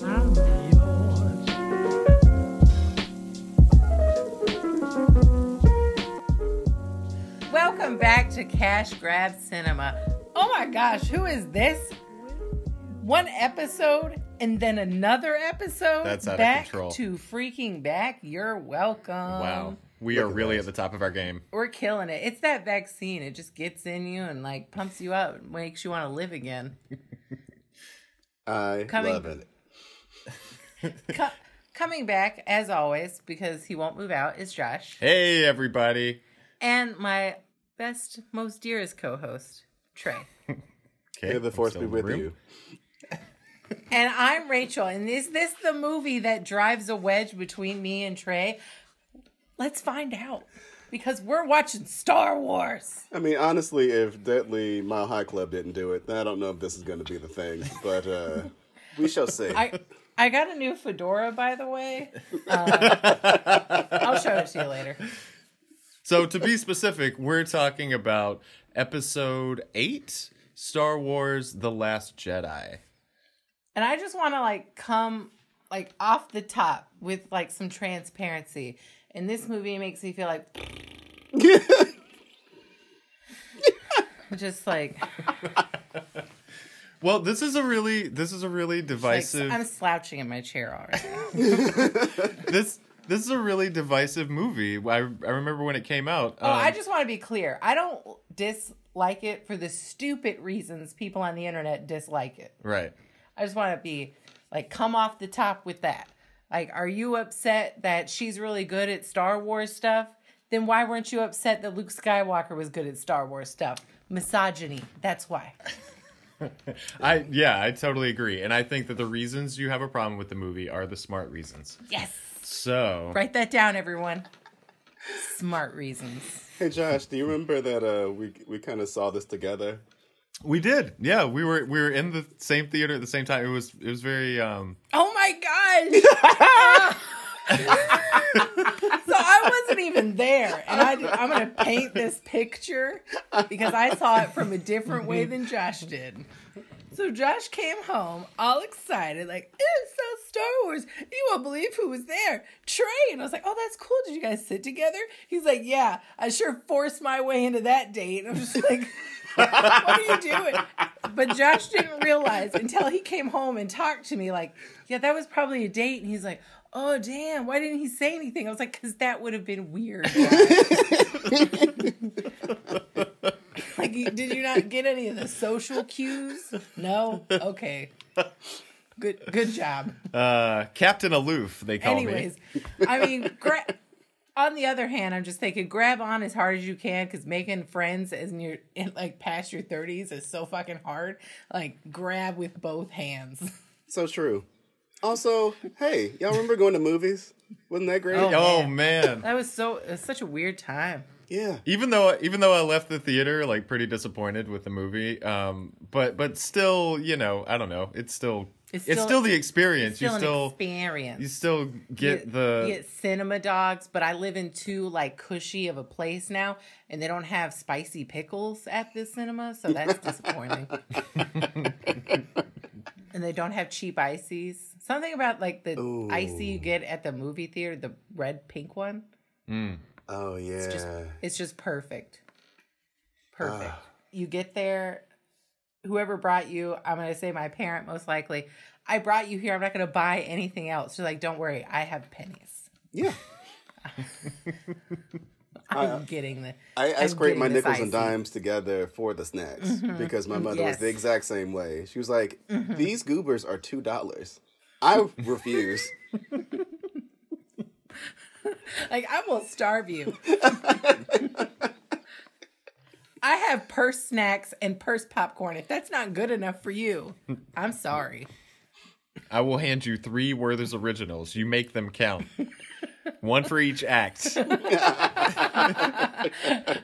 I'm yours. Welcome back to Cash Grab Cinema. Oh my gosh, who is this? One episode and then another episode. That's out of back control. to freaking back. You're welcome. Wow. We Look are at really those. at the top of our game. We're killing it. It's that vaccine. It just gets in you and like pumps you up, and makes you want to live again. I Coming- love it. Co- coming back as always because he won't move out is Josh Hey, everybody. and my best, most dearest co-host Trey. Okay, May the I'm force be with room. you. And I'm Rachel. And is this the movie that drives a wedge between me and Trey? Let's find out. Because we're watching Star Wars. I mean, honestly, if Deadly Mile High Club didn't do it, then I don't know if this is going to be the thing. But uh, we shall see. I I got a new fedora, by the way. Uh, I'll show it to you later. So, to be specific, we're talking about episode 8 Star Wars The Last Jedi. And I just want to like come like off the top with like some transparency. And this movie makes me feel like just like, Well, this is a really this is a really like divisive I'm slouching in my chair already. this this is a really divisive movie. I I remember when it came out. Oh, I um, just want to be clear. I don't dislike it for the stupid reasons people on the internet dislike it. right. I just want to be like, come off the top with that. Like, are you upset that she's really good at Star Wars stuff? Then why weren't you upset that Luke Skywalker was good at Star Wars stuff? Misogyny. That's why. I yeah, I totally agree. And I think that the reasons you have a problem with the movie are the smart reasons. Yes. So, Write that down, everyone. Smart reasons. hey, Josh, do you remember that uh, we we kind of saw this together? We did. Yeah, we were we were in the same theater at the same time. It was it was very um Oh my gosh. so I wasn't even there, and I, I'm going to paint this picture because I saw it from a different way than Josh did. So Josh came home all excited, like it's so Star Wars. You won't believe who was there, Trey. And I was like, oh, that's cool. Did you guys sit together? He's like, yeah. I sure forced my way into that date. I'm just like. what are you doing? But Josh didn't realize until he came home and talked to me, like, yeah, that was probably a date. And he's like, oh, damn, why didn't he say anything? I was like, because that would have been weird. like, did you not get any of the social cues? No? Okay. Good, good job. uh Captain Aloof, they call Anyways, me. I mean, gra- on the other hand, I'm just thinking, grab on as hard as you can because making friends as you're in, like past your 30s is so fucking hard. Like, grab with both hands. So true. Also, hey, y'all remember going to movies? Wasn't that great? Oh. Oh man. That was so. It was such a weird time. Yeah. even though even though I left the theater like pretty disappointed with the movie, um, but but still, you know, I don't know. It's still It's it's still- still, the experience. Still you an still experience. you still get You- the you get cinema dogs, but I live in too like cushy of a place now, and they don't have spicy pickles at the cinema, so that's disappointing. and they don't have cheap ices. Something about like the Ooh. icy you get at the movie theater, the red pink one. Oh yeah. just it's just perfect. Perfect. Ah. you get there, whoever brought you, I'm gonna say my parent most likely. I brought you here. I'm not gonna buy anything else. She's like, don't worry, I have pennies. yeah. I'm getting the. I, I I'm scrape my getting this nickels and dimes together for the snacks mm-hmm. because my mother was the exact same way. She was like, mm-hmm. "These goobers are two dollars." I refuse. Like I will starve you. I have purse snacks and purse popcorn. If that's not good enough for you, I'm sorry. I will hand you three Werther's originals. You make them count. One for each act.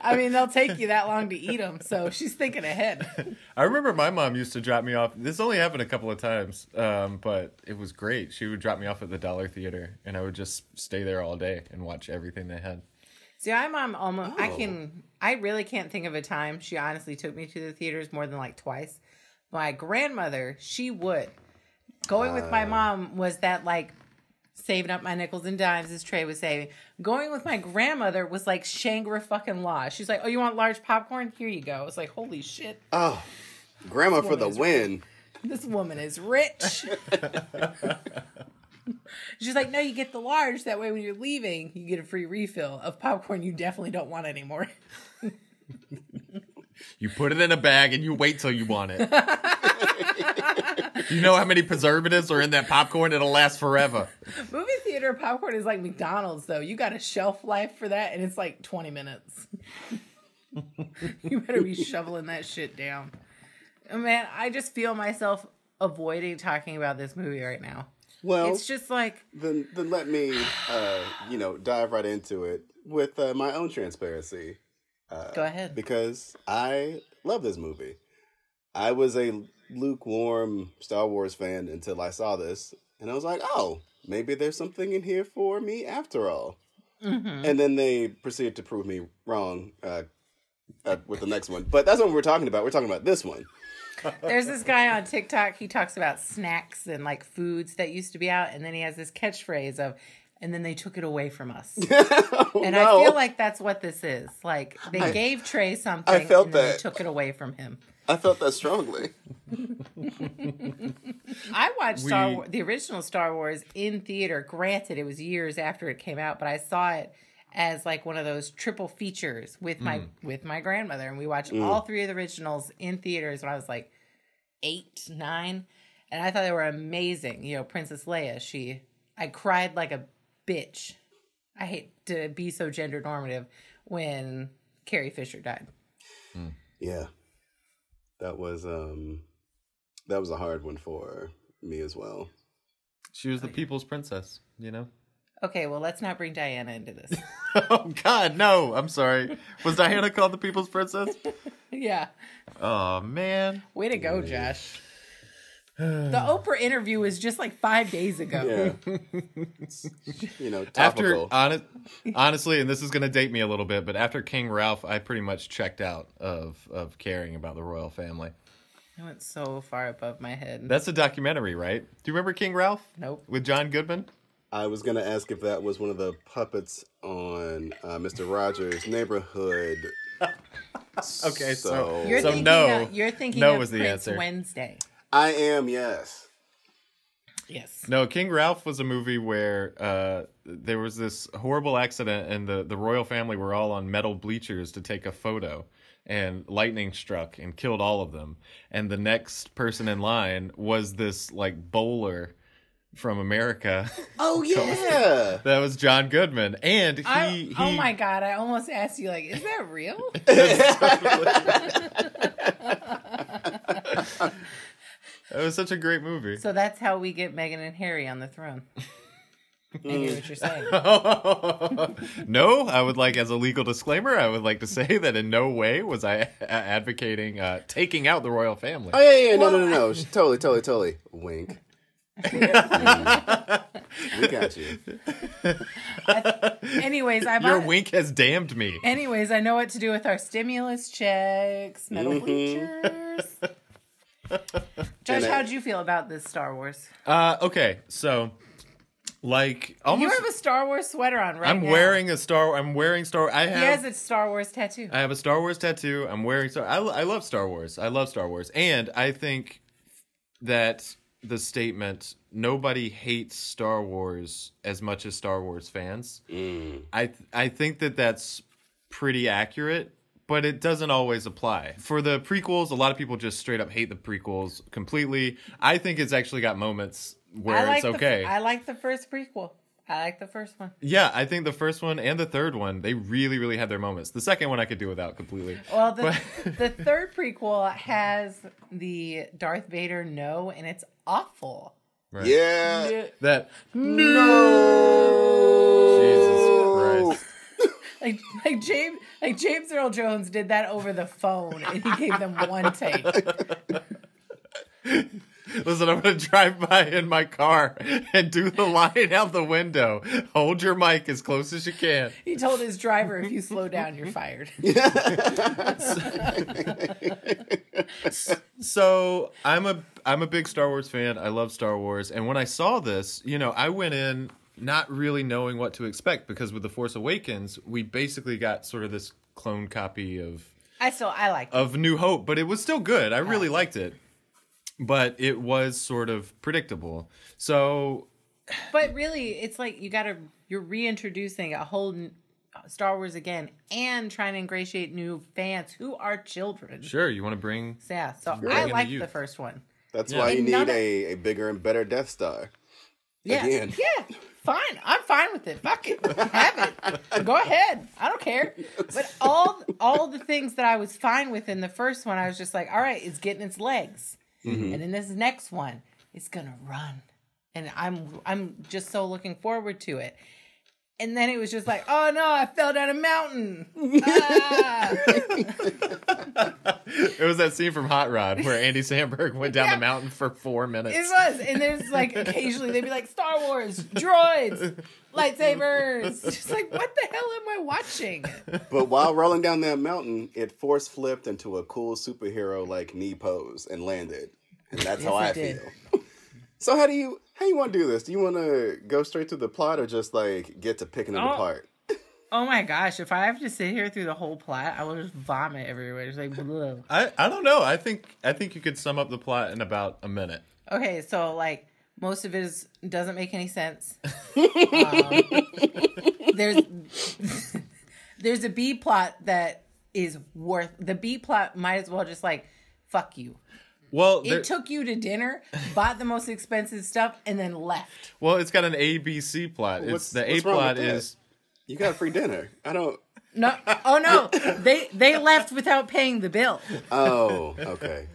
I mean, they'll take you that long to eat them, so she's thinking ahead. I remember my mom used to drop me off. This only happened a couple of times, um, but it was great. She would drop me off at the Dollar Theater, and I would just stay there all day and watch everything they had. See, I'm almost. I Oh. can. I really can't think of a time she honestly took me to the theaters more than like twice. My grandmother, she would. Going with my mom was that like saving up my nickels and dimes as Trey was saving. Going with my grandmother was like Shangri fucking law. She's like, "Oh, you want large popcorn? Here you go." It's like, "Holy shit, Oh, grandma for the woman is win. this woman is rich." She's like, "No, you get the large. That way, when you're leaving, you get a free refill of popcorn you definitely don't want anymore." You put it in a bag and you wait till you want it. you know how many preservatives are in that popcorn? It'll last forever. Movie theater popcorn is like McDonald's, though. You got a shelf life for that, and it's like 20 minutes. you better be shoveling that shit down. Man, I just feel myself avoiding talking about this movie right now. Well, It's just like, then then let me uh, you know dive right into it with uh, my own transparency go ahead. because I love this movie. I was a lukewarm Star Wars fan until I saw this, and I was like, oh, maybe there's something in here for me after all. And then they proceeded to prove me wrong uh, uh, with the next one. But that's what we're talking about. We're talking about this one. There's this guy on TikTok. He talks about snacks and like foods that used to be out, and then he has this catchphrase of, and then they took it away from us. Oh, And no. I feel like that's what this is. Like they I- gave Trey something, I felt and then that. they took it away from him. I felt that strongly. I watched Star We- Wars, the original Star Wars in theater. Granted, it was years after it came out, but I saw it as like one of those triple features with my mm. with my grandmother, and we watched mm. all three of the originals in theaters when I was like eight, nine, and I thought they were amazing. You know, Princess Leia. She, I cried like a bitch. I hate to be so gender normative when Carrie Fisher died. Mm. Yeah. That was um that was a hard one for me as well. She was the people's princess, you know? Okay, well, let's not bring Diana into this. Oh, God, no. I'm sorry. Was Diana called the people's princess? yeah. Oh, man. Way to go, Josh. The Oprah interview was just like five days ago. Yeah. you know, After, honest, honestly, and this is going to date me a little bit, but after King Ralph, I pretty much checked out of, of caring about the royal family. I went so far above my head. That's a documentary, right? Do you remember King Ralph? Nope. With John Goodman? I was gonna ask if that was one of the puppets on uh, Mr. Rogers' Neighborhood. Okay, so- You're So thinking no. Of, you're thinking No of was the Prince answer. Wednesday. I am, yes. Yes. No, King Ralph was a movie where uh, there was this horrible accident, and the, the royal family were all on metal bleachers to take a photo, and lightning struck and killed all of them. And the next person in line was this like bowler from America. Oh yeah. that was John Goodman, and he, I, he oh my god! I almost asked you like, is that real? it was such a great movie. so that's how we get Meghan and Harry on the throne. I hear what you're saying. no, I would like, as a legal disclaimer, I would like to say that in no way was I a- advocating uh, taking out the royal family. Oh yeah, yeah, no, no, no, no. Totally, totally, totally. Wink. Mm. we got you. Anyways, I Your wink has damned me. Anyways, I know what to do with our stimulus checks, metal Mm-hmm. bleachers. Josh, And I- how'd you feel about this Star Wars? Uh, okay, so like You almost, have a Star Wars sweater on right I'm now. wearing a Star. I'm wearing Star. I He has have. a Star Wars tattoo. I have a Star Wars tattoo. I'm wearing Star. I, I love Star Wars. I love Star Wars, and I think that the statement "nobody hates Star Wars as much as Star Wars fans." I th- I think that that's pretty accurate, but it doesn't always apply. For the prequels, a lot of people just straight up hate the prequels completely. I think it's actually got moments where like it's okay. The, I like the first prequel. I like the first one. yeah, I think the first one and the third one, they really, really had their moments. The second one I could do without completely. Well, the, But- the third prequel has the Darth Vader no, and it's awful. Right. Yeah. That No. Jesus Christ. Like like James like James Earl Jones did that over the phone, and he gave them one take. Listen, I'm gonna drive by in my car and do the line out the window. Hold your mic as close as you can. He told his driver, "If you slow down, you're fired." So I'm a I'm a big Star Wars fan. I love Star Wars, and when I saw this, you know, I went in not really knowing what to expect because with the Force Awakens, we basically got sort of this clone copy of I still I like. of New Hope, but it was still good. I really liked it, but it was sort of predictable. So But really, it's like you got to you're reintroducing a whole n- Star Wars again and trying to ingratiate new fans who are children. sure, you want to bring So, yeah, so Bring I in the like the first one. That's Yeah. why you And none need of- a, a bigger and better Death Star. Yeah, Again. yeah, fine. I'm fine with it. Fuck it, have it. Go ahead. I don't care. But all all the things that I was fine with in the first one, I was just like, all right, it's getting its legs, Mm-hmm. and in this next one, it's gonna run, and I'm I'm just so looking forward to it. And then it was just like, oh no, I fell down a mountain. Ah. It was that scene from Hot Rod where Andy Samberg went down Yeah. the mountain for four minutes. It was, and there's like occasionally they'd be like Star Wars, droids, lightsabers. Just like what the hell am I watching? But while rolling down that mountain, it force flipped into a cool superhero like knee pose and landed. And that's how I did. feel. So how do you how you want to do this? Do you want to go straight to the plot or just like get to picking it Oh. apart? Oh my gosh! If I have to sit here through the whole plot, I will just vomit everywhere. It's like, bleh. I, I don't know. I think I think you could sum up the plot in about a minute. okay, so like most of it is doesn't make any sense. Um, there's there's a B plot that is worth the B plot. Might as well just like fuck you. Well, It there- took you to dinner, bought the most expensive stuff, and then left. well, it's got an A B C plot. What's- It's the A what's wrong plot is You got free dinner. I don't. No, oh no, they they left without paying the bill. Oh, okay.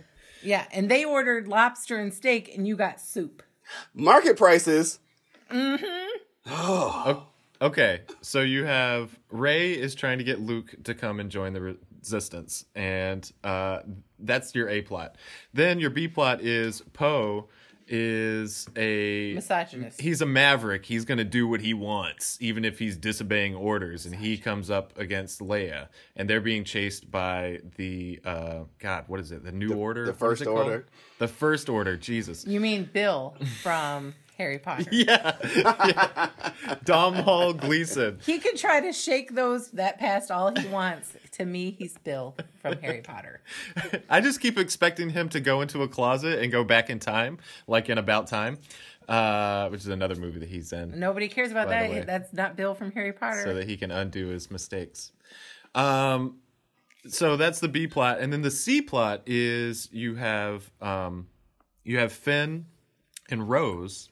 Yeah, and they ordered lobster and steak, and you got soup. Market prices. Mm-hmm. Oh. Okay, so you have Rey is trying to get Luke to come and join the resistance, and uh, that's your A plot. Then your B plot is Poe is a Misogynist. he's a maverick. He's going to do what he wants, even if he's disobeying orders. And he comes up against Leia, and they're being chased by the uh, God. What is it? The New Order. the First it called? Order. The First Order. Jesus. You mean Bill from Harry Potter? Yeah. yeah. Domhnall Gleeson. He can try to shake those that past all he wants. To me, he's Bill from Harry Potter. I just keep expecting him to go into a closet and go back in time, like in About Time, uh, which is another movie that he's in, Nobody cares about By the way. that. That's not Bill from Harry Potter. so that he can undo his mistakes. Um, so that's the B plot, and then the C plot is you have um, you have Finn and Rose,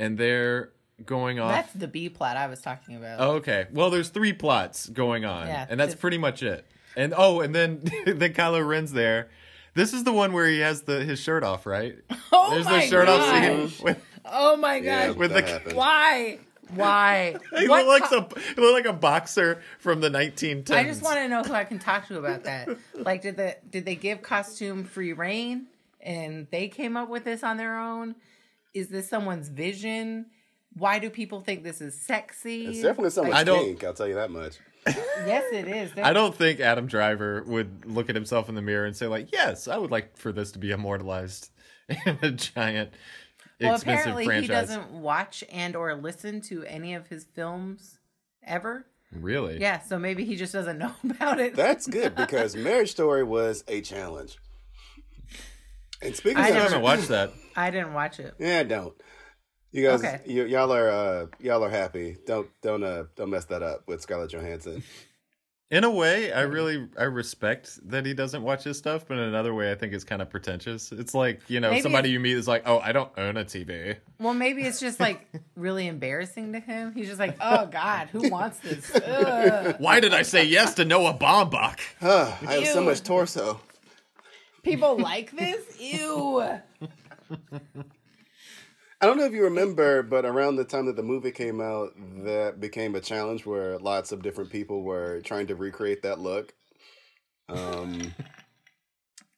and they're going off. That's the B plot I was talking about. Oh, okay. Well, there's three plots going on, Yeah, and that's just- pretty much it. And oh, and then then Kylo Ren's there. This is the one where he has the his shirt off, right? Oh There's my the shirt off scene. With, Oh my Yeah! With the- happened. Why? Why? he What looked like co- a he looked like a boxer from the 1910s. I just want to know who I can talk to about that. Like, did the did they give costume free reign and they came up with this on their own? Is this someone's vision? Why do people think this is sexy? It's definitely someone's I don't- kink. I'll tell you that much. yes, it is. I don't think Adam Driver would look at himself in the mirror and say like, "Yes, I would like for this to be immortalized in a giant, Well, expensive apparently franchise." he doesn't watch and or listen to any of his films ever. Really? Yeah, so maybe he just doesn't know about it. That's good because Marriage Story was a challenge. And speaking I I of, never- haven't watched that. I didn't watch it. yeah, I don't. You guys, Okay. y- y'all are uh, y'all are happy. Don't don't uh, don't mess that up with Scarlett Johansson. In a way, I really I respect that he doesn't watch his stuff, but in another way, I think it's kind of pretentious. It's like you know Maybe somebody you meet is like, "Oh, I don't own a TV." Well, maybe it's just like really embarrassing to him. He's just like, oh God, who wants this? Ugh. Why did I say yes to Noah Baumbach? Ah, I have so much torso. People like this? Ew. I don't know if you remember, but around the time that the movie came out, that became a challenge where lots of different people were trying to recreate that look. Um,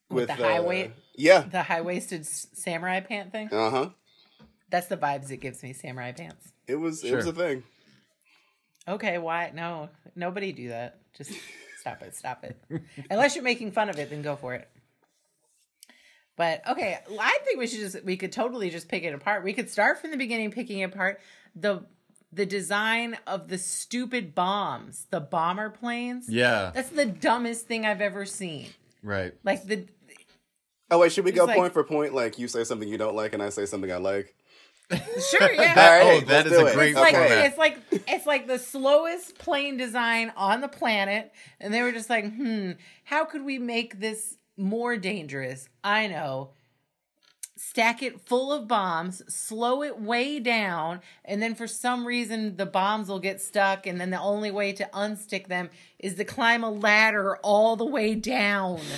With the high weight- Yeah. The high waisted samurai pant thing. Uh huh. That's the vibes it gives me. Samurai pants. It was it was a thing. Okay, why? No, nobody do that. Just stop it. Stop it. Unless you're making fun of it, then go for it. But okay, I think we should just we could totally just pick it apart. We could start from the beginning picking apart the the design of the stupid bombs, the bomber planes. Yeah. That's the dumbest thing I've ever seen. Right. Like the Oh wait, should we go like- point for point? Like you say something you don't like, and I say something I like. sure, yeah. All right, oh, that let's a it. great It's like format. it's like it's like the slowest plane design on the planet, and they were just like, hmm, how could we make this more dangerous? I know. Stack it full of bombs, slow it way down, and then for some reason the bombs will get stuck, and then the only way to unstick them is to climb a ladder all the way down.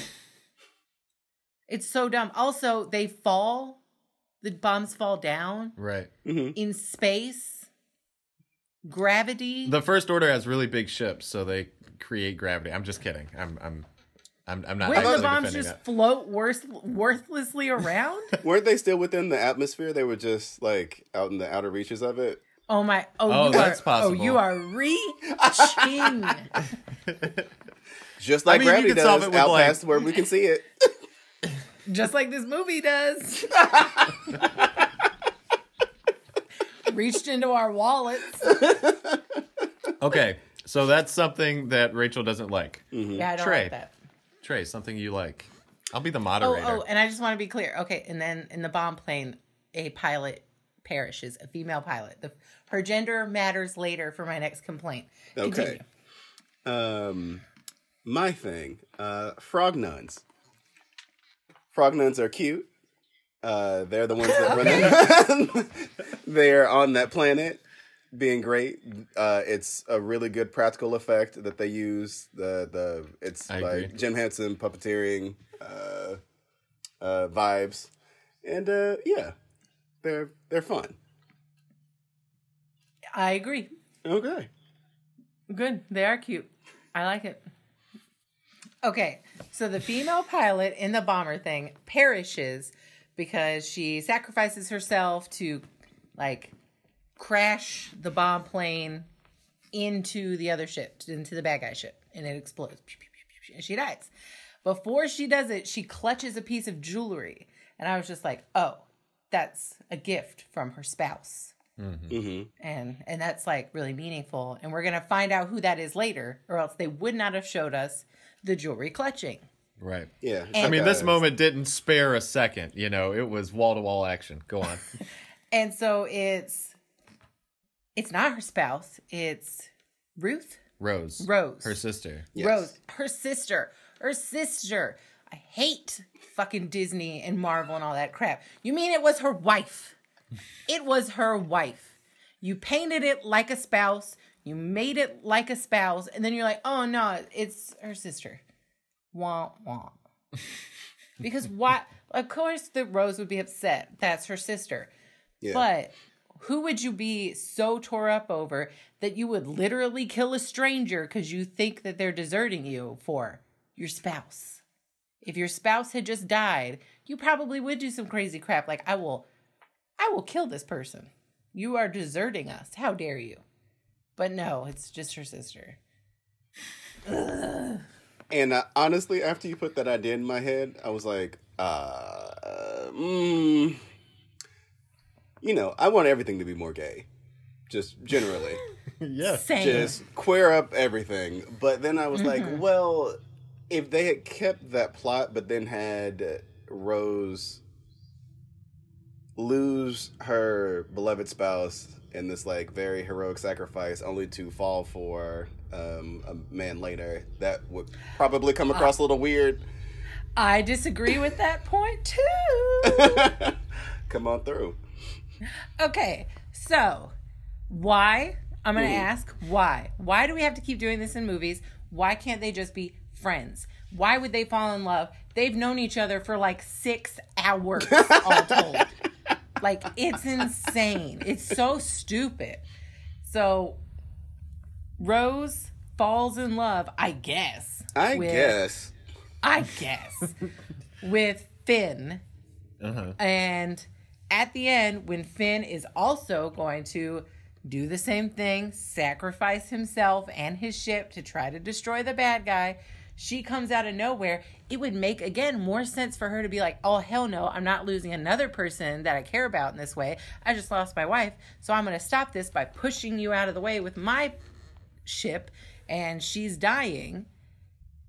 It's so dumb. Also, they fall. The bombs fall down Right. Mm-hmm. in space, gravity. The first order has really big ships, so they create gravity. I'm just kidding. I'm I'm I'm, I'm not where the bombs just that. float worth, worthlessly around. Weren't they still within the atmosphere? They were just like out in the outer reaches of it. Oh my! Oh, Oh, you that's are, possible. Oh, you are reaching. Just like mean, gravity does, out like- past where we can see it. just like this movie does. Reached into our wallets. Okay, so that's something that Rachel doesn't like. Mm-hmm. Yeah, I don't Trey. like that. Trey, something you like. I'll be the Oh, moderator. oh, and I just want to be clear. Okay, and then in the bomb plane, a pilot perishes, a female pilot. The, her gender matters later for my next complaint. Okay. Um, my thing, uh, frog nuns. Frog nuns are cute. Uh, they're the ones that run. The- they're on that planet, being great. Uh, it's a really good practical effect that they use. The the it's I like agree. Jim Henson puppeteering uh, uh, vibes, and uh, yeah, they're they're fun. I agree. Okay. Good. They are cute. I like it. Okay, so the female pilot in the bomber thing perishes because she sacrifices herself to like crash the bomb plane into the other ship, into the bad guy ship, and it explodes. And she dies. Before she does it, she clutches a piece of jewelry. And I was just like, oh, that's a gift from her spouse hmm and and that's like really meaningful and we're gonna find out who that is later or else they would not have showed us the jewelry clutching right. Yeah. I mean, this moment didn't spare a second. You know, it was wall to wall action. Go on. and so it's it's not her spouse. It's ruth? Rose. Rose. Her sister. Yes. rose. Her sister. Her sister. I hate fucking disney and marvel and all that crap. You mean it was her wife? It was her wife. You painted it like a spouse. You made it like a spouse. And then you're like oh no it's her sister. Wah wah because why of course the rose would be upset. That's her sister. Yeah. but who would you be so tore up over that you would literally kill a stranger because you think that they're deserting you for your spouse? If your spouse had just died, you probably would do some crazy crap like I will I will kill this person. You are deserting us. How dare you? But no, it's just her sister. And uh, honestly, after you put that idea in my head, I was like, uh, mm, you know, I want everything to be more gay, just generally, yeah. Same. just queer up everything. But then I was Mm-hmm. like, well, if they had kept that plot, but then had Rose lose her beloved spouse in this like very heroic sacrifice, only to fall for um, a man later, that would probably come across a little weird. I disagree with that point too. Come on through. Okay, so why? I'm going to ask why. Why do we have to keep doing this in movies? Why can't they just be friends? Why would they fall in love? They've known each other for like six hours, all told. like, it's insane. It's so stupid. So, Rose falls in love, I guess. I with- guess. I guess, with Finn. Uh-huh. And at the end, when Finn is also going to do the same thing, sacrifice himself and his ship to try to destroy the bad guy, she comes out of nowhere. It would make again more sense for her to be like, "Oh hell no, I'm not losing another person that I care about in this way. I just lost my wife, so I'm going to stop this by pushing you out of the way with my ship and she's dying."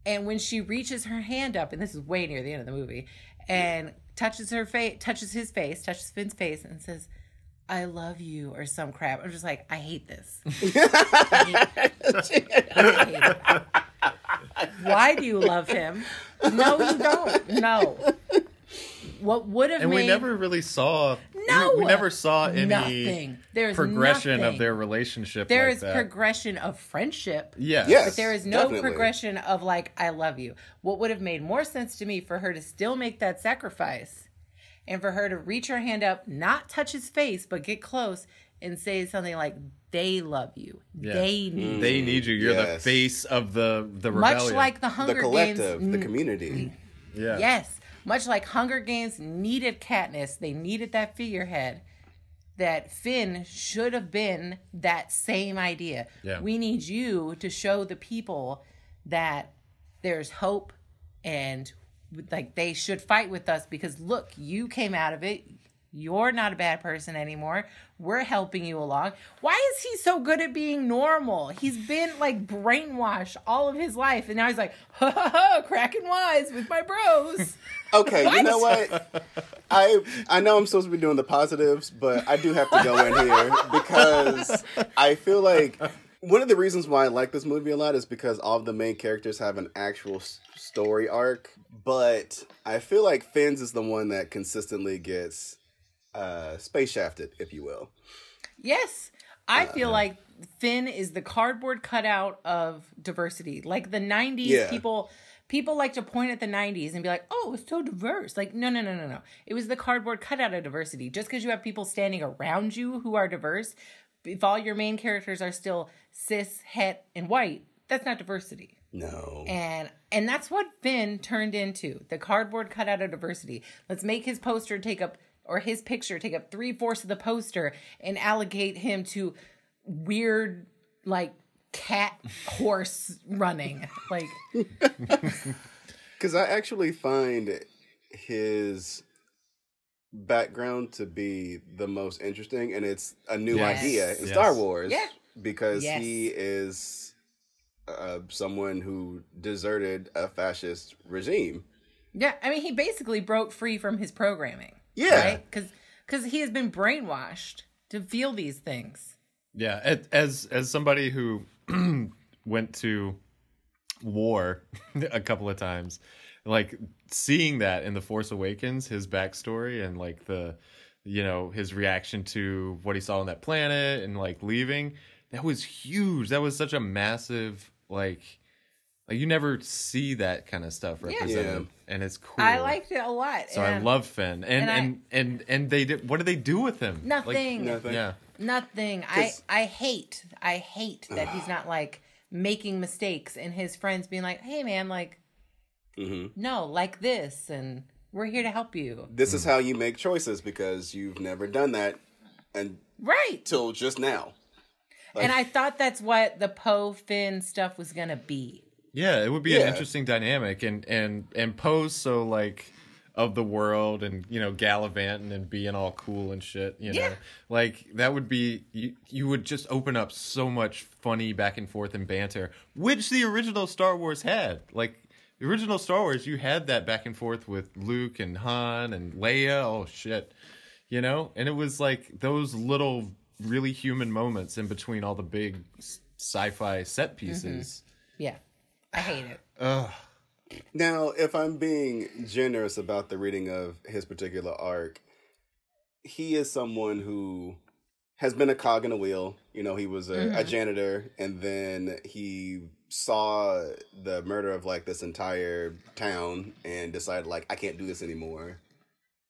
And when she reaches her hand up, and this is way near the end of the movie, and touches her face, touches his face, touches Finn's face, and says, "I love you" or some crap. I'm just like, I hate this. Why do you love him? No, you don't. No. What would have and made we never really saw. No! we, we never saw any Nothing. There's progression nothing. of their relationship. there like is that. progression of friendship. Yes. Yes. But there is no Definitely. progression of like I love you. What would have made more sense to me for her to still make that sacrifice and for her to reach her hand up, not touch his face, but get close and say something like they love you. Yeah. They need They need you. You're the face of the the much like the The Hunger collective, Games. the community. Mm. yeah. Yes. Much like Hunger Games needed Katniss, they needed that figurehead. That Finn should have been that same idea. Yeah. We need you to show the people that there's hope and like they should fight with us because look, you came out of it. You're not a bad person anymore. We're helping you along. Why is he so good at being normal? He's been like brainwashed all of his life, and now he's like, ha ha ha, cracking wise with my bros. Okay, you know what? I I know I'm supposed to be doing the positives, but I do have to go in here because I feel like one of the reasons why I like this movie a lot is because all of the main characters have an actual s- story arc, but I feel like Finn's is the one that consistently gets uh space shafted, if you will. Yes. I feel like Finn is the cardboard cutout of diversity. Like the 90s Yeah. people people like to point at the 90s and be like, "Oh, it's so diverse." Like, no, no, no, no, no. It was the cardboard cutout of diversity. Just cuz you have people standing around you who are diverse, if all your main characters are still cis, het, and white, that's not diversity No. and and that's what Finn turned into the cardboard cutout of diversity. Let's make his poster take up or his picture take up three fourths of the poster and allocate him to weird like cat horse running like Because I actually find his background to be the most interesting, and it's a new Yes. idea in Yes. Star Wars. Yeah. Because Yes. he is uh, someone who deserted a fascist regime. yeah i mean he basically broke free from his programming Yeah. right because because he has been brainwashed to feel these things Yeah, as as somebody who went to war a couple of times, like seeing that in the Force Awakens, his backstory and like the, you know, his reaction to what he saw on that planet and like leaving, that was huge. That was such a massive like. Like you never see that kind of stuff represented, and it's cool. i liked it a lot So I love Finn, and and I- and and and they did. What do they do with him? Like, nothing Nothing. yeah, Nothing. I 'Cause- I hate I hate that he's not like making mistakes and his friends being like, "Hey man, like hmm no, like this and we're here to help you." This is how you make choices because you've never done that and Right. till just now. and I thought that's what the Poe Finn stuff was going to be. Yeah, it would be an interesting dynamic, and and and Poe's so like of the world, and you know gallivanting and being all cool and shit. You know, Yeah. like that would be you. You would just open up so much funny back and forth and banter, which the original Star Wars had. Like the original Star Wars, you had that back and forth with Luke and Han and Leia. Oh shit, you know, and it was like those little really human moments in between all the big sci-fi set mm-hmm. pieces. Yeah. I hate it. Ugh. Now, if I'm being generous about the reading of his particular arc, he is someone who has been a cog in a wheel. You know, he was a, a mm-hmm. janitor, and then he saw the murder of like this entire town and decided like I can't do this anymore.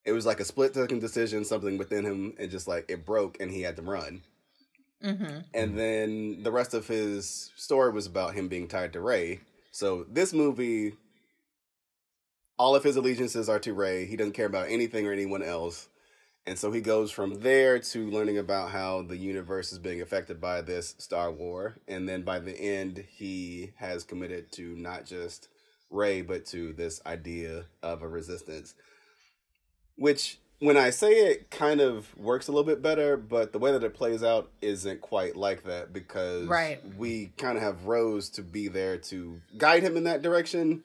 It was like a split second decision, something within him, and just like it broke, and he had to run. Mhm. And then the rest of his story was about him being tied to Rey. So this movie, all of his allegiances are to Rey. He doesn't care about anything or anyone else. And so he goes from there to learning about how the universe is being affected by this Star War. And then by the end, he has committed to not just Rey, but to this idea of a resistance, which when I say it kind of works a little bit better, but the way that it plays out isn't quite like that because Right. we kind of have Rose to be there to guide him in that direction,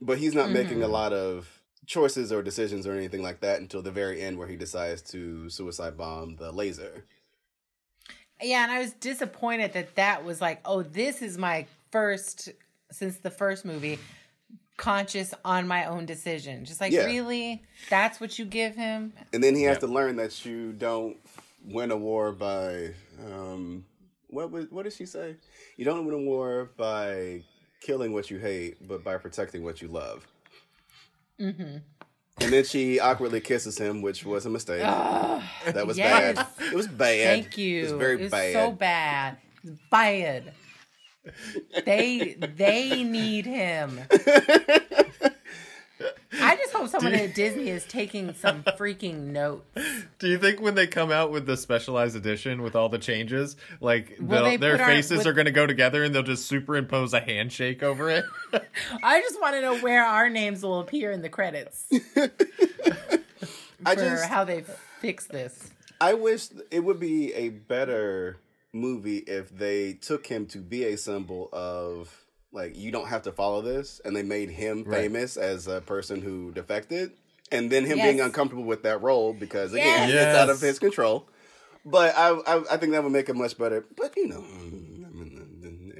but he's not making a mm-hmm. lot of choices or decisions or anything like that until the very end where he decides to suicide bomb the laser. Yeah, and I was disappointed that that was like, oh, this is my first since the first movie conscious on my own decision. Just like Yeah. really, that's what you give him. And then he has Yep. to learn that you don't win a war by um what was what did she say? You don't win a war by killing what you hate, but by protecting what you love. Mm-hmm. And then she awkwardly kisses him, which was a mistake. that was yes. bad. It was bad. Thank you. It was very It was bad. So bad. It bad. They they need him. I just hope someone at Disney is taking some freaking notes. Do you think when they come out with the specialized edition with all the changes, like their put our- faces with- are going to go together and they'll just superimpose a handshake over it? I just want to know where our names will appear in the credits I for just how they fix this. I wish it would be a better movie if they took him to be a symbol of like you don't have to follow this, and they made him Right. famous as a person who defected, and then him being uncomfortable with that role because again Yes. it's out of his control. But I, I I think that would make it much better. But you know,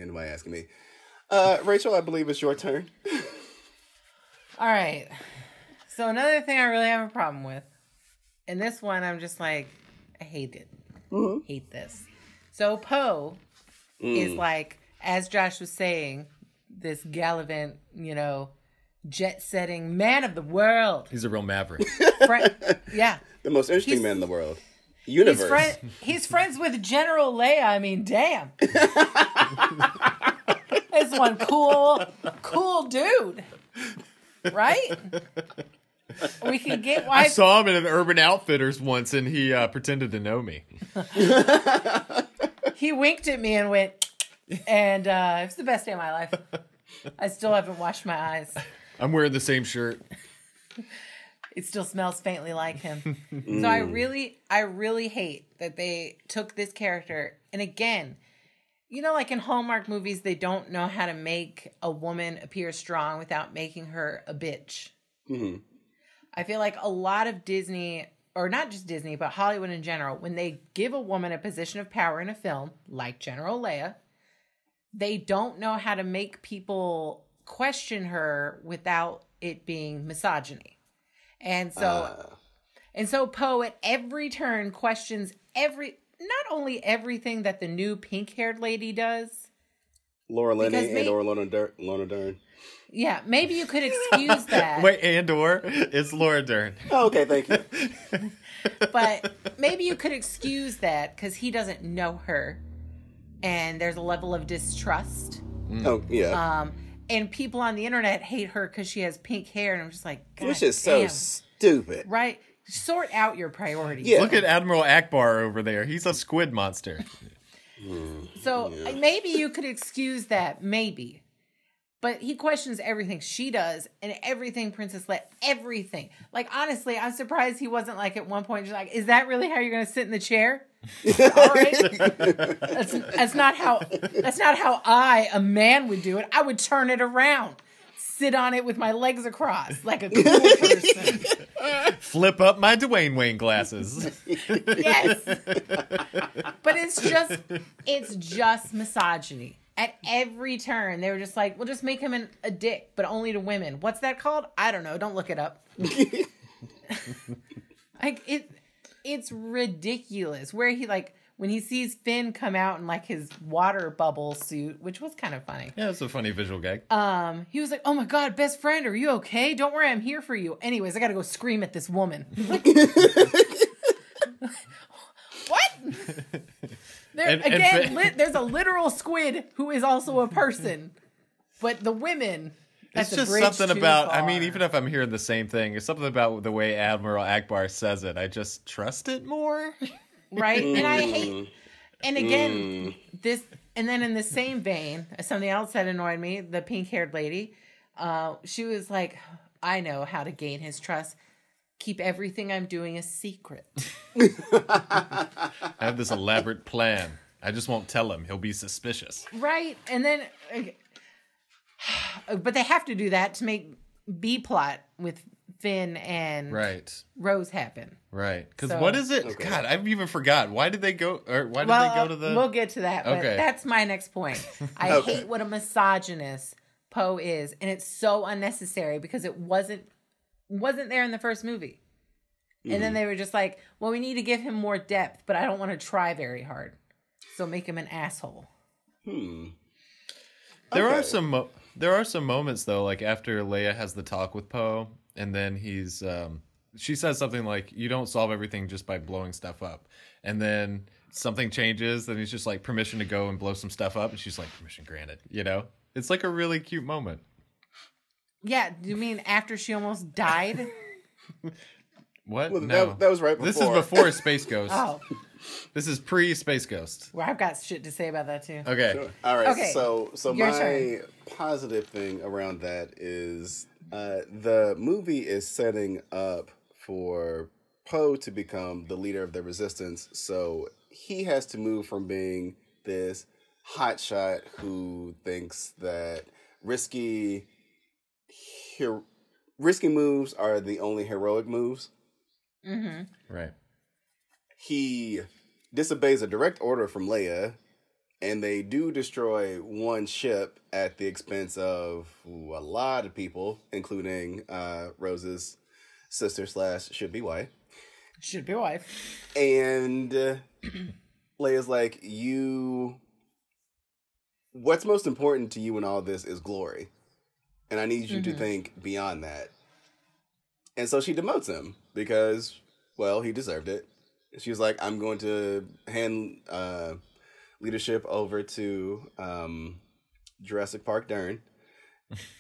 anybody asking me, uh, Rachel, I believe it's your turn. All right. So another thing I really have a problem with, and this one I'm just like, I hate it. Hate this. So Poe is like, as Josh was saying, this gallivant, you know, jet setting man of the world. He's a real maverick. Fri- yeah. The most interesting He's- man in the world, He's, universe. friend, he's friends with General Leia. I mean, damn. this one cool, cool dude. Right? We can get I saw him in an Urban Outfitters once, and he uh, pretended to know me. he winked at me and went, and uh, it was the best day of my life. I still haven't washed my eyes. I'm wearing the same shirt. It still smells faintly like him. so I really, I really hate that they took this character. And again, you know, like in Hallmark movies, they don't know how to make a woman appear strong without making her a bitch. Mhm. I feel like a lot of Disney, or not just Disney, but Hollywood in general, when they give a woman a position of power in a film, like General Leia, they don't know how to make people question her without it being misogyny. And so Uh, and so Poe at every turn questions every not only everything that the new pink-haired lady does. Laura Linney and may- or Lorna Dern. Lorna Dern. Yeah, maybe you could excuse that. Wait, and or it's Laura Dern. Oh, okay, thank you. but maybe you could excuse that because he doesn't know her and there's a level of distrust Oh, yeah. um and people on the internet hate her because she has pink hair and i'm just like God Which is so stupid. right sort out your priorities Yeah. Look at Admiral Ackbar over there. He's a squid monster. so maybe you could excuse that maybe but he questions everything she does and everything princess Leia everything. Like honestly i'm surprised he wasn't like at one point just like is that really how you're gonna sit in the chair? All right. That's, that's not how that's not how i a man would do it. I would turn it around sit on it with my legs across like a cool person. Flip up my Dwayne Wayne glasses. yes. But it's just it's just misogyny at every turn they were just like we'll just make him an, a dick but only to women. What's that called? I don't know. Don't look it up. Like it it's ridiculous. Where he like when he sees finn come out in like his water bubble suit which was kind of funny. Yeah, it's a funny visual gag. um he was like oh my god best friend are you okay? Don't worry i'm here for you. Anyways i gotta go scream at this woman. What there And- and again fa- li- there's a literal squid who is also a person but the women that's It's just something too about. I mean, even if I'm hearing the same thing, it's something about the way Admiral Ackbar says it. I just trust it more. right and i hate Mm. and again this and then in the same vein something else that annoyed me the pink haired lady Uh, she was like, I know how to gain his trust. Keep everything I'm doing a secret. I have this elaborate plan. I just won't tell him. He'll be suspicious. right. And then, but they have to do that to make B plot with Finn and Right. Rose happen. Right. Because So- what is it? Okay. God, I've even forgot. Why did they go? Or why did well, they go to the? we'll get to that, but Okay. that's my next point. I Okay. hate what a misogynist Poe is, and it's so unnecessary because it wasn't wasn't there in the first movie. And then they were just like, "Well, we need to give him more depth, but I don't want to try very hard, so make him an asshole." Hmm. There are some mo- there are some moments though, like after Leia has the talk with Poe, and then he's um, she says something like, "You don't solve everything just by blowing stuff up," and then something changes, then he's just like, "Permission to go and blow some stuff up," and she's like, "Permission granted." You know, it's like a really cute moment. Yeah, you mean after she almost died? What? Well, no, that, that was right before. this is before Space Ghost. oh, This is pre Space Ghost. well, I've got shit to say about that too. Okay. Sure. All right. Okay, So, so your my turn. positive thing around that is uh, the movie is setting up for Poe to become the leader of the Resistance. So he has to move from being this hotshot who thinks that risky, her- risky moves are the only heroic moves. Mm-hmm. Right. he disobeys a direct order from Leia, and they do destroy one ship at the expense of ooh, a lot of people, including uh, Rose's sister slash should be wife. Should be wife. And uh, Leia's like, "You, what's most important to you in all this is glory, and I need you to Mhm. think beyond that." And so she demotes him because, well, he deserved it. She was like, "I'm going to hand uh, leadership over to um, Jurassic Park Dern,"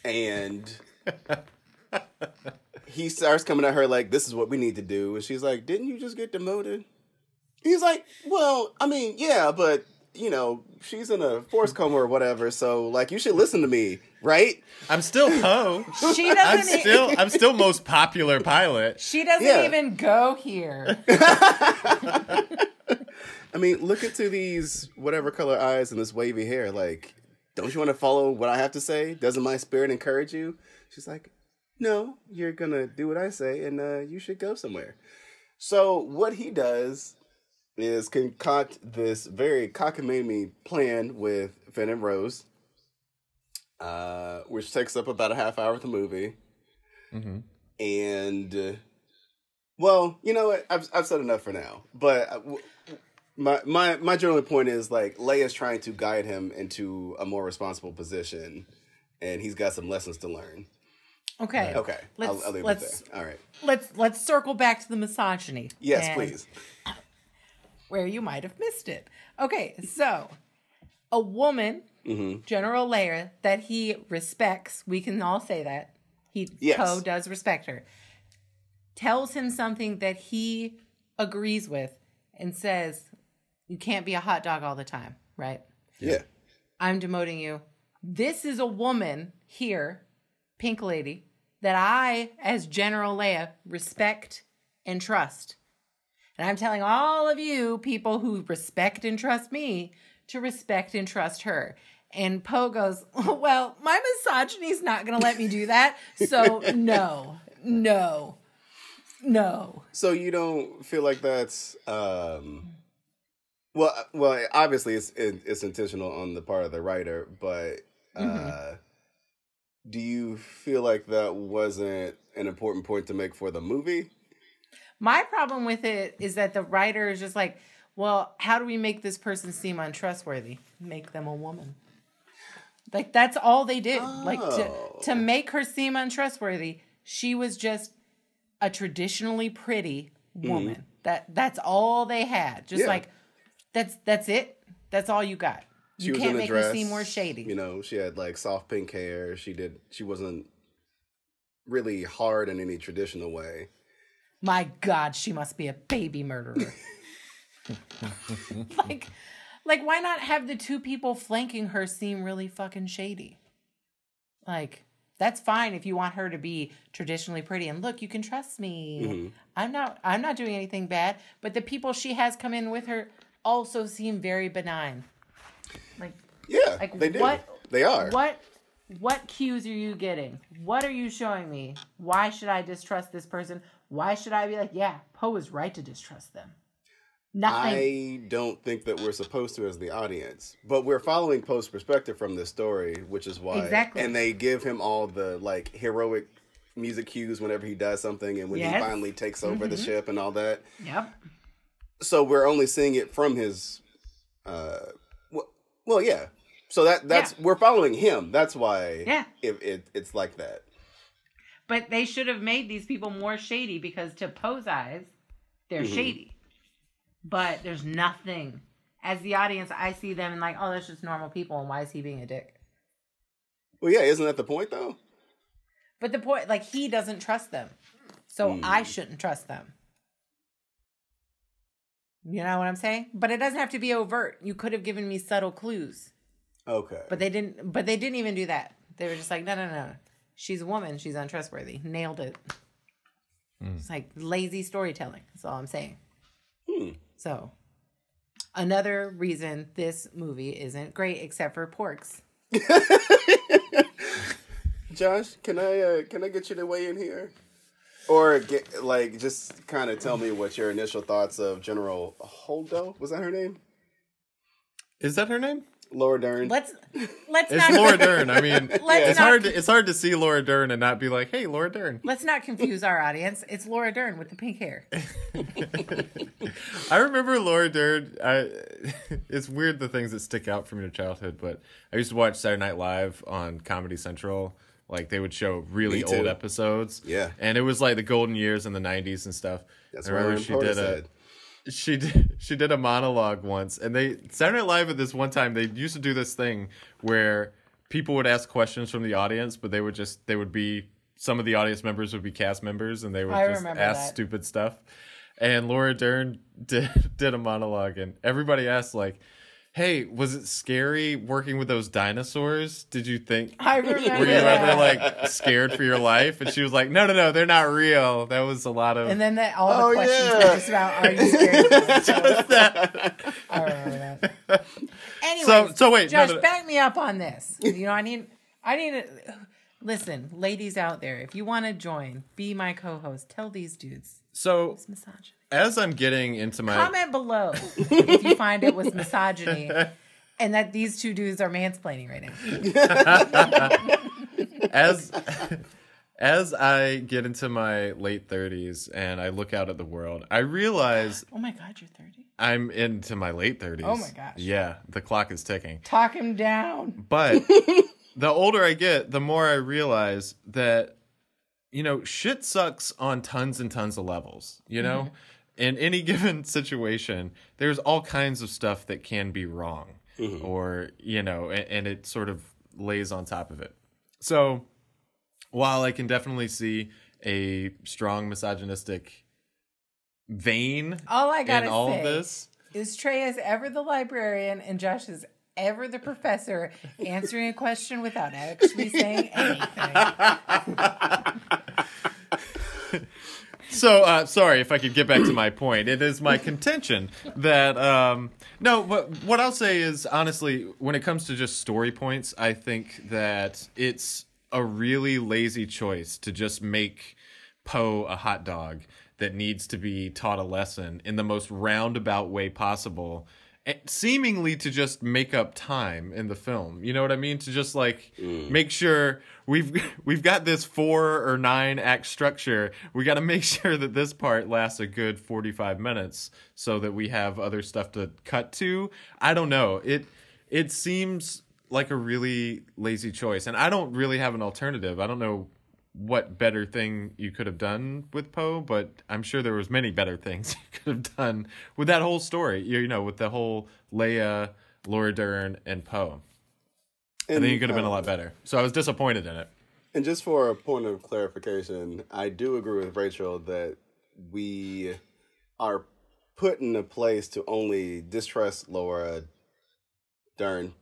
and he starts coming at her like, "This is what we need to do," and she's like, "Didn't you just get demoted?" He's like, "Well, I mean, yeah, but." You know, she's in a force coma or whatever, so like you should listen to me, right? I'm still Poe. She I'm doesn't. e- still I'm still most popular pilot. she doesn't Yeah. even go here. I mean, look into these whatever color eyes and this wavy hair. Like, don't you want to follow what I have to say? Doesn't my spirit encourage you? She's like, no, you're gonna do what I say, and uh, you should go somewhere. So what he does is concoct this very cockamamie plan with Finn and Rose, uh, which takes up about a half hour of the movie. hmm and uh, well, you know what? I've I've said enough for now. But uh, w- my my my general point is like Leia's trying to guide him into a more responsible position, and he's got some lessons to learn. Okay. Okay, Let's- I'll, I'll leave it let's- there. All right. Let's let's circle back to the misogyny. Yes, and please. Where you might have missed it. Okay, so a woman, hmm General Leia, that he respects. We can all say that he Yes. Poe does respect her. Tells him something that he agrees with and says, "You can't be a hot dog all the time, right? Yeah. I'm demoting you. This is a woman here, Pink Lady, that I, as General Leia, respect and trust. And I'm telling all of you, people who respect and trust me, to respect and trust her. And Poe goes, Well, my misogyny's not going to let me do that. So, no, no, no. So you don't feel like that's um, well, uh, well, obviously it's it, it's intentional on the part of the writer, but uh, Mhm. do you feel like that wasn't an important point to make for the movie? My problem with it is that the writer is just like, well, how do we make this person seem untrustworthy? Make them a woman. Like that's all they did. Like to Oh. to make her seem untrustworthy, she was just a traditionally pretty woman. That that's all they had. Just Mm-hmm. Yeah. like that's that's it. That's all you got. She You can't make dress, me seem more shady. You know, she had like soft pink hair. She did. She wasn't really hard in any traditional way. My God, she must be a baby murderer. like, like, why not have the two people flanking her seem really fucking shady? Like, That's fine if you want her to be traditionally pretty and look, you can trust me. Mm-hmm. I'm not I'm not doing anything bad, but the people she has come in with her also seem very benign. Like Yeah, Like, they do. what- They are. what what cues are you getting? What are you showing me? Why should I distrust this person? Why should I be like, yeah, Poe is right to distrust them? Nothing. I don't think that we're supposed to as the audience, but we're following Poe's perspective from this story, which is why. Exactly. And they give him all the like heroic music cues whenever he does something, and when he finally takes over the ship and all that. Yep. So we're only seeing it from his. uh Well, well yeah. So that that's Yeah. we're following him. That's why. Yeah. If it, it's like that. But they should have made these people more shady because to Poe's eyes, they're Mhm. shady. But there's nothing. As the audience, I see them and like, oh, that's just normal people, and why is he being a dick? Well, yeah. Isn't that the point though? But the point, like, he doesn't trust them, so Hmm. I shouldn't trust them. You know what I'm saying? But it doesn't have to be overt. You could have given me subtle clues, Okay. but they didn't. But they didn't even do that. They were just like, no, no, no. She's a woman. She's untrustworthy. Nailed it. It's like lazy storytelling. That's all I'm saying. Hmm. So, another reason this movie isn't great, except for porgs. Josh, can I uh, can I get you to weigh in here, or get like just kind of tell me what your initial thoughts of General Holdo was that her name? Is that her name? Laura Dern. Let's let's It's not Laura Dern. I mean, Let's it's not- hard. To, it's hard to see Laura Dern and not be like, "Hey, Laura Dern." let's not confuse our audience. It's Laura Dern with the pink hair. I remember Laura Dern. I, it's weird the things that stick out from your childhood, but I used to watch Saturday Night Live on Comedy Central. Like they would show really old episodes. Yeah. and it was like the golden years in the '90s and stuff. That's I what remember Aaron she Porter did said. She did she did a monologue once and they Saturday Night Live at this one time they used to do this thing where people would ask questions from the audience but they would just they would be some of the audience members would be cast members and they would I just ask that. stupid stuff and Laura Dern did did a monologue and everybody asked like hey was it scary working with those dinosaurs did you think I remember were you that. ever like scared for your life and she was like no no no they're not real that was a lot of And then the, all the Oh, questions yeah. were just about, are you scared? of this?" just that I remember that. Anyways, So- so wait, no, Josh, no, no. back me up on this. You know, I need, I need to listen, ladies out there. If you want to join, be my co-host. Tell these dudes So as I'm getting into my Comment below if you find it was misogyny, and that these two dudes are mansplaining right now. as as I get into my late 30s and I look out at the world, I realize Oh my God, you're thirty. I'm into my late 30s. Oh my gosh. Yeah, the clock is ticking. Talk him down. But the older I get, the more I realize that you know, shit sucks on tons and tons of levels, you know? Mm-hmm. In any given situation, there's all kinds of stuff that can be wrong mm-hmm. or, you know, and, and it sort of lays on top of it. So, while I can definitely see a strong misogynistic vein All I gotta in all say of this, is Trey is ever the librarian and Josh is ever the professor answering a question without actually saying anything. So, uh, sorry if I could get back to my point. It is my contention that um, no, what what I'll say is honestly, when it comes to just story points, I think that it's a really lazy choice to just make Poe a hot dog that needs to be taught a lesson in the most roundabout way possible. Seemingly to just make up time in the film, you know what I mean? To just like mm. make sure we've we've got this four or nine act structure. We got to make sure that this part lasts a good forty five minutes, so that we have other stuff to cut to. I don't know. It it seems like a really lazy choice, and I don't really have an alternative. I don't know what better thing you could have done with Poe, but I'm sure there was many better things you could have done with that whole story. You you know, with the whole Leia, Laura Dern, and Poe. I think it could have been a uh, lot better. So I was disappointed in it. And just for a point of clarification, I do agree with Rachel that we are put in a place to only distrust Laura Dern.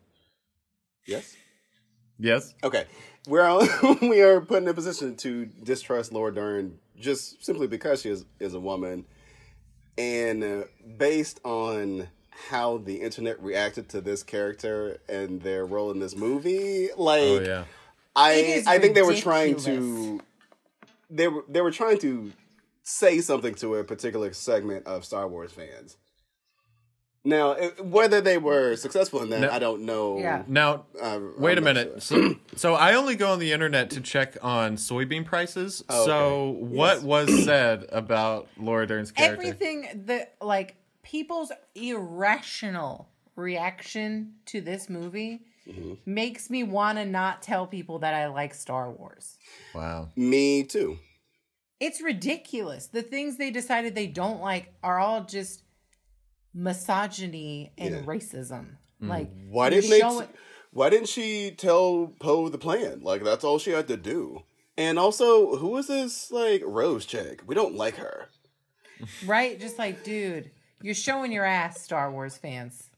Yes? Yes. Okay, we're all, we are put in a position to distrust Laura Dern just simply because she is is a woman, and uh, based on how the internet reacted to this character and their role in this movie, like Oh yeah. I It is I think they were trying to they were they were trying to say something to a particular segment of Star Wars fans. Now, whether they were successful in that, No. I don't know. Yeah. Now, Uh, wait a I'm not minute. sure. So, so I only go on the internet to check on soybean prices. Oh, So okay. what Yes. was said about Laura Dern's character? Everything that like people's irrational reaction to this movie Mm-hmm. makes me want to not tell people that I like Star Wars. Wow. Me too. It's ridiculous. The things they decided they don't like are all just misogyny and Yeah. racism. Mm. Like Why didn't they? showing- Why didn't she tell Poe the plan? Like that's all she had to do. And also, who is this like Rose chick? We don't like her. right? Just like, dude, you're showing your ass, Star Wars fans.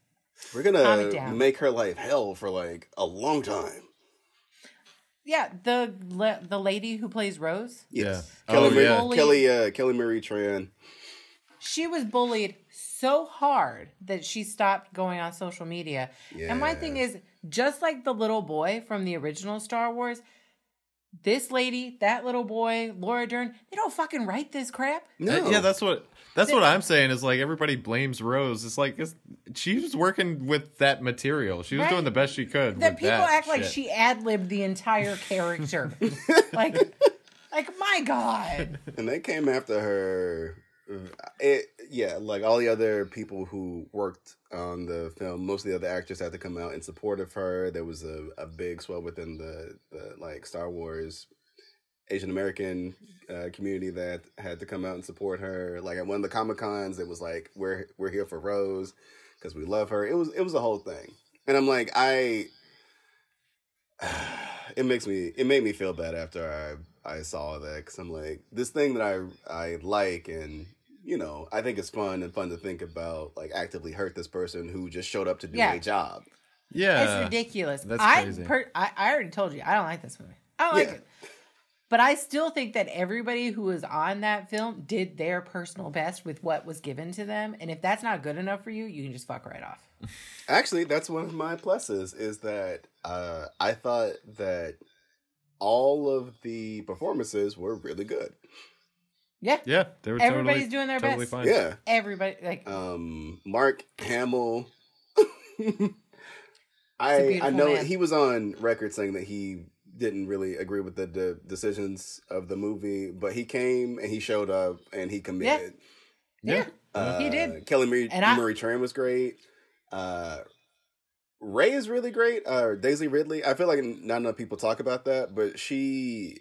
We're gonna make her life hell for like a long time. Yeah, the la- the lady who plays Rose, Yes. Yeah. Kelly, Oh, Marie, yeah. Kelly, uh, Kelly Marie Tran. she was bullied so hard that she stopped going on social media. And my thing is, just like the little boy from the original Star Wars, this lady, that little boy, Laura Dern, they don't fucking write this crap. No. Uh, yeah, that's what that's what I'm saying. Is like everybody blames Rose. It's like it's, she was working with that material. She was Right. doing the best she could. That with people that act like she ad libbed the entire character. like, like my god. and they came after her. It, yeah, like all the other people who worked on the film, most of the other actors had to come out in support of her. There was a, a big swell within the, the like Star Wars Asian American uh, community that had to come out and support her. Like at one of the Comic Cons, it was like we're we're here for Rose because we love her. It was it was a whole thing, and I'm like I. It makes me it made me feel bad after I I saw that because I'm like this thing that I I like and you know I think it's fun and fun to think about like actively hurt this person who just showed up to do Yeah. a job. yeah. it's ridiculous. that's I, crazy. per- I I already told you I don't like this movie. I don't like it. But I still think that everybody who was on that film did their personal best with what was given to them. And if that's not good enough for you, you can just fuck right off. Actually, that's one of my pluses is that uh, I thought that all of the performances were really good. Yeah. Yeah, they were Everybody's totally, doing their totally best. fine. Yeah. Everybody like um Mark Hamill. I beautiful know man. he was on record saying that he didn't really agree with the, the decisions of the movie, but he came and he showed up and he committed. yeah, Uh, he did. Kelly Marie, And I- Marie Tran was great. Uh, Rey is really great. Uh, Daisy Ridley. I feel like not enough people talk about that, but she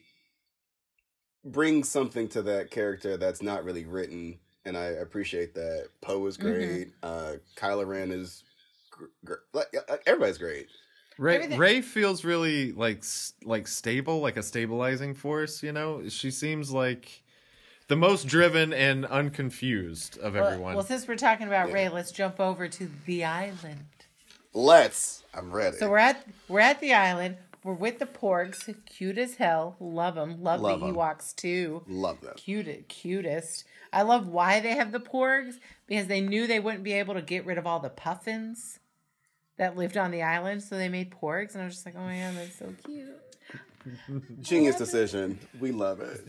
brings something to that character that's not really written, and I appreciate that. Poe is Mm-hmm. great. Uh, Kylo Ren is. Gr- gr- like, uh, everybody's great. Rey, Everything- Rey feels really like like stable, like a stabilizing force. You know, she seems like the most driven and unconfused of Well, everyone. well, since we're talking about Yeah. Rey, let's jump over to the island. Let's. I'm ready. So we're at we're at the island. We're with the porgs, cute as hell. Love them. Love, Love the 'em. Ewoks too. Love them. Cute, cutest. I love why they have the porgs because they knew they wouldn't be able to get rid of all the puffins that lived on the island, so they made porgs, and I was just like, oh my god, that's so cute. Genius decision. We love it.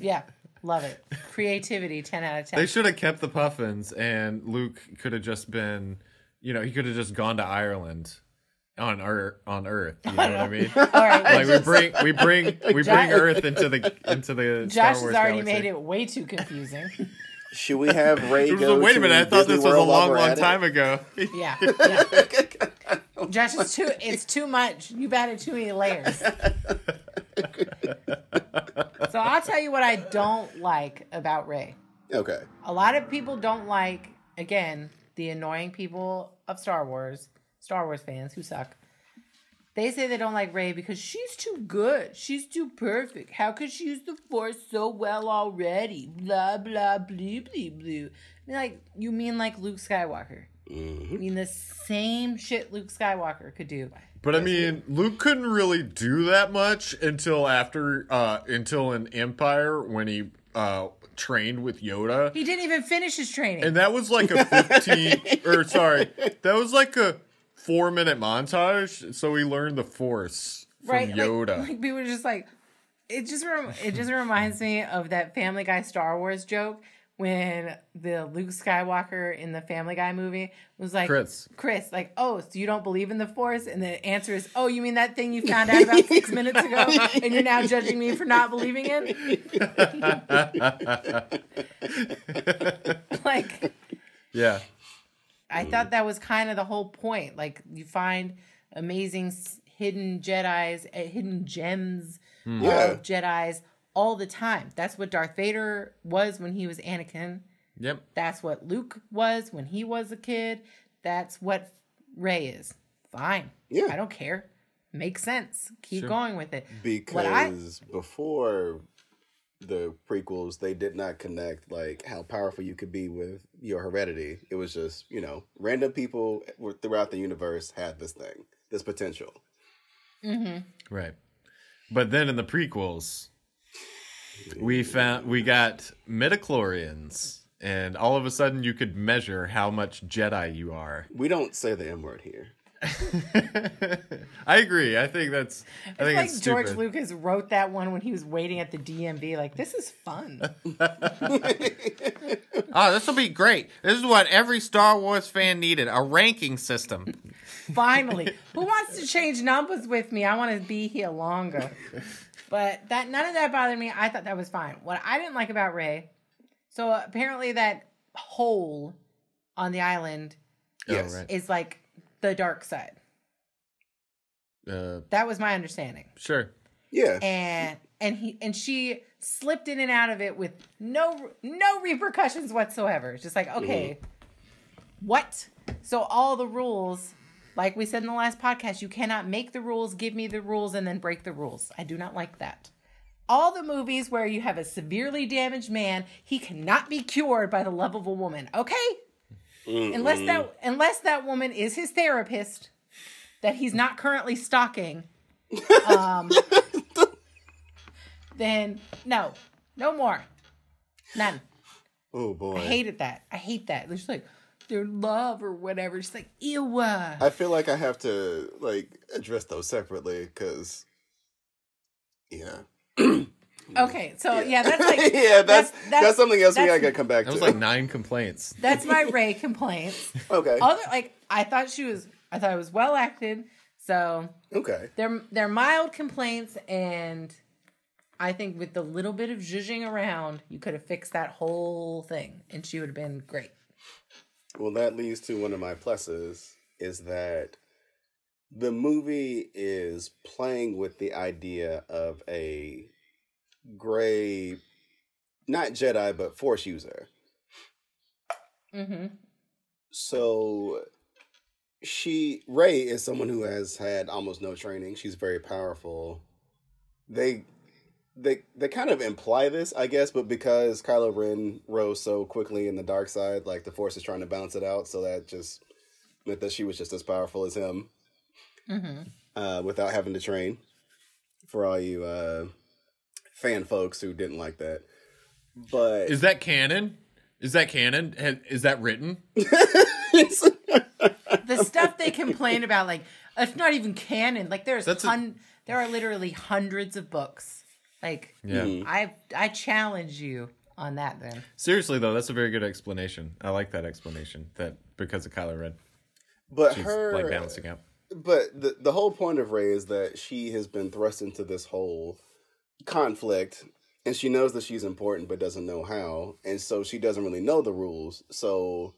Yeah, love it. Creativity, ten out of ten. they should have kept the puffins, and Luke could have just been, you know, he could have just gone to Ireland on Earth. On Earth, you know what I mean? all right, like we bring we bring we bring Josh- Earth into the into the Star Josh has already galaxy. made it way too confusing. Should we have Rey go a- wait a minute, I thought Disney this was a World while long, long at it? time ago. Yeah, yeah. Josh, it's too it's too much. You've added too many layers. so I'll tell you what I don't like about Rey. Okay. A lot of people don't like, again, the annoying people of Star Wars, Star Wars fans who suck. They say they don't like Rey because she's too good. She's too perfect. How could she use the Force so well already? Blah blah blue blue blue. I like you mean like Luke Skywalker? I Mhm. mean, the same shit Luke Skywalker could do. But I mean, Luke couldn't really do that much until after, uh, until in Empire when he uh, trained with Yoda, He didn't even finish his training. and that was like a fifteen, or sorry, that was like a four minute montage. So we learned the Force from right? Like- Yoda. Like, people were just like, it just rem- it just reminds me of that Family Guy Star Wars joke when the Luke Skywalker in the Family Guy movie was like, Chris. Chris, like, oh, so you don't believe in the Force? And the answer is, oh, you mean that thing you found out about six minutes ago, and you're now judging me for not believing in? like. yeah, I thought that was kind of the whole point. Like you find amazing hidden Jedi's, uh, hidden gems Yeah. of Jedi's all the time. That's what Darth Vader was when he was Anakin. yep. That's what Luke was when he was a kid. That's what Rey is. Fine. Yeah. I don't care. Makes sense. Keep Sure. going with it. because I- before the prequels they did not connect like how powerful you could be with your heredity it was just you know random people throughout the universe had this thing this potential mm-hmm. Right. But then in the prequels, we found we got midichlorians, and all of a sudden you could measure how much Jedi you are. we don't say the m word here I agree. I think that's. I It's think like it's George stupid. Lucas wrote that one when he was waiting at the DMV. Like, this is fun. Oh, this will be great. This is what every Star Wars fan needed—a ranking system. Finally, who wants to change numbers with me? I want to be here longer. But that none of that bothered me. I thought that was fine. What I didn't like about Rey, so apparently that hole on the island oh, Yes. Oh, is like the dark side. Uh, That was my understanding. sure. yeah And and he and she slipped in and out of it with no no repercussions whatsoever. It's just like, okay, what? So all the rules, like we said in the last podcast, you cannot make the rules, give me the rules, and then break the rules. I do not like that. All the movies where you have a severely damaged man, he cannot be cured by the love of a woman. Okay? Unless that unless that woman is his therapist that he's not currently stalking. Um then no. No more. None. oh boy I hated that. I hate that. Just like their love or whatever. It's like ew. I feel like I have to like address those separately because, yeah, Mm. Okay, so yeah, that's like yeah, that's, that's something else we gotta come back That to. was like nine complaints. That's my Rey complaints. okay, Other like I thought she was. I thought it was well acted. So okay, they're they're mild complaints, and I think with the little bit of zhuzhing around, you could have fixed that whole thing, and she would have been great. Well, that leads to one of my pluses is that the movie is playing with the idea of a gray, not Jedi, but Force user. Mm-hmm. So she Rey is someone who has had almost no training. She's very powerful. They they they kind of imply this, I guess, but because Kylo Ren rose so quickly in the dark side, like the Force is trying to balance it out, so that just meant that she was just as powerful as him, Mm-hmm. uh, without having to train. For all you uh, fan folks who didn't like that, but Is that canon? Is that canon? Ha- Is that written? the stuff they complain about, like it's not even canon. Like there's That's a- hun- there are literally hundreds of books. Like Yeah. Mhm. I I challenge you on that. Then Seriously though, that's a very good explanation. I like that explanation. That because of Kylo Ren, but she's her like balancing out. But the the whole point of Rey is that she has been thrust into this whole conflict and she knows that she's important but doesn't know how and so she doesn't really know the rules. So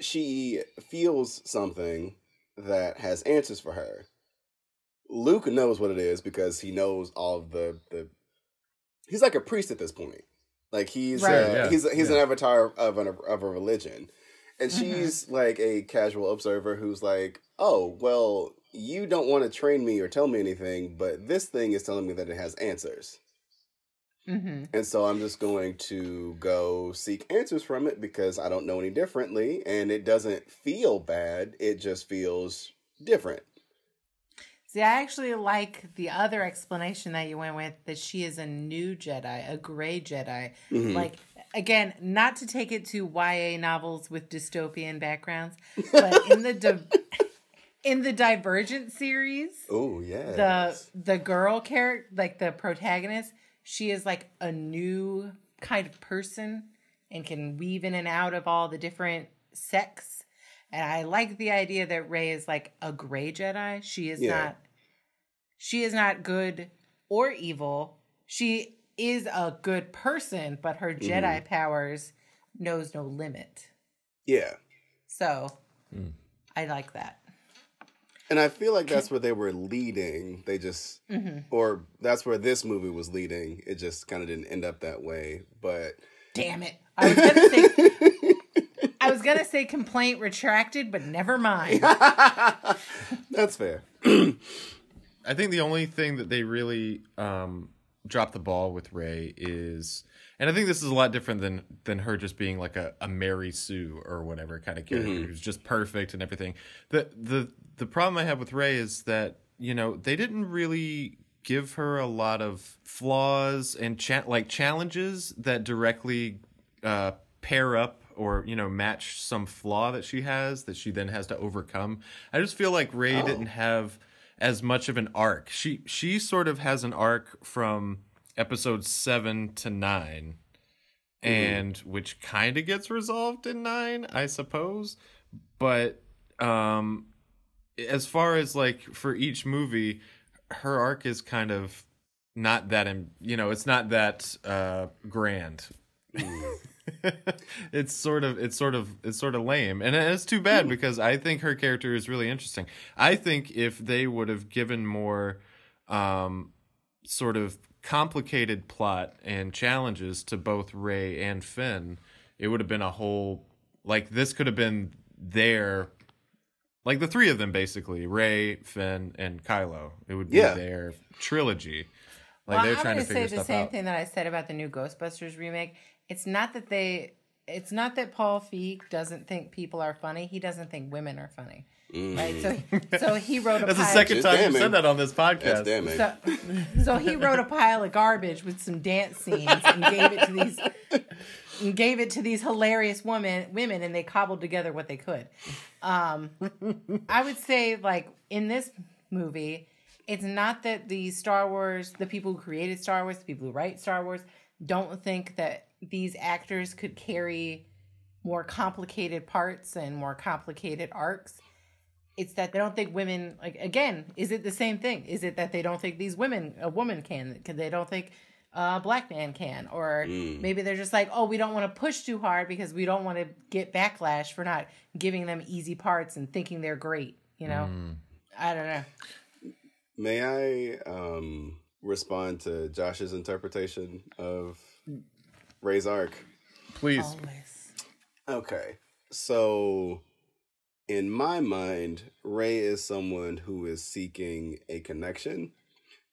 she feels something that has answers for her. Luke knows what it is because he knows all of the the he's like a priest at this point. Like he's Right. uh, Yeah, he's he's an avatar of an of a religion. And Mhm. she's like a casual observer who's like oh well you don't want to train me or tell me anything but this thing is telling me that it has answers Mm-hmm. And so I'm just going to go seek answers from it because I don't know any differently. And it doesn't feel bad, it just feels different. See, I actually like the other explanation that you went with that she is a new Jedi, a gray Jedi. Mhm. Like, again, not to take it to YA novels with dystopian backgrounds, but in the di- in the Divergent series, Oh, yeah. the the girl character, like the protagonist, she is like a new kind of person and can weave in and out of all the different sects. And I like the idea that Rey is like a gray Jedi. She is Yeah. not she is not good or evil. She is a good person, but her mm-hmm. Jedi powers knows no limit. Yeah. So mm. I like that. And I feel like that's where they were leading. They just, Mm-hmm. or that's where this movie was leading. It just kind of didn't end up that way. But Damn it. I was gonna say I was gonna say complaint retracted, but never mind. that's fair. I think the only thing that they really um, dropped the ball with Rey is, and I think this is a lot different than than her just being like a, a Mary Sue or whatever kind of character who's just perfect and everything. The the the problem I have with Rey is that you know they didn't really give her a lot of flaws and cha- like challenges that directly uh, pair up or you know match some flaw that she has that she then has to overcome. I just feel like Rey Oh. didn't have as much of an arc. She she sort of has an arc from episode 7 to 9 and which kind of gets resolved in 9, I suppose. But um as far as like for each movie, her arc is kind of not that you know, it's not that uh grand. It's sort of it's sort of it's sort of lame. And it's too bad because i think her character is really interesting. I think if they would have given more um sort of complicated plot and challenges to both rey and finn it would have been a whole like this could have been their like the three of them basically rey finn and kylo. It would be Yeah. their trilogy. Like well, they're I'm trying to gonna say figure the same out. thing that I said about the new Ghostbusters remake. It's not that they it's not that Paul Feig doesn't think people are funny. He doesn't think women are funny. Right? So so he wrote a that's the pile- second Just time you said that on this podcast That's damning. So, so he wrote a pile of garbage with some dance scenes and gave it to these and gave it to these hilarious women women and they cobbled together what they could. Um, I would say like in this movie, it's not that the Star Wars, the people who created Star Wars, the people who write Star Wars, don't think that these actors could carry more complicated parts and more complicated arcs. It's that they don't think women like again is it the same thing? Is it that they don't think these women a woman can because they don't think a black man can? Or maybe they're just like oh we don't want to push too hard because we don't want to get backlash for not giving them easy parts and thinking they're great you know? I don't know. May I um, respond to Josh's interpretation of Rey's arc? please always Okay. So, in my mind, Rey is someone who is seeking a connection.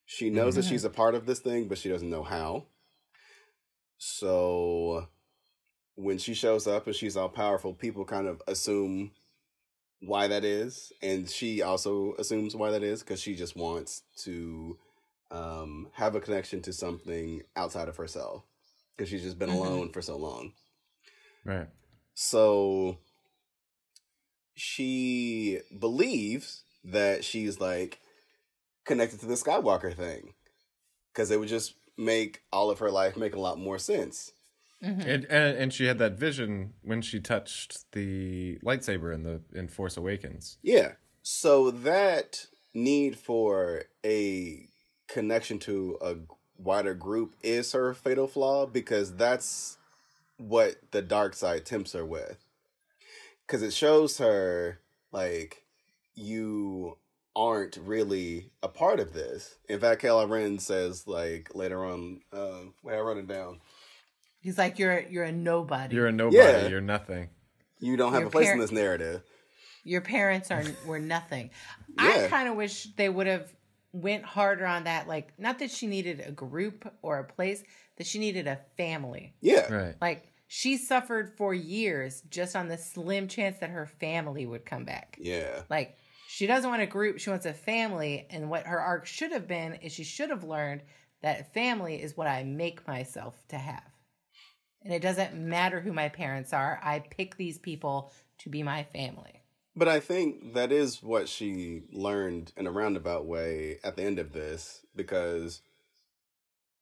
She knows that she's a part of this thing, but she doesn't know how. So, when she shows up and she's all powerful, people kind of assume why that is. And she also assumes why that is because she just wants to um, have a connection to something outside of herself because she's just been Mhm. alone for so long. right So she believes that she's like connected to the Skywalker thing because it would just make all of her life make a lot more sense. Mhm. And, and and she had that vision when she touched the lightsaber in the in Force Awakens. Yeah. So that need for a connection to a wider group is her fatal flaw because that's what the dark side tempts her with. Cuz it shows her like you aren't really a part of this. In fact, Kylo Ren says like later on, um, wait, I wrote it down. he's like you're you're a nobody You're a nobody. Yeah. You're nothing. You don't have Your a place in this narrative. your parents are were nothing. Yeah. I kind of wish they would have went harder on that. Like, not that she needed a group or a place, that she needed a family. Yeah. Right. Like, she suffered for years just on the slim chance that her family would come back. Yeah. Like, she doesn't want a group, she wants a family. And what her arc should have been is she should have learned that family is what I make myself to have. And it doesn't matter who my parents are, I pick these people to be my family. But I think that is what she learned in a roundabout way at the end of this because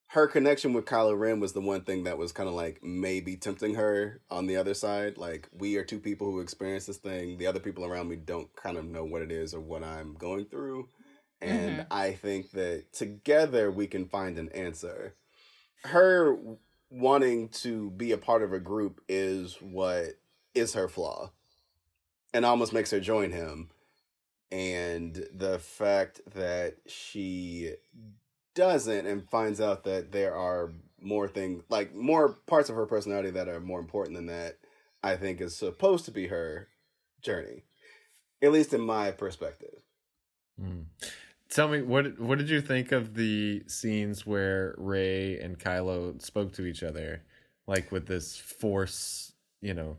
her connection with Kylo Ren was the one thing that was kind of like maybe tempting her on the other side. Like, we are two people who experience this thing. The other people around me don't kind of know what it is or what I'm going through. And Mhm. I think that together we can find an answer. Her wanting to be a part of a group is what is her flaw and almost makes her join him. And the fact that she doesn't and finds out that there are more things, like more parts of her personality that are more important than that, I think is supposed to be her journey, at least in my perspective. Mm. Tell me what what did you think of the scenes where Rey and Kylo spoke to each other, like with this force, you know,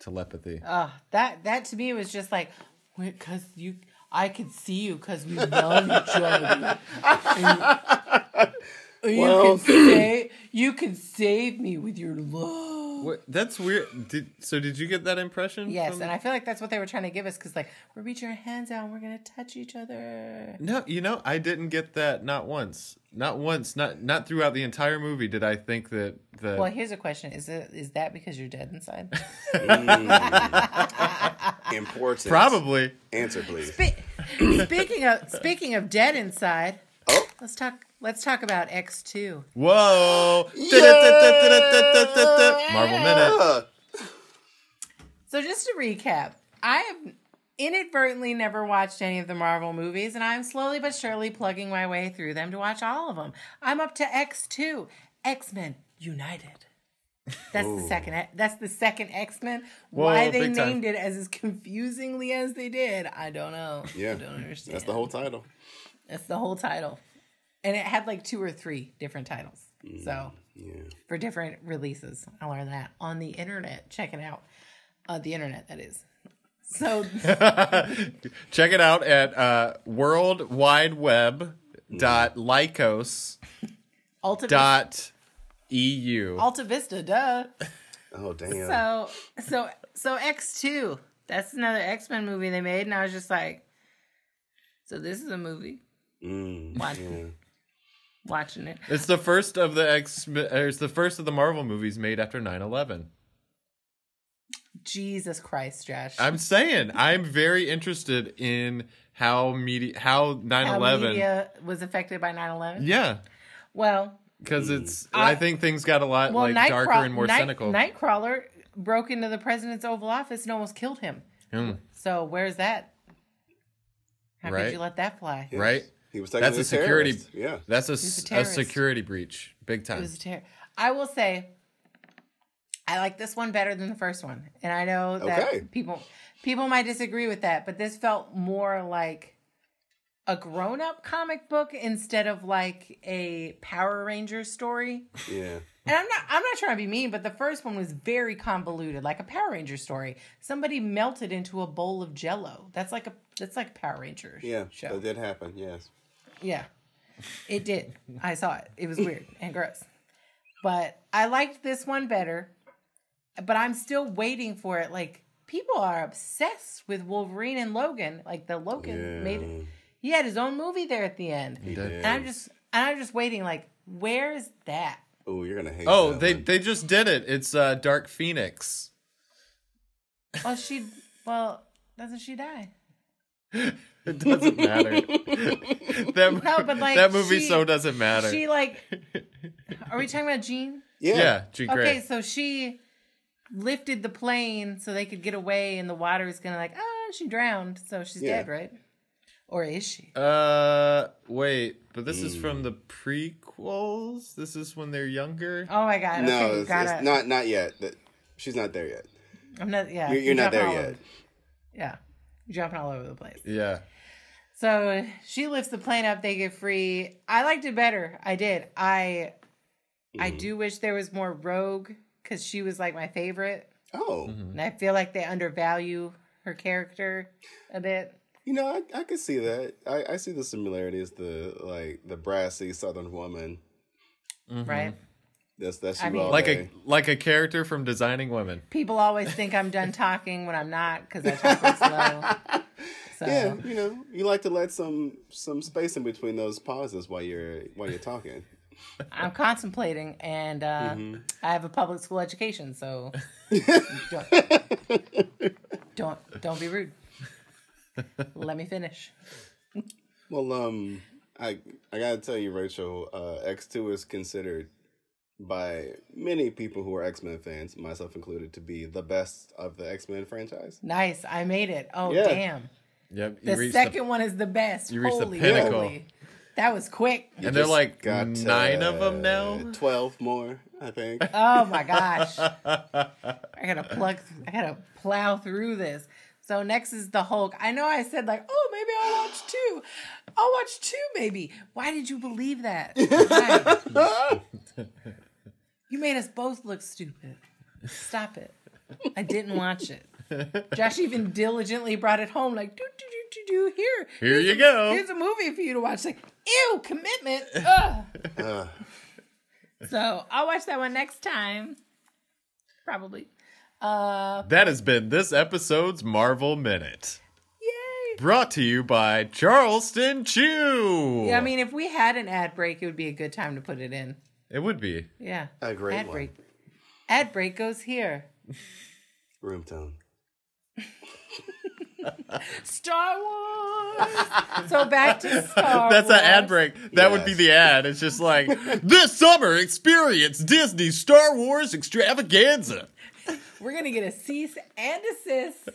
telepathy? Oh, that that to me was just like, because you, I could see you because we love each other. And you Well- can say you can save me with your love. What, that's weird. Did so? Did you get that impression? Yes, from- and I feel like that's what they were trying to give us because like we're reaching our hands out and we're gonna touch each other. No, you know, I didn't get that. Not once. Not once. Not not throughout the entire movie did I think that that. Well, here's a question: Is it is that because you're dead inside? Mm. Important. Probably. Answer, please. Spe- speaking of speaking of dead inside, Oh. let's talk. Let's talk about X two. Whoa! Marvel minute. So just to recap, I have inadvertently never watched any of the Marvel movies, and I'm slowly but surely plugging my way through them to watch all of them. I'm up to X2, X-Men United. That's the second. That's the second X Men. Why they big time. named it as, as confusingly as they did, I don't know. Yeah. I don't understand. That's the whole title. That's the whole title, and it had like two or three different titles. So Yeah. for different releases. I learned that on the internet. Check it out. Uh, the internet, that is. So Check it out at uh, World Wide Web dot Lycos dot eu. Alta Vista, duh. Oh damn. So so so X two. That's another X Men movie they made, and I was just like, so this is a movie. Mm, yeah. Watching it. It's the first of the X. It's the first of the Marvel movies made after 9-11. Jesus Christ, Josh. I'm saying I'm very interested in how media how 9/11. How media was affected by 9-11? Yeah, Well, because it's. I, I- think things got a lot well, like darker Nightcraw- and more Night- cynical. Nightcrawler broke into the president's Oval Office and almost killed him. Hmm, So where's that? How Right. could you let that fly? Yes. Right? He was taking That's a security. Yeah. That's a, He's a s- a terrorist. security breach, big It time. was a terror. I will say, I like this one better than the first one, and I know that Okay. people people might disagree with that, but this felt more like a grown up comic book instead of like a Power Rangers story. Yeah. And I'm not I'm not trying to be mean, but the first one was very convoluted, like a Power Ranger story. Somebody melted into a bowl of Jello. That's like a that's like Power Rangers Yeah. show. That did happen. Yes. Yeah, it did. I saw it. It was weird and gross. But I liked this one better. But I'm still waiting for it. Like people are obsessed with Wolverine and Logan. Like the Logan Yeah. made it. He had his own movie there at the end. He did. did. And I'm just and I'm just waiting. Like where is that? Oh, you're gonna hate. Oh, that they one. they just did it. It's uh, Dark Phoenix. Oh, she. Well, doesn't she die? It doesn't matter. that, No, but, like, that movie she- so doesn't matter. She like. Are we talking about Jean? Yeah. yeah, Jean Grey. Okay, so she lifted the plane so they could get away, and the water is gonna like, oh, she drowned, so she's Yeah. dead, right? Or is she? Uh, wait, but this is Mm. from the prequels. This is when they're younger. Oh my god! No, okay, it's, got it's not not yet. She's not there yet. I'm not. Yeah, You're, you're not jumping there yet. yeah, you're jumping all over the place. Yeah, So she lifts the plane up, they get free. I liked it better. I did. I I mm-hmm. do wish there was more Rogue because she was like my favorite. Oh, And I feel like they undervalue her character a bit. you know, I, I could see that. I, I see the similarities. The like the brassy Southern woman. Mm-hmm. Right? That's that's I you mean- all Like day. a like a character from Designing Women. People always think I'm done talking when I'm not because I talk real slow. So yeah, you know, you like to let some some space in between those pauses while you're while you're talking. I'm contemplating, and uh, Mm-hmm. I have a public school education, so don't, don't don't be rude. Let me finish. Well, um, I I gotta tell you, Rachel, uh, X two is considered by many people who are X Men fans, myself included, to be the best of the X Men franchise. Nice, I made it. Oh Yeah. damn! Yep. You The reached second one is the best. you reached the Holy pinnacle. moly. That was quick. and they're like got, nine of them uh, now. Twelve more, I think. Oh my gosh. I gotta plug I gotta plow through this. So next is the Hulk. I know I said like, oh maybe I'll watch two. I'll watch two maybe. Why did you believe that? Why? you made us both look stupid. Stop it. I didn't watch it. Josh even diligently brought it home, like, do do do do do. Here, Here you a- go. Here's a movie for you to watch. Like, ew, commitment. Ugh. Uh, So I'll watch that one next time. Probably. Uh That has been this episode's Marvel Minute. yay. Brought to you by Charleston Chew. Yeah, I mean if we had an ad break, it would be a good time to put it in. It would be. Yeah. A great ad one. break. Ad break goes here. room tone. Star Wars. so back to Star That's Wars. an ad break. That would be the ad. It's just like this summer, experience Disney Star Wars extravaganza. We're gonna get a cease and desist.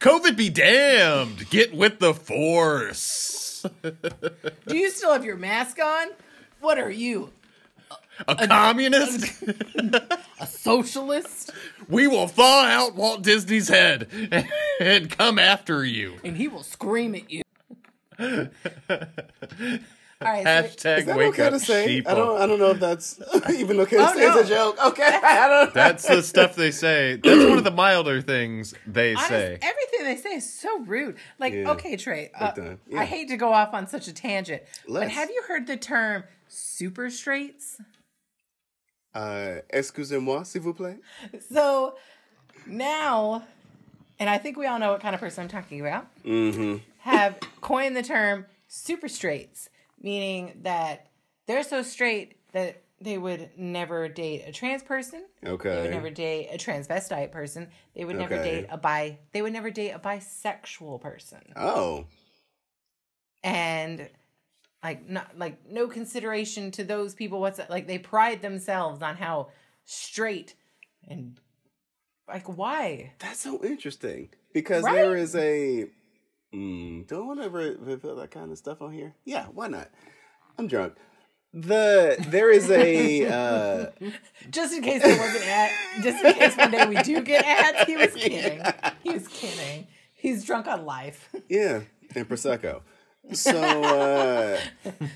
COVID be damned. Get with the force. Do you still have your mask on? What are you? A communist? A socialist? we will thaw out Walt Disney's head and come after you. And he will scream at you. All right, Hashtag Is that wake okay up to say? sheeple. I don't. I don't know if that's even okay to Oh, say no. as a joke. Okay, I don't. That's the stuff they say. That's one of the milder things they Honest, say. everything they say is so rude. Like, Yeah. okay, Trey, uh. Yeah. I hate to go off on such a tangent, but Let's. have you heard the term super straights? Uh, excusez-moi, s'il vous plaît. So now, and I think we all know what kind of person I'm talking about, Mm-hmm. have coined the term super straights, meaning that they're so straight that they would never date a trans person. Okay. They would never date a transvestite person. They would never Okay. date a bi. They would never date a bisexual person. Oh, and like not like no consideration to those people what's like they pride themselves on how straight and like why that's so interesting because Right? there is a. Mm, do I want to re- reveal that kind of stuff on here? Yeah, why not? I'm drunk. The there is a uh, just in case there wasn't ad just in case one day we do get ads he was kidding he was kidding he's drunk on life yeah, and prosecco. So uh,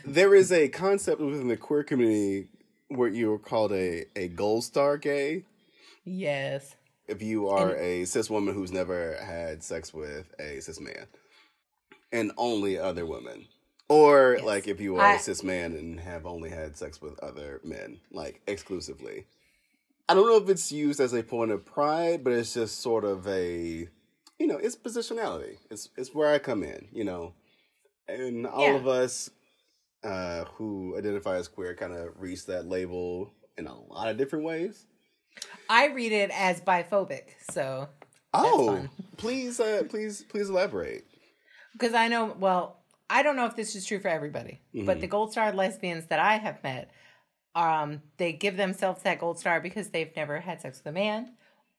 there is a concept within the queer community where you are called a a gold star gay. yes. If you are a cis woman who's never had sex with a cis man and only other women. Or Yes. like if you are I- a cis man and have only had sex with other men like exclusively. I don't know if it's used as a point of pride but it's just sort of a you know it's positionality. It's it's where i come in you know and all Yeah. of us uh who identify as queer kind of reach that label in a lot of different ways i read it as biphobic so Oh, please, uh, please, please elaborate. because I know, well, I don't know if this is true for everybody, but the gold star lesbians that I have met, um, they give themselves that gold star because they've never had sex with a man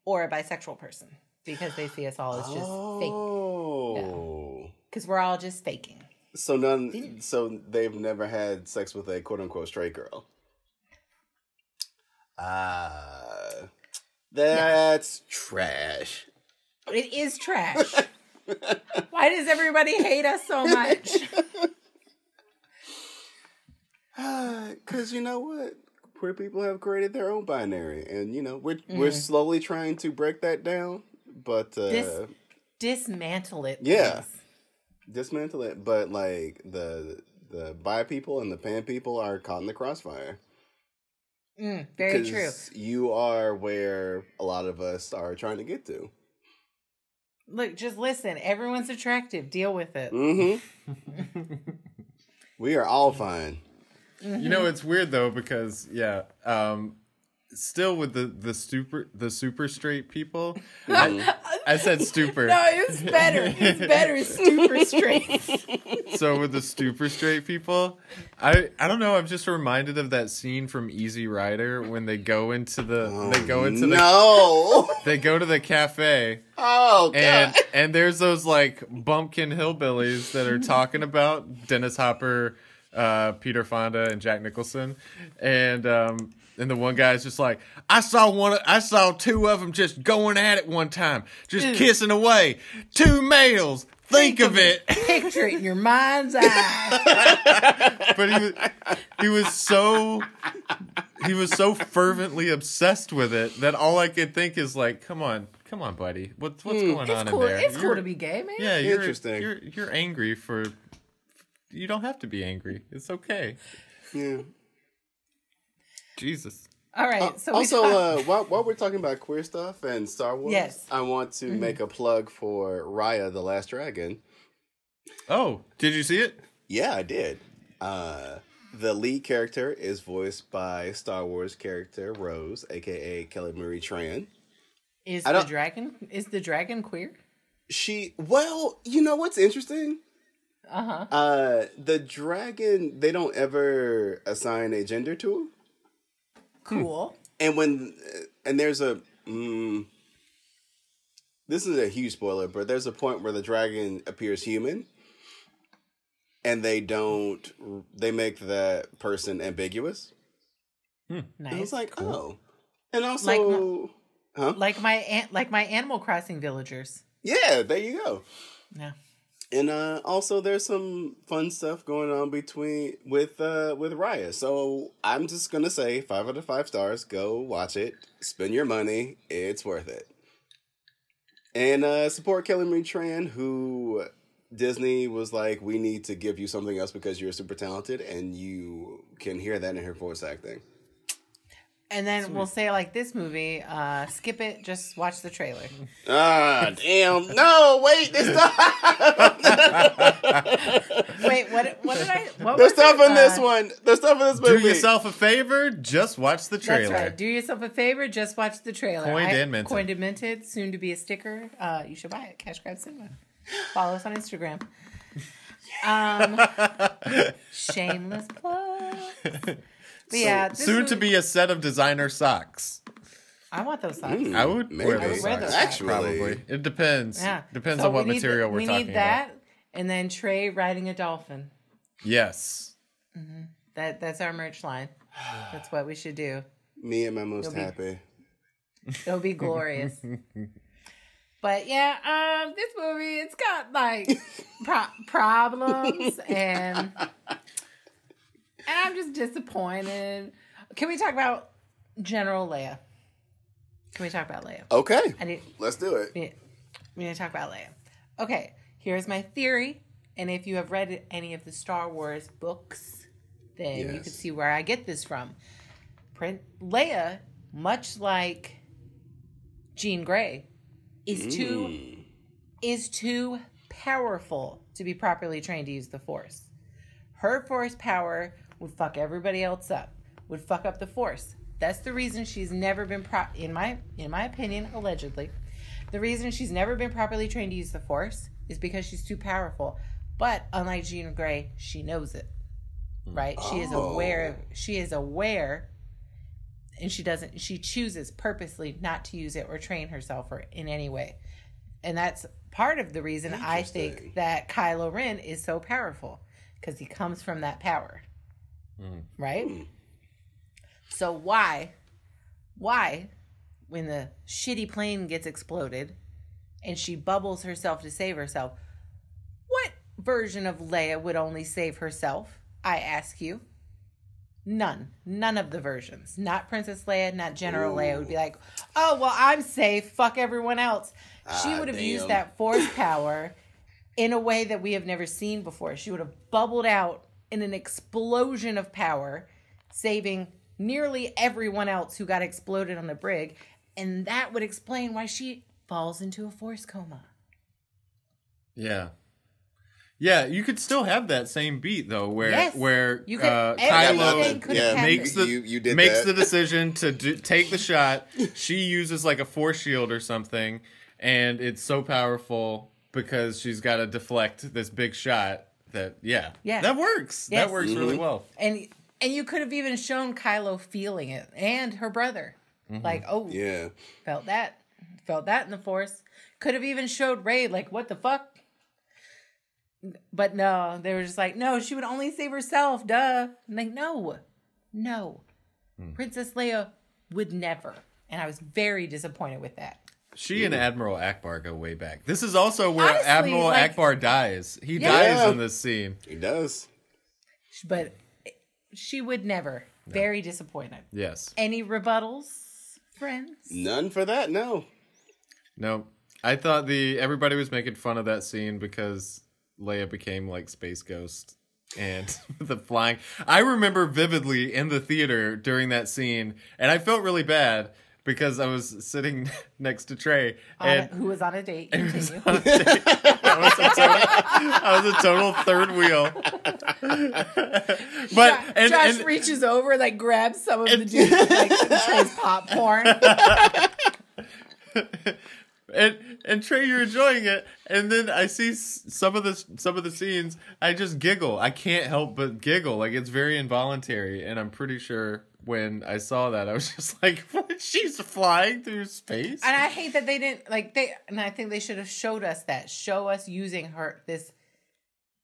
or a bisexual person because they see us all as just fake. Oh, Because we're all just faking. So none, so they've never had sex with a quote unquote straight girl. Ah, that's trash. It is trash. Why does everybody hate us so much? Because you know what? Queer people have created their own binary, and you know we're we're slowly trying to break that down, but uh, Dis- Dismantle it. Yeah. please. Dismantle it. But like the the bi people and the pan people are caught in the crossfire. Mm, very true. 'Cause You are where a lot of us are trying to get to. Look, just listen. Everyone's attractive. Deal with it. Mm-hmm. we are all fine. You know, it's weird though because yeah, um, still with the the super the super straight people. I, I said stupor. No, it's better. It's better. It's super straight. so with the super straight people, I I don't know. I'm just reminded of that scene from Easy Rider when they go into the they go into the no. they go to the cafe oh god. and and there's those like bumpkin hillbillies that are talking about Dennis Hopper, uh, Peter Fonda, and Jack Nicholson, and um, and the one guy's just like, I saw one, I saw two of them just going at it one time, just kissing away, two males. Think of it. Picture it in your mind's eye. but he was, he was so he was so fervently obsessed with it that all I could think is like, come on, come on, buddy, what's what's going on It's cool. in there? It's cool You're- to be gay, man. Yeah, you're, Interesting. You're you're angry for. You don't have to be angry. It's okay. yeah. Jesus. All right. So also, talk- uh, while, while we're talking about queer stuff and Star Wars, Yes. I want to make a plug for Raya the Last Dragon. Oh, did you see it? Yeah, I did. Uh, the lead character is voiced by Star Wars character Rose, aka Kelly Marie Tran. is the dragon is the dragon queer? She, well, you know what's interesting? Uh huh. Uh, the dragon, they don't ever assign a gender to him. Cool. And when, and there's a, mm, this is a huge spoiler, but there's a point where the dragon appears human, and they don't, they make that person ambiguous. Nice. And I was like, oh, and also, Like huh? like my an- like my Animal Crossing villagers. Yeah, there you go. Yeah. And uh, also, there's some fun stuff going on between with uh, with Raya. So I'm just gonna say five out of five stars. Go watch it. Spend your money. It's worth it. And uh, support Kelly Marie Tran, who Disney was like, we need to give you something else because you're super talented, and you can hear that in her voice acting. And then we'll say like this movie, uh, skip it, just watch the trailer. Ah, damn! No, wait, this stuff. Wait, what? What did I? What the was stuff it? in this Uh, one. The stuff in this movie. Do yourself a favor. Just watch the trailer. That's right. Do yourself a favor. Just watch the trailer. Coined I- and minted. Coined and minted. Soon to be a sticker. Uh, you should buy it. Cash Grab Cinema. Follow us on Instagram. Um, shameless plug. But yeah, this Soon was- to be a set of designer socks. I want those socks. Mm, I would maybe. wear I would those wear socks. those Actually. probably. It depends. Yeah, Depends So on what we need material th- we're we talking about. We need about. that, and then Trey riding a dolphin. Yes. That that's our merch line. That's what we should do. Me and my most You'll be- happy. It'll be glorious. but yeah, um, this movie it's got like pro- problems and and I'm just disappointed. Can we talk about General Leia? Can we talk about Leia? Okay, I need let's do it. we need, we need to talk about Leia. Okay, here's my theory, and if you have read any of the Star Wars books, then you can see where I get this from. Prin- Leia, much like Jean Grey, is too Mm. is too powerful to be properly trained to use the Force. Her Force power would fuck everybody else up. Would fuck up the Force. That's the reason she's never been pro in my in my opinion, allegedly. The reason she's never been properly trained to use the Force is because she's too powerful. But unlike Jean Grey, she knows it. Right? She is oh. aware Oh. she is aware and she doesn't she chooses purposely not to use it or train herself or in any way. And that's part of the reason I think that Kylo Ren is so powerful because he comes from that power. Right? Hmm. So why why when the shitty plane gets exploded and she bubbles herself to save herself. What version of Leia would only save herself? I ask you. None. None of the versions. Not Princess Leia, not General Leia would be like, oh, well, I'm safe. Fuck everyone else. She Ah, would have damn. used that force power in a way that we have never seen before. She would have bubbled out in an explosion of power, saving nearly everyone else who got exploded on the brig. And that would explain why she falls into a force coma. Yeah. Yeah, you could still have that same beat though, where Yes. where You could- uh, everything Kylo could yeah, makes the You- you did makes that. the decision to do, take the shot. She uses like a force shield or something, and it's so powerful because she's got to deflect this big shot. That yeah, Yeah. that works. Yes. That works really mm-hmm. well. And and you could have even shown Kylo feeling it and her brother. Mm-hmm. Like, oh, Yeah. felt that. Felt that in the force. Could have even showed Rey like, what the fuck? But no, they were just like, no, she would only save herself, duh. I'm like, no, no. Hmm. Princess Leia would never. And I was very disappointed with that. She and Admiral Ackbar go way back. This is also where Honestly, Admiral like- Ackbar dies. He Yeah. dies Yeah. in this scene. He does. But she would never. Very disappointed. Yes. Any rebuttals, friends? None for that, no. No, I thought the everybody was making fun of that scene because Leia became like Space Ghost and the flying. I remember vividly in the theater during that scene, and I felt really bad because I was sitting next to Trey On a- and. who was on a date? Continue. I was, a total, I was a total third wheel, but and, Josh and- reaches over, like grabs some of the dude's like Trey's popcorn. and and Trey, you're enjoying it, and then I see some of the some of the scenes. I just giggle. I can't help but giggle. Like it's very involuntary, and I'm pretty sure when I saw that, I was just like, "What? She's flying through space." And I hate that they didn't like they and I think they should have showed us that. Show us using her this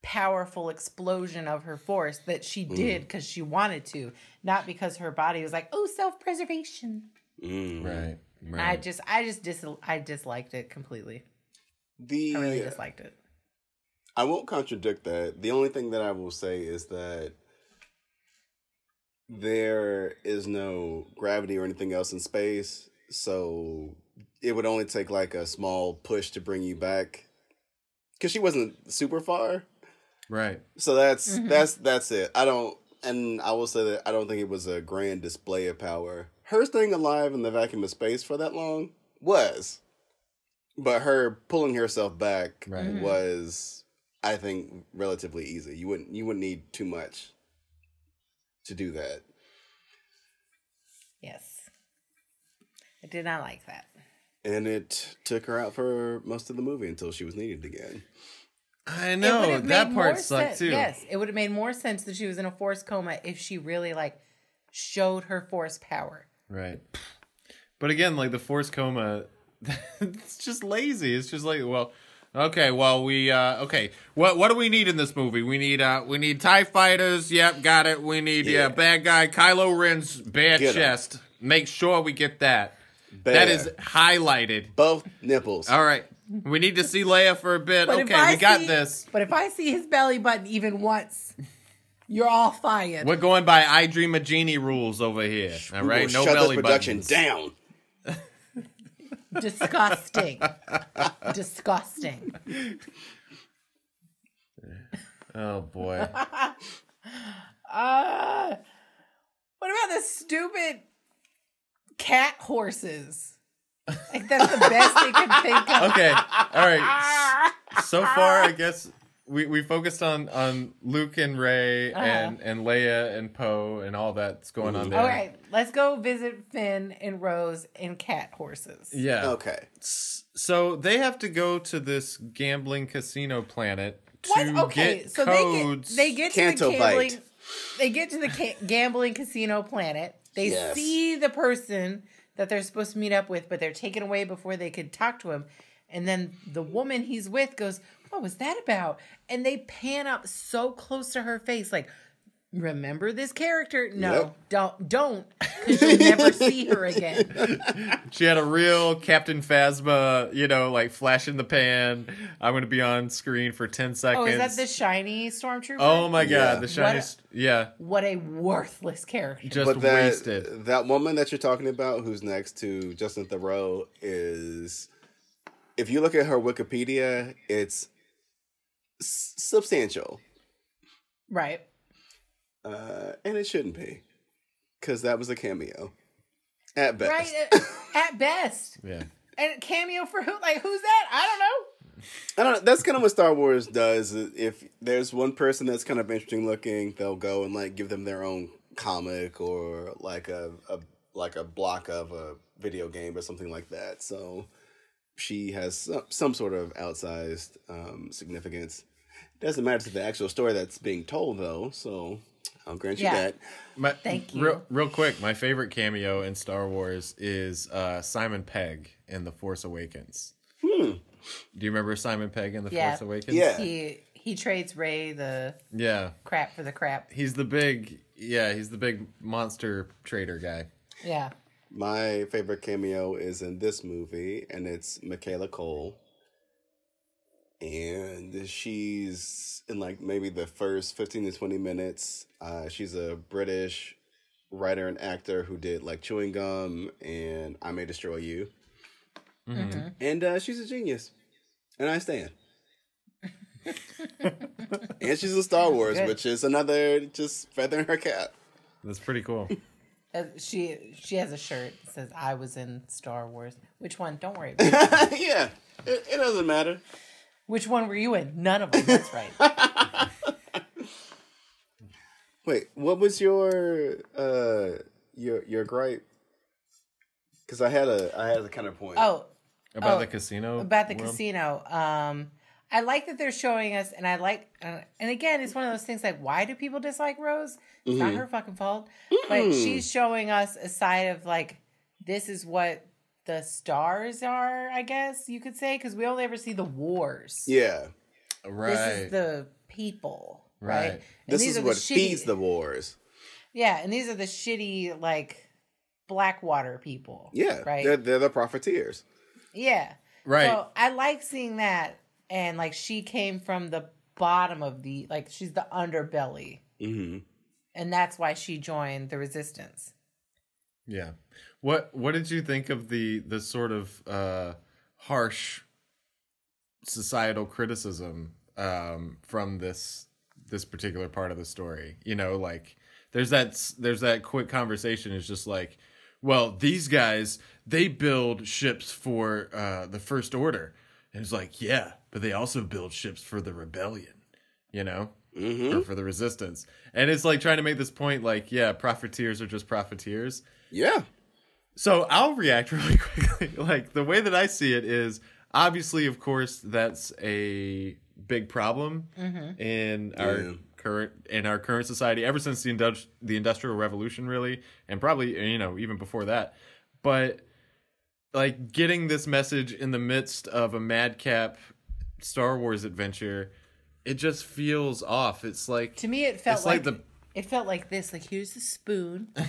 powerful explosion of her force that she did because she wanted to, not because her body was like, oh, self-preservation. Mm. Right. I just I just dis I disliked it completely. The I really disliked it. I won't contradict that. The only thing that I will say is that there is no gravity or anything else in space, so it would only take like a small push to bring you back. Cause she wasn't super far, right. so that's Mhm. that's that's it. I don't, and I will say that I don't think it was a grand display of power. Her staying alive in the vacuum of space for that long was, but her pulling herself back Right. Mhm. was, I think, relatively easy. You wouldn't you wouldn't need too much to do that. Yes. I did not like that. And it took her out for most of the movie until she was needed again. I know that part sucked sense- too. Yes, it would have made more sense that she was in a force coma if she really like showed her force power. Right. But again, like the force coma, it's just lazy. It's just like, well, okay, well we uh okay. What what do we need in this movie? We need uh we need TIE fighters, yep, got it. We need yeah, Yeah. bad guy, Kylo Ren's bare Get 'em. chest. Make sure we get that. Bare. That is highlighted. both nipples. All right. We need to see Leia for a bit. But if okay, I we got see- this. But if I see his belly button even once, you're all fired. We're going by I Dream a Jeannie rules over here. All right, We right, will no shut belly this production buttons. down. Disgusting. Disgusting. Oh boy. Uh, what about the stupid cat horses? Like that's the best they could think of. Okay. All right. so far i guess we, we focused on on luke and rey Uh-huh. and and leia and poe and all that's going on there All right, let's go visit Finn and Rose and cat horses. yeah Okay. So they have to go to this gambling casino planet to What? Okay, get so codes they get they get to Canto the bite. gambling. They get to the ca- gambling casino planet. They Yes. see the person that they're supposed to meet up with, but they're taken away before they could talk to him. And then the woman he's with goes, "What was that about?" And they pan up so close to her face, like remember this character? No, Yep. don't, don't, because you'll never see her again. She had a real Captain Phasma, you know, like flash in the pan. I'm going to be on screen for 10 seconds. Oh, is that the shiny stormtrooper? Oh my god, Yeah. the shiny. What yeah, What a worthless character. just but that wasted. that woman that you're talking about, who's next to Justin Theroux, is if you look at her Wikipedia, it's s- substantial, right. uh, and it shouldn't be because that was a cameo at best. Right. uh, At best. Yeah. And cameo for who? Like, who's that? I don't know. I don't know. That's kind of what Star Wars does. If there's one person that's kind of interesting looking, they'll go and like give them their own comic or like a, a like a block of a video game or something like that. So she has some, some sort of outsized um, significance. Doesn't matter to the actual story that's being told though. So I'll grant you Yeah. that. My, Thank you. Real, real quick, my favorite cameo in Star Wars is uh, Simon Pegg in The Force Awakens. Hmm. Do you remember Simon Pegg in The Yeah. Force Awakens? Yeah. He he trades Rey the Yeah. crap for the crap. He's the big, yeah, he's the big monster trader guy. Yeah. My favorite cameo is in this movie, and it's Michaela Coel. And she's in like maybe the first 15 to 20 minutes. Uh, she's a British writer and actor who did like Chewing Gum and I May Destroy You. Mm-hmm. And uh, she's a genius. And I stand. and she's in Star Wars, Good. which is another just feather in her cap. That's pretty cool. Uh, she she has a shirt that says I was in Star Wars. Which one? Don't worry. About it. yeah, it, it doesn't matter. Which one were you in? None of them. That's right. Wait, what was your uh your your gripe? Because I had a I had a counterpoint. Oh, About Oh, the casino? about the world? casino. Um, I like that they're showing us, and I like, uh, and again, it's one of those things like, why do people dislike Rose? It's not her fucking fault, but she's showing us a side of like, this is what the stars are, I guess you could say, because we only ever see the wars. yeah, Right. This is the people, right? Right. This is are the what shitty- feeds the wars. Yeah, and these are the shitty like Blackwater people. Yeah, right. They're they're the profiteers. Yeah. Right. So I like seeing that. And like she came from the bottom of the like she's the underbelly. hmm And that's why she joined the resistance. Yeah. What What did you think of the the sort of uh, harsh societal criticism um, from this this particular part of the story? You know, like there's that there's that quick conversation. It's just like, well, these guys they build ships for uh, the First Order, and it's like, yeah, but they also build ships for the rebellion. You know, hmm or for the resistance, and it's like trying to make this point, like, yeah, profiteers are just profiteers. Yeah, So I'll react really quickly. like the way that I see it is obviously, of course, that's a big problem in our Yeah. current in our current society ever since the industri- the industrial revolution, really, and probably you know even before that. But like getting this message in the midst of a madcap Star Wars adventure, it just feels off. It's like To me it felt It's like, like the- it felt like this. Like here's the spoon. Put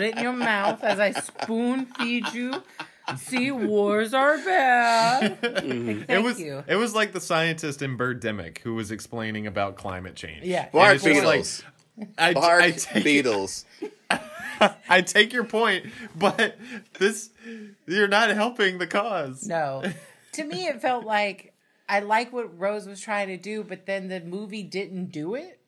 it in your mouth as I spoon feed you. See, wars are bad. Like, mm-hmm. thank it was you. it was like the scientist in Birdemic who was explaining about climate change. Yeah. bark it's just like- I, bark I take beetles. I take your point, but this you're not helping the cause. No. To me, it felt like I like what Rose was trying to do, but then the movie didn't do it.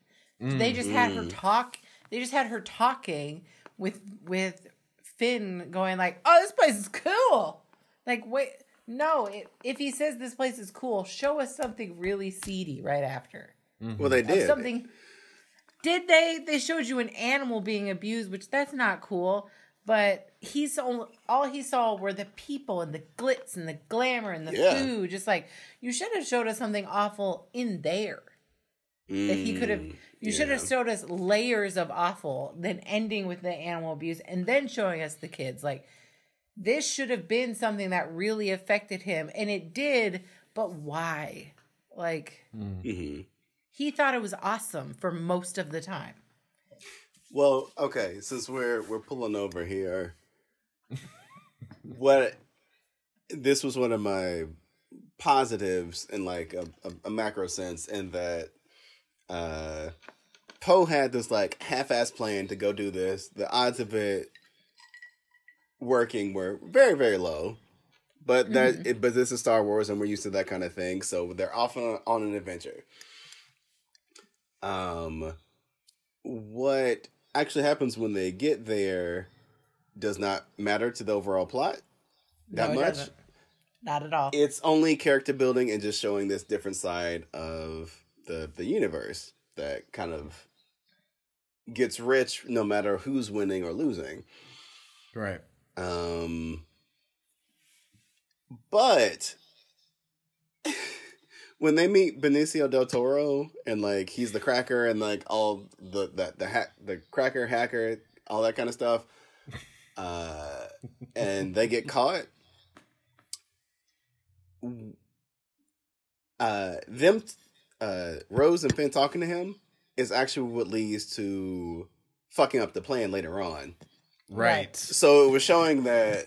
They just had her mm-hmm. talk. They just had her talking with with Finn going like, "Oh, this place is cool." Like, wait, no. It, if he says this place is cool, show us something really seedy right after. Mm-hmm. Well, they Of did. Something. Did they? They showed you an animal being abused, which that's not cool. But he saw all he saw were the people and the glitz and the glamour and the Yeah. food. Just like you should have showed us something awful in there. That he could have. Mm, You should have showed us layers of awful, then ending with the animal abuse, and then showing us the kids. Like this should have been something that really affected him, and it did. But why? Like Mhm. he thought it was awesome for most of the time. Well, okay, since we're we're pulling over here, what this was one of my positives in like a, a, a macro sense, in that uh, Poe had this like half-ass plan to go do this. The odds of it working were very very low, but that it, but this is Star Wars and we're used to that kind of thing, so they're off on, on an adventure. Um, what actually happens when they get there does not matter to the overall plot that No, much. doesn't. Not at all. It's only character building and just showing this different side of the the universe that kind of gets rich no matter who's winning or losing. Right. Um, but when they meet Benicio del Toro and like he's the cracker and like all the the the hack the cracker hacker all that kind of stuff, uh, and they get caught. Uh, them, uh, Rose and Finn talking to him is actually what leads to fucking up the plan later on. Right. So it was showing that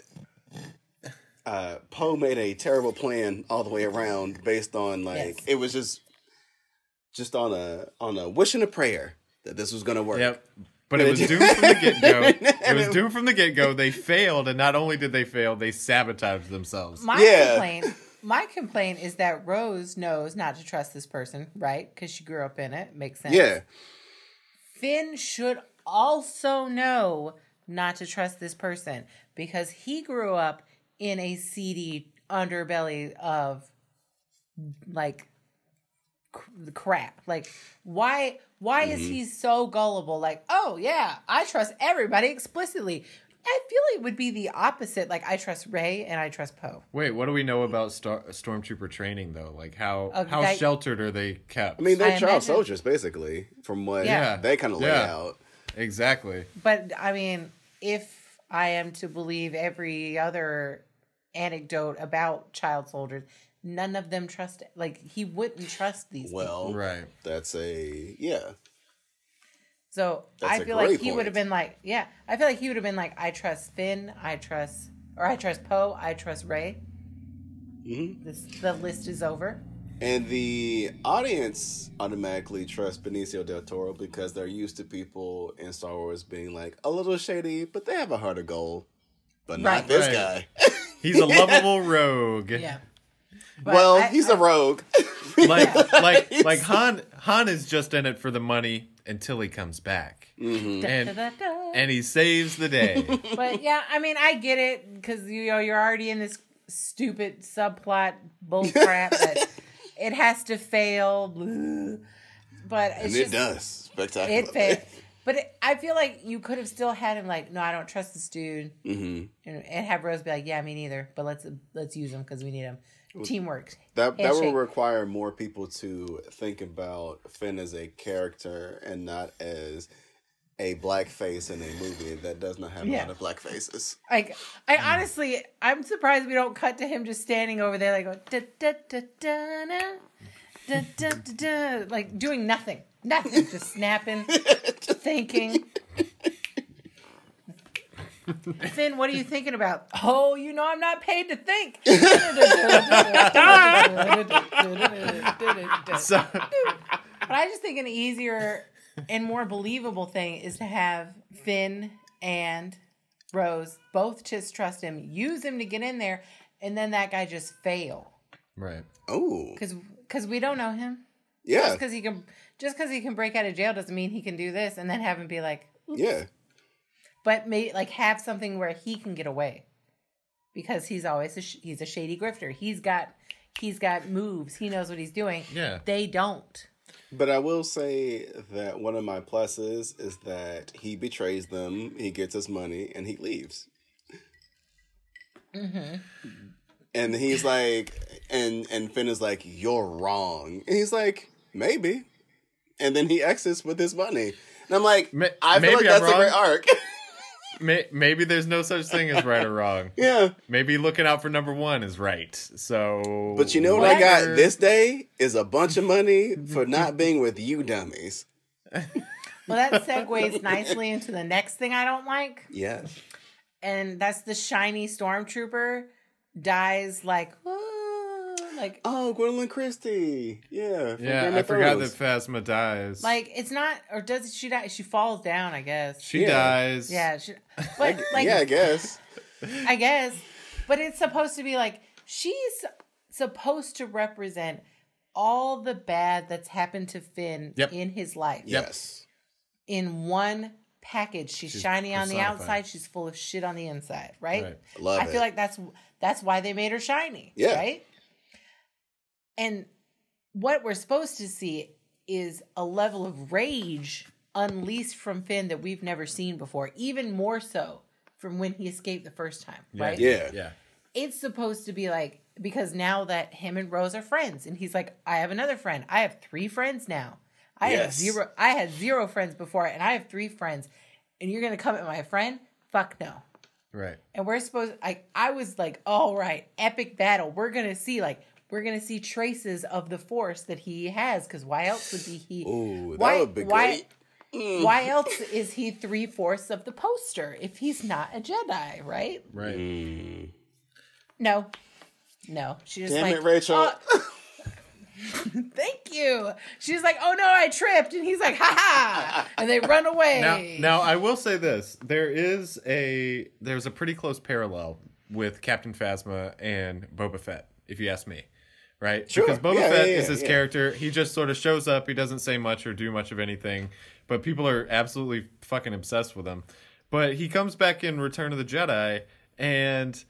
uh, Poe made a terrible plan all the way around, based on like Yes. it was just just on a on a wish and a prayer that this was gonna work. Yep. But it was doomed from the get go. It was doomed from the get go. They failed, and not only did they fail, they sabotaged themselves. My Yeah. complaint, my complaint is that Rose knows not to trust this person, right? Because she grew up in it. Makes sense. Yeah, Finn should also know not to trust this person because he grew up in a seedy underbelly of like c- crap. Like why why is he so gullible? Like, oh yeah, I trust everybody explicitly. I feel it would be the opposite. Like I trust Rey and I trust Poe. Wait, what do we know about Star- Stormtrooper training though? Like how Uh, how that- sheltered are they kept? I mean they're I child imagine- soldiers basically, from what Yeah. they kind of lay Yeah. out. exactly. But I mean, if I am to believe every other anecdote about child soldiers, none of them trust. Like he wouldn't trust these. people. Well, Right. that's a yeah. So That's I a feel like great he would have been like, yeah, I feel like he would have been like, I trust Finn, I trust, or I trust Poe, I trust Rey. Mhm. This the list is over. And the audience automatically trusts Benicio del Toro because they're used to people in Star Wars being like a little shady, but they have a heart of gold. But not Right. this Right. guy. He's a lovable rogue. Yeah. But well, I- he's I- a rogue. Like like like Han Han is just in it for the money until he comes back. Mhm. And and he saves the day. but yeah, I mean, I get it because you know you're already in this stupid subplot bullcrap that it has to fail. But it's And just, it does. Spectacular. It failed. But it, I feel like you could have still had him like, no, I don't trust this dude, hmm and, and have Rose be like, yeah, me neither. But let's let's use him because we need him. Teamwork. That that will require more people to think about Finn as a character and not as a black face in a movie that does not have a lot of black faces. Like, I honestly, I'm surprised we don't cut to him just standing over there, like, da, da, da, da, na, da, da, da, da, like doing nothing, nothing, just snapping, thinking. Finn, what are you thinking about? Oh, you know I'm not paid to think. so But I just think an easier and more believable thing is to have Finn and Rose both just trust him, use him to get in there, and then that guy just fail Right. Oh, because because we don't know him. Yeah, Just because he can just because he can break out of jail doesn't mean he can do this, and then have him be like, yeah. but may like have something where he can get away because he's always a sh- he's a shady grifter. He's got he's got moves. He knows what he's doing. Yeah. They don't. But I will say that one of my pluses is that he betrays them, he gets his money, and he leaves. Mm-hmm. And he's like, and and Finn is like, "You're wrong," and he's like, "Maybe," and then he exits with his money. And I'm like, Ma- I feel like maybe I'm that's a great wrong. arc. May, maybe there's no such thing as right or wrong. Yeah. Maybe looking out for number one is right. So, But you know what I got this day is a bunch of money for not being with you dummies. Well, that segues nicely into the next thing I don't like, Yes. and that's the shiny stormtrooper dies like, "Whoa," like, Oh, Gwendoline Christie. Yeah. Yeah, Game I of forgot that Phasma dies. like it's not, or does she die? She falls down, I guess. she Yeah. dies. yeah, she, but like, yeah, I guess. I guess, but it's supposed to be like she's supposed to represent all the bad that's happened to Finn Yep. in his life. Yes. in one package. She's, She's shiny on the personified. outside. She's full of shit on the inside, right? Right. Love I it. feel like that's that's why they made her shiny. Yeah. Right. And what we're supposed to see is a level of rage unleashed from Finn that we've never seen before, even more so from when he escaped the first time. Right. Yeah. Yeah. It's supposed to be like because now that him and Rose are friends, and he's like, I have another friend. I have three friends now. I had Yes. zero. I had zero friends before, and I have three friends. And you're gonna come at my friend? Fuck no. Right. And we're supposed. I I was like, all right, epic battle. We're gonna see like we're gonna see traces of the force that he has. Because why else would be he? Ooh, that why, would be why, great. Why else is he three fourths of the poster if he's not a Jedi? Right? Right. Mm. No, no. She just Damn like it, Rachel. "Oh, Thank you. She's like, "Oh no, I tripped," and he's like, "Ha ha!" And they run away. Now, now I will say this: there is a there's a pretty close parallel with Captain Phasma and Boba Fett, if you ask me. Right? Sure. Because Boba Yeah, Fett yeah, is yeah, this yeah. character. He just sort of shows up. He doesn't say much or do much of anything, but people are absolutely fucking obsessed with him. But he comes back in Return of the Jedi, and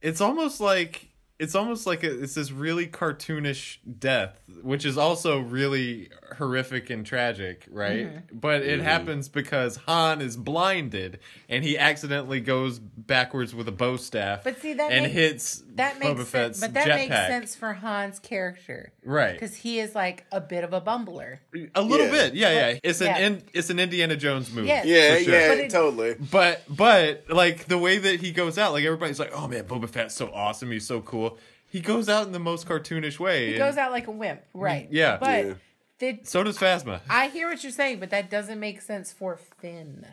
it's almost like it's almost like a, it's this really cartoonish death, which is also really horrific and tragic, right? Mm-hmm. But it happens because Han is blinded and he accidentally goes backwards with a bow staff. But see, that and make- hits that makes Boba sense. Fett's But that makes jetpack. sense for Han's character, right? Because he is like a bit of a bumbler. A little Yeah. bit, yeah, yeah. It's an Yeah. in, it's an Indiana Jones movie. Yes. Yeah, sure. yeah, But it- totally. But but like the way that he goes out, like everybody's like, "Oh man, Boba Fett's so awesome. He's so cool." He goes out in the most cartoonish way. He and goes out like a wimp, right? Yeah. But Yeah. the- So does Phasma. I hear what you're saying, but that doesn't make sense for Finn.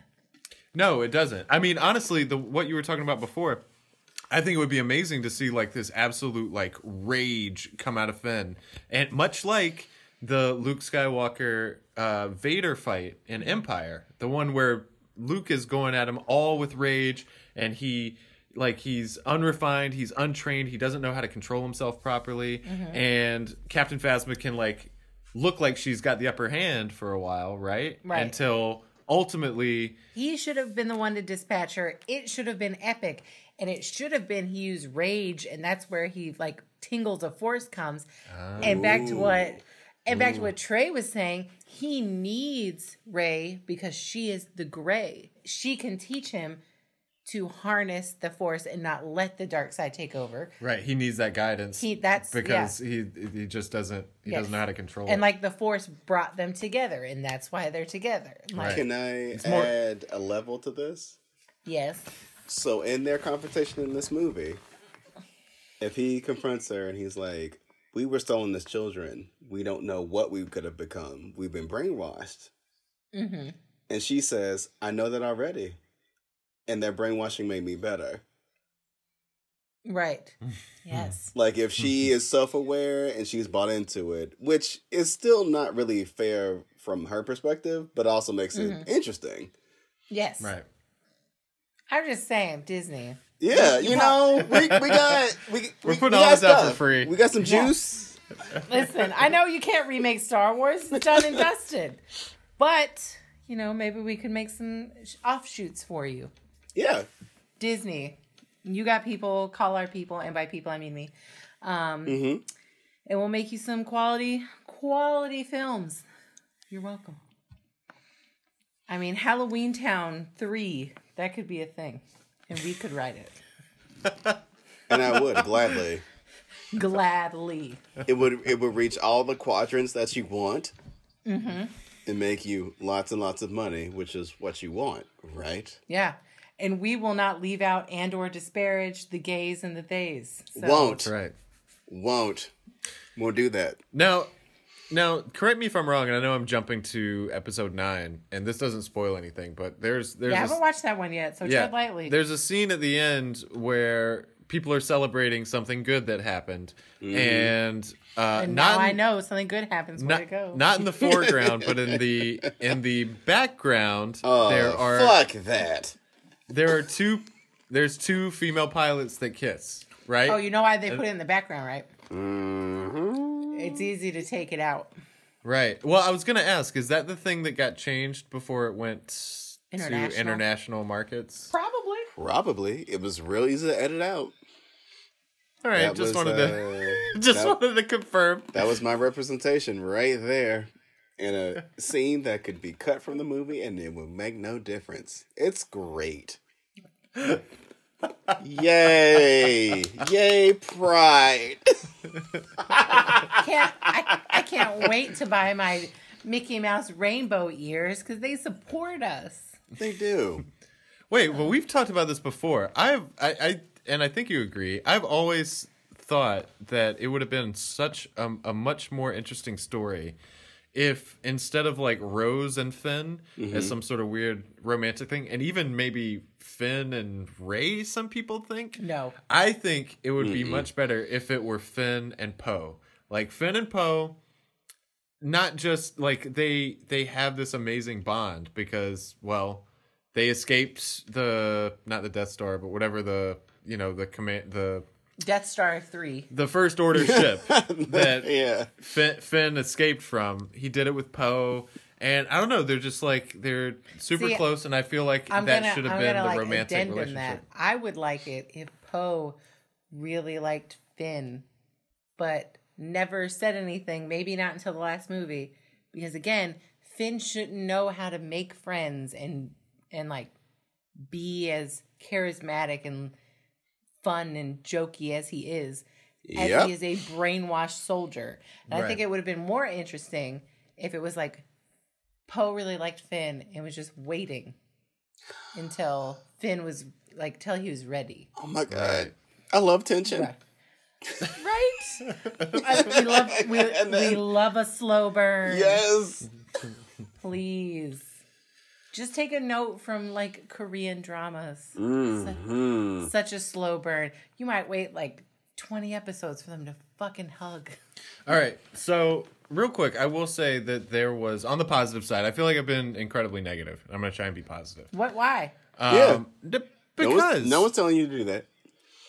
No, it doesn't. I mean, honestly, the what you were talking about before, I think it would be amazing to see like this absolute like rage come out of Finn, and much like the Luke Skywalker uh, Vader fight in Empire, the one where Luke is going at him all with rage, and he like he's unrefined, he's untrained, he doesn't know how to control himself properly, mm-hmm. and Captain Phasma can like look like she's got the upper hand for a while, right? Right. Until ultimately He should have been the one to dispatch her. It should have been epic. And it should have been he used rage, and that's where he like tingles of force comes. Ah. And back to what and back to what Trey was saying, he needs Rey because she is the gray. She can teach him to harness the force and not let the dark side take over. Right, he needs that guidance. He that's because yeah. he he just doesn't he Yes. doesn't know how to control it. and it. like the force brought them together, and that's why they're together. Like, Right. Can I more- add a level to this? yes, So in their confrontation in this movie, if he confronts her and he's like, "We were stolen as children. We don't know what we could have become. We've been brainwashed." hmm And she says, "I know that already, and their brainwashing made me better." right, yes, Like if she is self-aware and she's bought into it, which is still not really fair from her perspective, but also makes it Mhm. interesting. yes. right. I'm just saying, Disney. Yeah, You you know, we we got we We're we, putting we all got this out for free. We got some Yeah. juice. Listen, I know you can't remake Star Wars; it's done and dusted. But you know, maybe we could make some offshoots for you. Yeah. Disney, you got people. Call our people, and by people I mean me. Um, hmm and we'll make you some quality quality films. You're welcome. I mean, Halloween Town three that could be a thing, and we could write it And I would gladly. gladly. It would it would reach all the quadrants that you want, Mm-hmm. and make you lots and lots of money, which is what you want, right? Yeah. And we will not leave out and or disparage the gays and the theys. So, Won't. Right. Won't. Won't do that. Now, now, correct me if I'm wrong, and I know I'm jumping to episode nine, and this doesn't spoil anything, but there's there's Yeah, I a- haven't watched that one yet, so tread lightly. There's a scene at the end where people are celebrating something good that happened, and, uh, and not now in- I know something good happens. Where not, to go? not in the foreground, but in the in the background. Oh, there are fuck that. There are two there's two female pilots that kiss, right? oh, you know why they put it in the background, right? hmm It's easy to take it out. Right. Well, I was gonna ask, is that the thing that got changed before it went International. to international markets? Probably. Probably. It was real easy to edit out. All right, That just was, wanted to uh, just that- wanted to confirm. That was my representation right there in a scene that could be cut from the movie and it would make no difference. It's great. Yay! Yay, pride! Can't I, I can't wait to buy my Mickey Mouse rainbow ears because they support us. They do. Wait, well, we've talked about this before. I've, I, I, and I think you agree. I've always thought that it would have been such a, a much more interesting story if instead of like Rose and Finn as mm-hmm. some sort of weird romantic thing, and even maybe Finn and Rey, some people think. No. I think it would be much better if it were Finn and Poe. Like Finn and Poe not just like they they have this amazing bond because well, they escaped the not the Death Star, but whatever the you know, the command the Death Star 3. the first order ship that Yeah. Finn, Finn escaped from. He did it with Poe. And I don't know, they're just like they're super See, close, and I feel like I'm that gonna, should have I'm been the like romantic relationship. that. I would like it if Poe really liked Finn, but never said anything. Maybe not until the last movie, because again, Finn shouldn't know how to make friends and and like be as charismatic and fun and jokey as he is, as Yep. he is a brainwashed soldier. And I think it would have been more interesting if it was like Poe really liked Finn and was just waiting until Finn was like till he was ready. Oh my god. I love tension. Right. Right? I- we love we, then- we love a slow burn. Yes. Please. Just take a note from like Korean dramas. Mm-hmm. Such a slow burn. You might wait like 20 episodes for them to fucking hug. All right. So, real quick, I will say that there was on the positive side. I feel like I've been incredibly negative. I'm going to try and be positive. What why? Um, d- No because one's, no one's telling you to do that.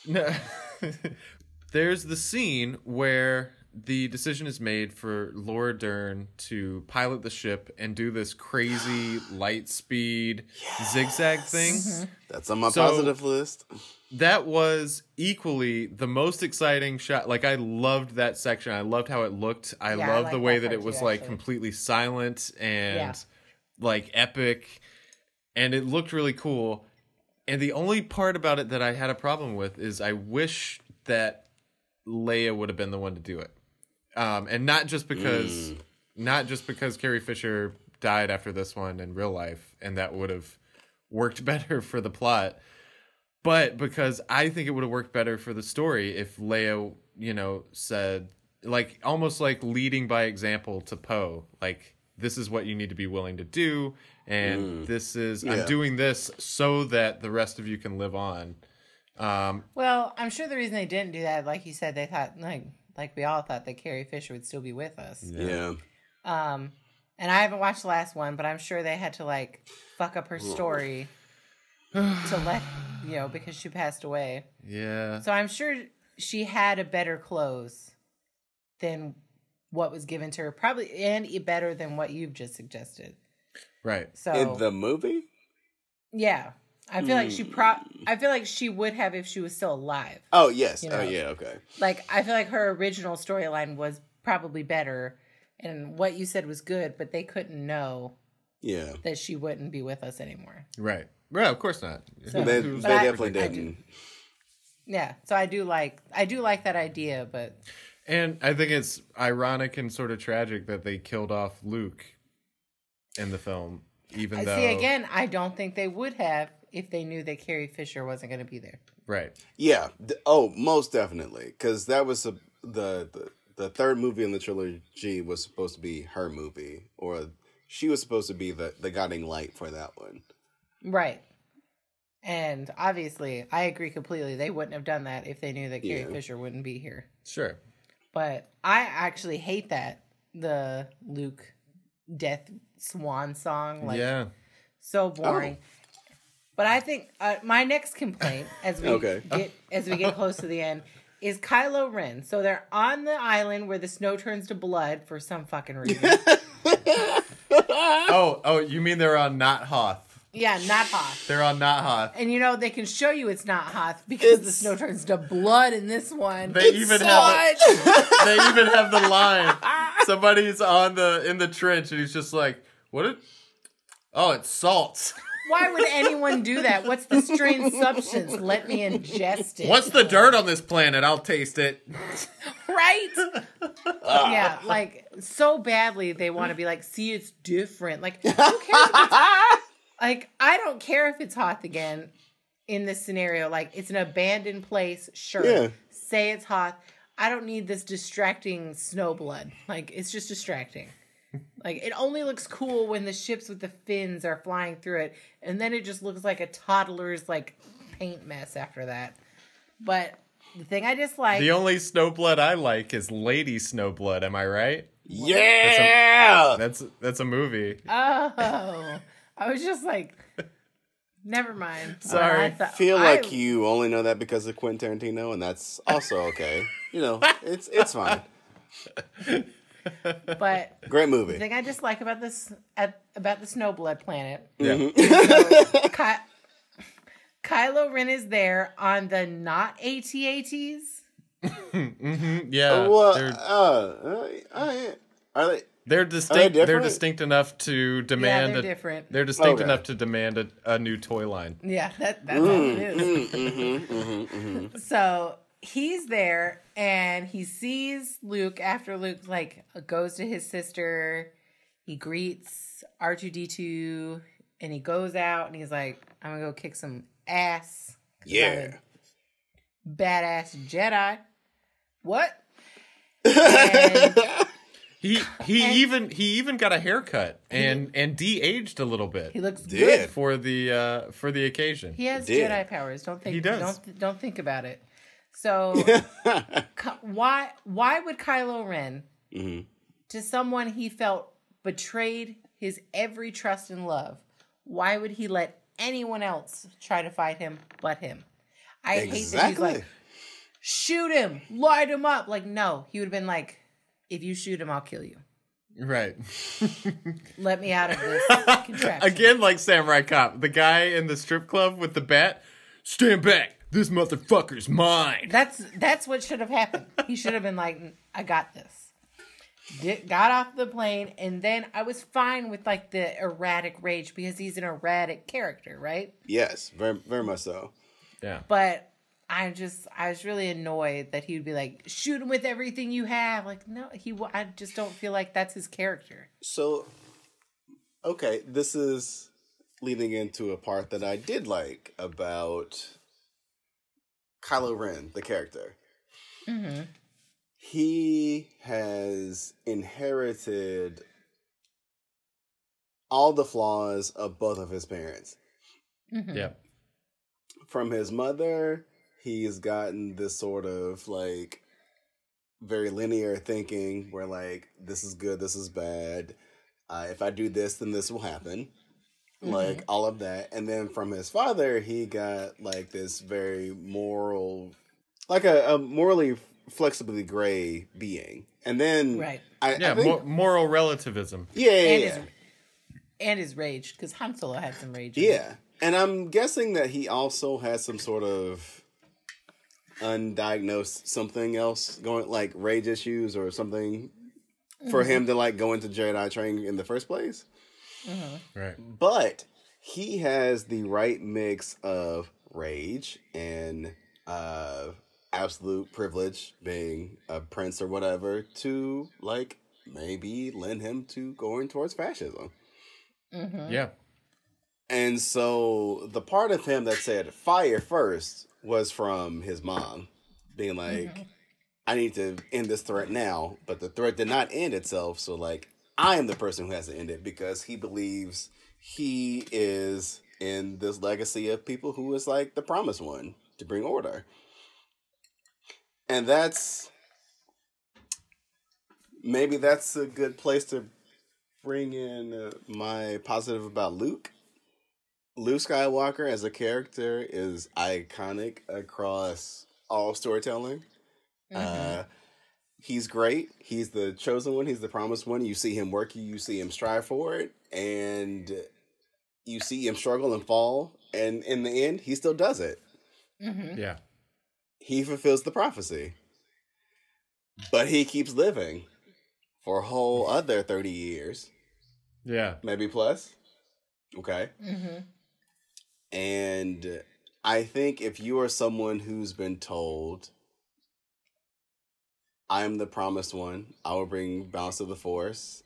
No. There's the scene where the decision is made for Laura Dern to pilot the ship and do this crazy light speed zigzag thing. Mm-hmm. That's on my So- positive list. That was equally the most exciting shot. Like I loved that section. I loved how it looked. I Yeah, I loved like the way that that it was too, like actually. completely silent and Yeah. like epic and it looked really cool. And the only part about it that I had a problem with is I wish that Leia would have been the one to do it. Um, and not just because not just because Carrie Fisher died after this one in real life and that would have worked better for the plot but because I think it would have worked better for the story if Leia, you know, said like almost like leading by example to Poe, like this is what you need to be willing to do, and this is Yeah. I'm doing this so that the rest of you can live on. Um, Well, I'm sure the reason they didn't do that, like you said, they thought like like we all thought that Carrie Fisher would still be with us. Yeah. Um, and I haven't watched the last one, but I'm sure they had to like fuck up her story to let you know because she passed away. yeah, So I'm sure she had a better close than what was given to her, probably and better than what you've just suggested. right. So In the movie? yeah, I feel like she pro. Mm. I feel like she would have if she was still alive. Oh, yes. You oh, know. yeah, okay. like I feel like her original storyline was probably better and what you said was good, but they couldn't know Yeah. that she wouldn't be with us anymore. Right. Right, of course not. So- They, they definitely I didn't. Yeah, so I do like I do like that idea, but And I think it's ironic and sort of tragic that they killed off Luke in the film even uh, though see again. I don't think they would have if they knew that Carrie Fisher wasn't going to be there. right. Yeah. Oh, most definitely. Because that was a, the, the the third movie in the trilogy was supposed to be her movie, or she was supposed to be the the guiding light for that one. Right. And obviously, I agree completely. They wouldn't have done that if they knew that Carrie Yeah. Fisher wouldn't be here. Sure. But I actually hate that the Luke death swan song. Like yeah. so boring. Oh. But I think uh, my next complaint, as we Okay. get as we get close to the end, is Kylo Ren. So they're on the island where the snow turns to blood for some fucking reason. Oh, oh, you mean they're on Not Hoth? yeah, not Hoth. They're on Not Hoth. And you know they can show you it's not Hoth because the snow turns to blood in this one. They even have a, they even have the line. Somebody's on the in the trench and he's just like, "What? It, oh, it's salt. Why would anyone do that? What's the strange substance? Let me ingest it. What's the dirt on this planet? I'll taste it." right? Ah. yeah, like so badly they want to be like, see, it's different. Like, who cares? Like, I don't care if it's Hoth again in this scenario. Like, it's an abandoned place. Sure, Yeah. say it's Hoth. I don't need this distracting snow blood. Like, it's just distracting. Like, it only looks cool when the ships with the fins are flying through it, and then it just looks like a toddler's like paint mess after that. But the thing I dislike. The only snowblood I like is Lady Snowblood. Am I right? Yeah. That's that's a movie. Oh, I was just like, never mind. Sorry. I thought- feel I- like you only know that because of Quentin Tarantino, and that's also okay. you know, it's it's fine. But Great the movie. thing I just like about this at, about the Snowblood planet, Yeah. Mm-hmm. Ky- Kylo Ren is there on the not AT-ATs. Yeah. well, they're uh, uh, uh, are they? they're distinct. They're, distinct enough to demand. they're a, different. They're distinct Okay. enough to demand a, a new toy line. Yeah, that that's all it is. Mm-hmm, mm-hmm, mm-hmm. So he's there and he sees Luke after Luke like goes to his sister. He greets R2D2 and he goes out and he's like, I'm gonna go kick some ass. 'cause I'm Yeah. a Badass Jedi. What? And He he And- even he even got a haircut and and de-aged a little bit he looks Did. good. for the uh for the occasion. He has Did. Jedi powers. Don't think He does. don't don't think about it. So why why would Kylo Ren Mhm. to someone he felt betrayed his every trust and love, why would he let anyone else try to fight him but him? I hate that he's like, shoot him, light him up. Like, no, he would have been like, if you shoot him, I'll kill you. Right. Let me out of this contraption. Again, like Samurai Cop, the guy in the strip club with the bat. Stand back! This motherfucker's mine. That's that's what should have happened. He should have been like, I got this. Did, got off the plane, and then I was fine with like the erratic rage because he's an erratic character, right? yes, very very much so. Yeah. But I just I was really annoyed that he would be like, shoot him with everything you have. Like, no, he. wa- I just don't feel like that's his character. So, okay, this is leading into a part that I did like about Kylo Ren, the character. Mm-hmm. He has inherited all the flaws of both of his parents. Mm-hmm. Yeah. From his mother, he's gotten this sort of like very linear thinking where like this is good, this is bad. Uh, if I do this, then this will happen. Like mm-hmm. all of that. And then from his father, he got like this very moral, like a, a morally flexibly gray being. And then, Right. I, Yeah, I think, mo- moral relativism. yeah, yeah, And yeah. his and his rage because Han Solo had some rage. Yeah. And I'm guessing that he also has some sort of undiagnosed something else going like rage issues or something for mm-hmm. him to like go into Jedi training in the first place. Right. But he has the right mix of rage and uh absolute privilege being a prince or whatever to like maybe lend him to going towards fascism. Mm-hmm. Yeah. And so the part of him that said fire first was from his mom being like, I need to end this threat now. But the threat did not end itself. So, like, I am the person who has to end it because he believes he is in this legacy of people who is like the promised one to bring order. And that's maybe that's a good place to bring in uh, my positive about Luke. Luke Skywalker as a character is iconic across all storytelling. Uh, he's great. He's the chosen one. He's the promised one. You see him work. You see him strive for it, and you see him struggle and fall. And in the end, he still does it. Mm-hmm. Yeah. He fulfills the prophecy, but he keeps living for a whole other thirty years, Yeah. maybe plus. Okay. Mm-hmm. And I think if you are someone who's been told, I am the promised one, I will bring balance of the force,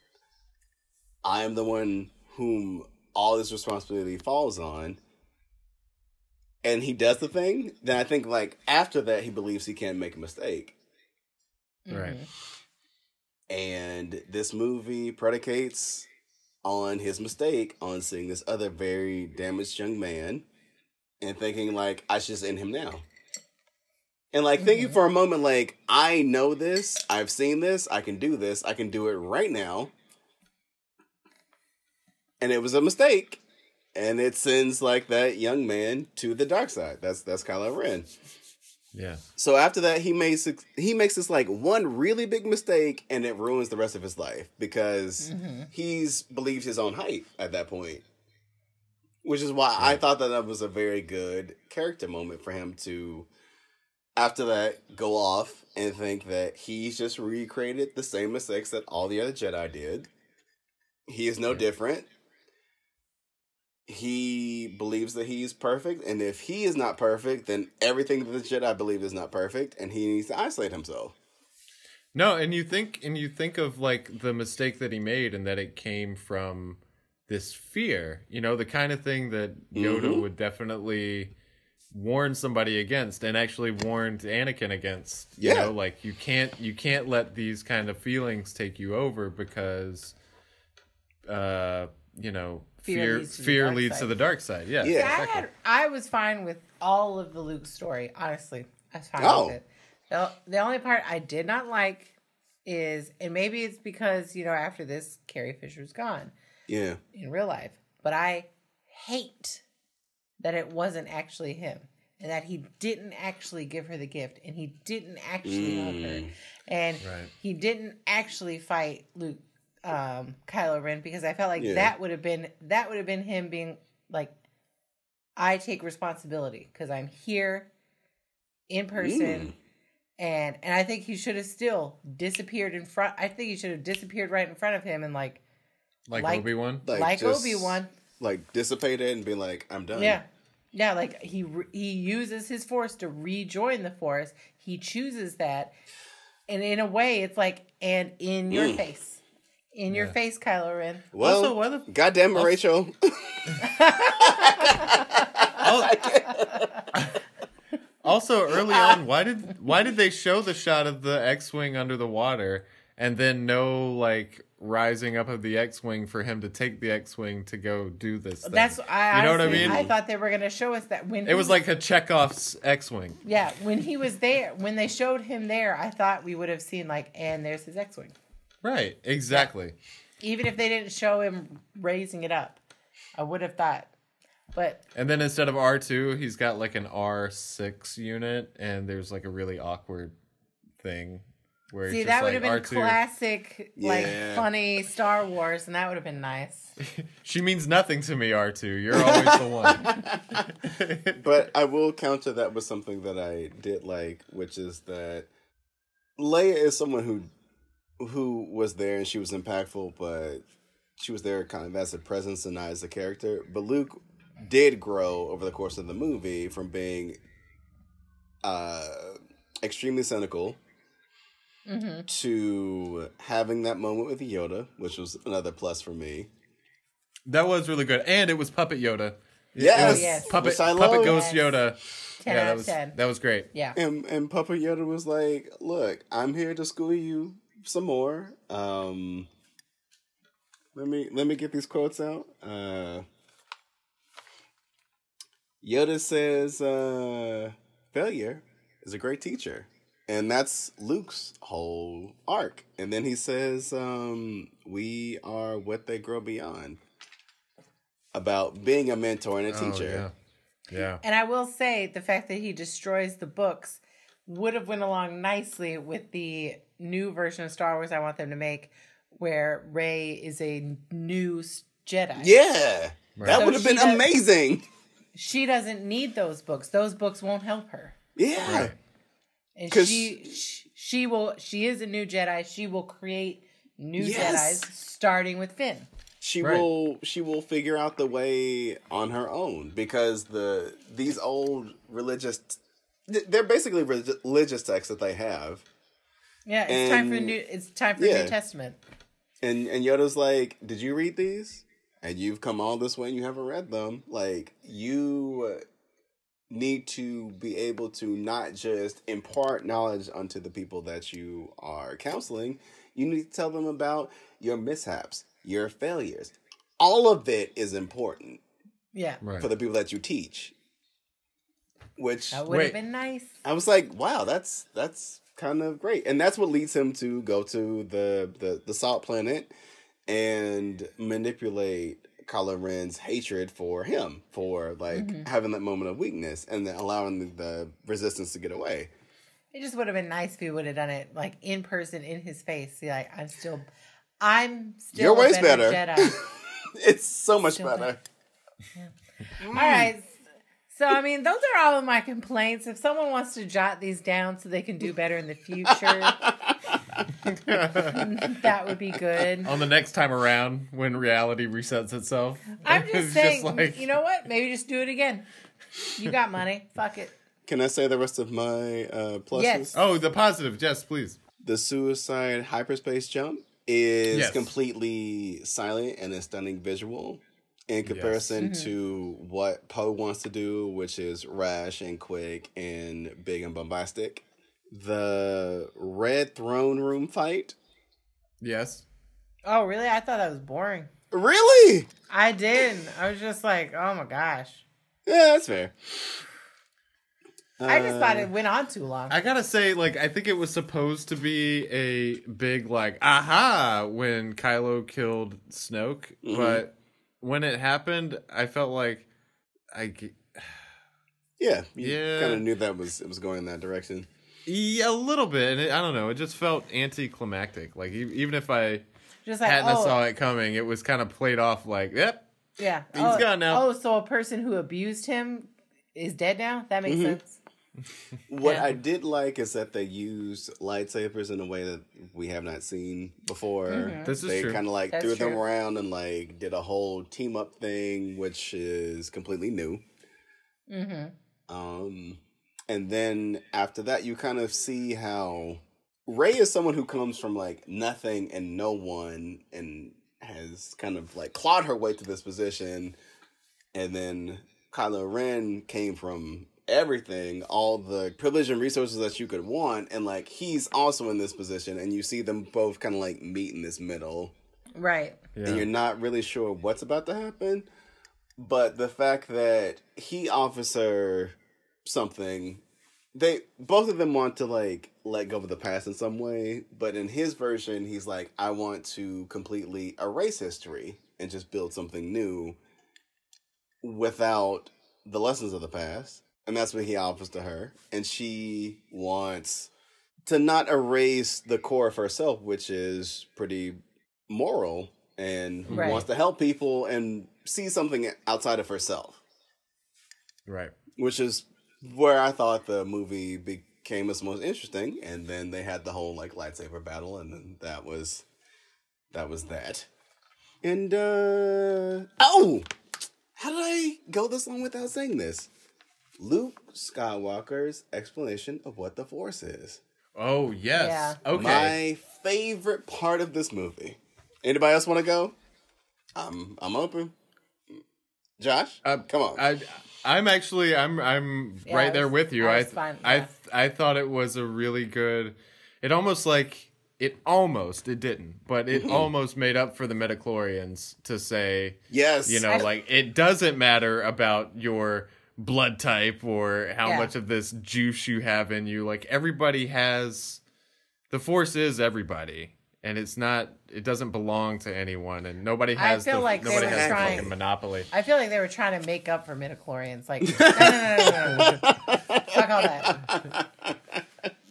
I am the one whom all this responsibility falls on, and he does the thing, then I think like after that he believes he can't make a mistake. Right. Mm-hmm. And this movie predicates on his mistake on seeing this other very damaged young man and thinking like I should just end him now. And like thinking mm-hmm. for a moment like I know this, I've seen this, I can do this, I can do it right now. And it was a mistake. And it sends like that young man to the dark side. That's that's Kylo Ren. Yeah. So after that, he makes he makes this like one really big mistake, and it ruins the rest of his life because mm-hmm. he's believed his own hype at that point. Which is why I thought that that was a very good character moment for him to, after that, go off and think that he's just recreated the same mistakes that all the other Jedi did. He is no different. He believes that he's perfect, and if he is not perfect, then everything that the Jedi believe is not perfect, and he needs to isolate himself. No, and you think and you think of like the mistake that he made and that it came from this fear, you know, the kind of thing that Yoda Mhm. would definitely warn somebody against and actually warned Anakin against. You Yeah. know, like you can't you can't let these kind of feelings take you over because uh, you know, Fear fear leads to the dark leads side. to the dark side. Yeah. Yeah. I had I was fine with all of the Luke story. Honestly, I was fine Oh. with it. The, the only part I did not like is, and maybe it's because you know after this Carrie Fisher's gone Yeah. in real life, but I hate that it wasn't actually him and that he didn't actually give her the gift and he didn't actually love her Mm. and Right. he didn't actually fight Luke um Kylo Ren because I felt like Yeah. that would have been that would have been him being like I take responsibility because I'm here in person Mm. and and I think he should have still disappeared in front I think he should have disappeared right in front of him and like Like, like- Obi Wan. like, just, Obi-Wan Like dissipate it and be like, I'm done. Yeah. Yeah, like he re- he uses his force to rejoin the force. He chooses that. And in a way it's like and in your Mm. face. In your face, Kylo Ren. Well, Also, why the- God damn it, Rachel. Also, early on, why did why did they show the shot of the X-wing under the water and then no like rising up of the X-wing for him to take the X-wing to go do this? Thing? That's I you know what I mean. I thought they were going to show us that when it was he- like a Chekhov's X-wing. yeah, when he was there, when they showed him there, I thought we would have seen like and there's his X-wing. Right. Exactly. Even if they didn't show him raising it up. I would have thought. But And then instead of R two, he's got like an R six unit, and there's like a really awkward thing where see that just would have like been R2. classic like Yeah. funny Star Wars and that would have been nice. She means nothing to me, R two. You're always the one. but I will counter that with something that I did like, which is that Leia is someone who who was there and she was impactful, but she was there kind of as a presence and not as a character. But Luke did grow over the course of the movie from being uh extremely cynical hmm to having that moment with Yoda, which was another plus for me. That was really good, and it was Puppet Yoda. It- Yes, Yes. Puppet I Puppet love. Ghost Yes. Yoda. 10 yeah, out that was 10. that was great. Yeah. And and Papa Yoda was like, "Look, I'm here to school you some more. Um, let me let me get these quotes out. Uh, Yoda says, uh, "Failure is a great teacher," and that's Luke's whole arc. And then he says, um, "We are what they grow beyond." About being a mentor and a Oh, teacher. yeah. Yeah. And I will say the fact that he destroys the books would have went along nicely with the new version of Star Wars I want them to make where Rey is a new Jedi. Yeah, that So would have been does- amazing. She doesn't need those books. Those books won't help her. Yeah. Right. And 'Cause- she, she she will she is a new Jedi. She will create new Yes. Jedis starting with Finn. she Right. will she will figure out the way on her own because the these old religious they're basically religious texts that they have Yeah, it's time for And- new it's time for yeah. New Testament. and and Yoda's like did you read these and you've come all this way and you haven't read them like you uh, need to be able to not just impart knowledge unto the people that you are counseling you need to tell them about your mishaps your failures all of it is important Yeah. Right. for the people that you teach. Which That would have been nice. I was like, wow, that's that's kind of great, and that's what leads him to go to the the, the Salt Planet and manipulate Kylo Ren's hatred for him for like mm-hmm. having that moment of weakness and then allowing the, the resistance to get away. It just would have been nice if he would have done it like in person, in his face. See, like I'm still, I'm still Your way's better, better. Jedi. It's so much Still better. all right. So I mean, those are all of my complaints. If someone wants to jot these down so they can do better in the future, that would be good. On the next time around, when reality resets itself, I'm it's just saying, like- you know what? Maybe just do it again. You got money. Fuck it. Can I say the rest of my uh, pluses? Yes. Oh, the positive, yes, please. the suicide hyperspace jump is Yes. completely silent and a stunning visual in comparison to what Poe wants to do, which is rash and quick and big and bombastic. The red throne room fight. Yes. Oh, really? I thought that was boring. Really? I didn't. I was just like, oh my gosh. Yeah, that's fair. I just thought Uh, it went on too long. I gotta say, like, I think it was supposed to be a big, like, aha when Kylo killed Snoke, Mm-hmm. but when it happened, I felt like I. Yeah, you Yeah. kind of knew that was it was going in that direction. Yeah, a little bit, and it, I don't know, it just felt anticlimactic. Like, even if I just like, hadn't oh, saw it coming, it was kind of played off like, yep, yeah. He's oh, gone now. Oh, so a person who abused him is dead now? That makes Mhm. sense. What Yeah. I did like is that they used lightsabers in a way that we have not seen before. This is they kind of like That's threw them around and like did a whole team up thing, which is completely new. Mm-hmm. Um, and then after that, you kind of see how Rey is someone who comes from like nothing and no one, and has kind of like clawed her way to this position. And then Kylo Ren came from everything, all the privilege and resources that you could want, and like he's also in this position, and you see them both kind of like meet in this middle Right. yeah. and you're not really sure what's about to happen. But the fact that he offers her something, they both of them want to like let go of the past in some way. But in his version, he's like, I want to completely erase history and just build something new without the lessons of the past. And that's what he offers to her. And she wants to not erase the core of herself, which is pretty moral and Right. wants to help people and see something outside of herself, right. which is where I thought the movie became its most interesting. And then they had the whole like lightsaber battle, and then that was that was that. And uh oh, how did I go this long without saying this? Luke Skywalker's explanation of what the Force is. Oh yes. Yeah. Okay. My favorite part of this movie. Anybody else want to go? I'm I'm open. Josh, Uh, come on. I, I'm actually, I'm, I'm Yeah, right I there with you. I I, was fine, I, yeah. I thought it was a really good. It almost like it almost it didn't, but Mm-hmm. it almost made up for the midichlorians to say, yes, you know, I- like it doesn't matter about your blood type or how Yeah. much of this juice you have in you. Like everybody has, the force is everybody. And it's not. It doesn't belong to anyone, and nobody has I has. feel the, like they nobody were has the trying- fucking monopoly. I feel like they were trying to make up for midichlorians. Like, no, no, no, no, no, no. Fuck all that.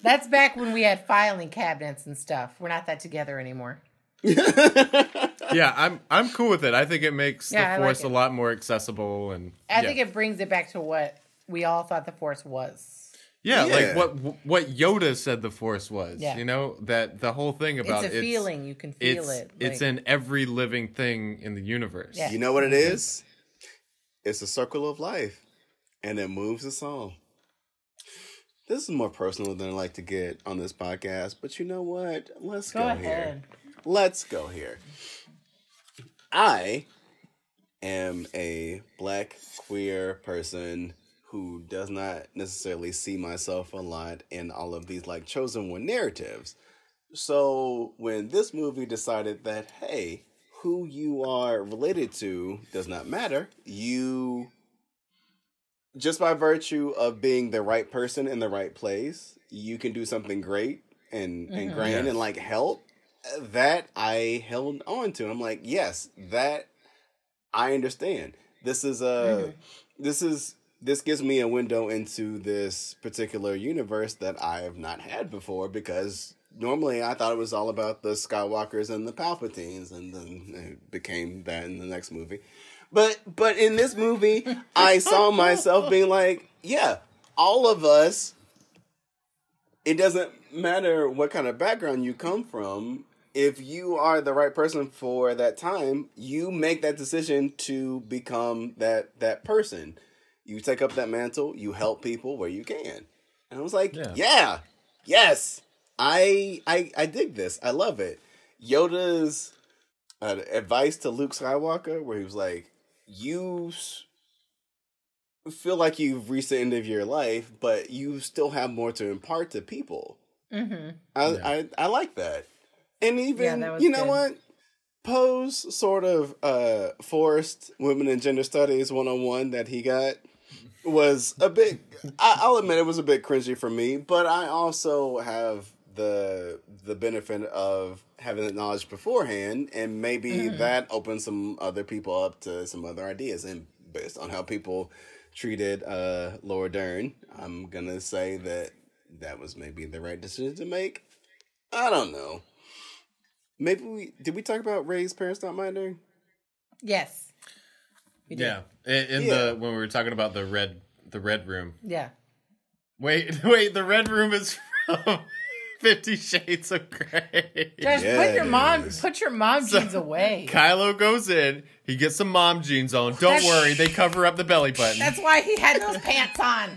That's back when we had filing cabinets and stuff. We're not that together anymore. yeah, I'm I'm cool with it. I think it makes Yeah, the like force it. a lot more accessible and I yeah. think it brings it back to what we all thought the force was. Yeah, Yeah. like what what Yoda said the force was. Yeah. You know that the whole thing about It's a feeling. You can feel It's it. it's in every living thing in the universe. Yeah. you know what it is? It's a circle of life, and it moves us all. This is more personal than I like to get on this podcast, but you know what? Let's go, Go here. Let's go here. I am a black queer person who does not necessarily see myself a lot in all of these like chosen one narratives. So when this movie decided that, hey, who you are related to does not matter, you just by virtue of being the right person in the right place, you can do something great and, and mm-hmm. grand Yes. and like help. That I held on to. I'm like, yes, that I understand. This is a mm-hmm. this is this gives me a window into this particular universe that I have not had before because normally I thought it was all about the Skywalkers and the Palpatines and then it became that in the next movie. But but in this movie I saw myself being like, yeah, all of us it doesn't matter what kind of background you come from. If you are the right person for that time, you make that decision to become that that person. You take up that mantle, you help people where you can. And I was like, Yeah. yeah, yes. I I I dig this. I love it. Yoda's uh, advice to Luke Skywalker where he was like, you feel like you've reached the end of your life, but you still have more to impart to people. Mm-hmm. I Yeah. I, I like that. And even that you know good. what? Poe's sort of uh forced women and gender studies one on one that he got was a bit I, I'll admit it was a bit cringy for me, but I also have the the benefit of having the knowledge beforehand and maybe Mm-hmm. that opens some other people up to some other ideas and based on how people treated uh Laura Dern, I'm gonna say that that was maybe the right decision to make. I don't know. Maybe we did we talk about Rey's parents not minding? Yes. We did. Yeah. In, in Yeah. the when we were talking about the red the red room. Yeah. Wait, wait, the red room is from Fifty Shades of Grey. Just Yeah, put your it mom is. put your mom jeans away. Kylo goes in, he gets some mom jeans on. Don't That's- worry, they cover up the belly button. That's why he had those pants on.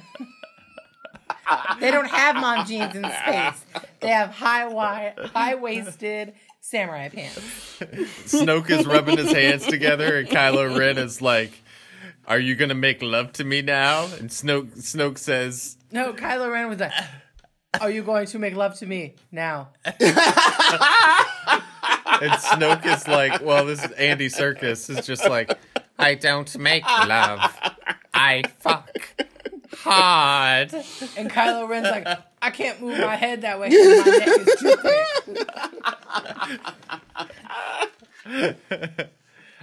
they don't have mom jeans in space. They have high wi- high waisted samurai pants. Snoke is rubbing his hands together, and Kylo Ren is like, "Are you gonna make love to me now?" And Snoke Snoke says, No, Kylo Ren was like, "Are you going to make love to me now?" and Snoke is like, "Well, this is Andy Serkis is just like, I don't make love, I fuck hard." And Kylo Ren's like, "I can't move my head that way because my neck is too thick."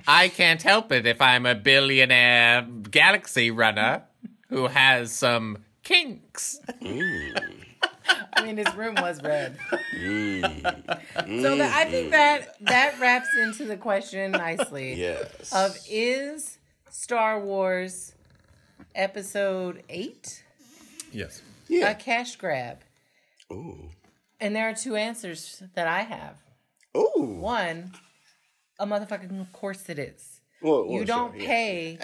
I can't help it if I'm a billionaire galaxy runner who has some kinks. I mean, his room was red. Mm. So that, I think mm. that that wraps into the question nicely. Yes. Of is Star Wars Episode Eight Yes. yeah. a cash grab? Ooh. And there are two answers that I have. Ooh. One, a motherfucking course it is. Well, well, You don't sure, yeah. pay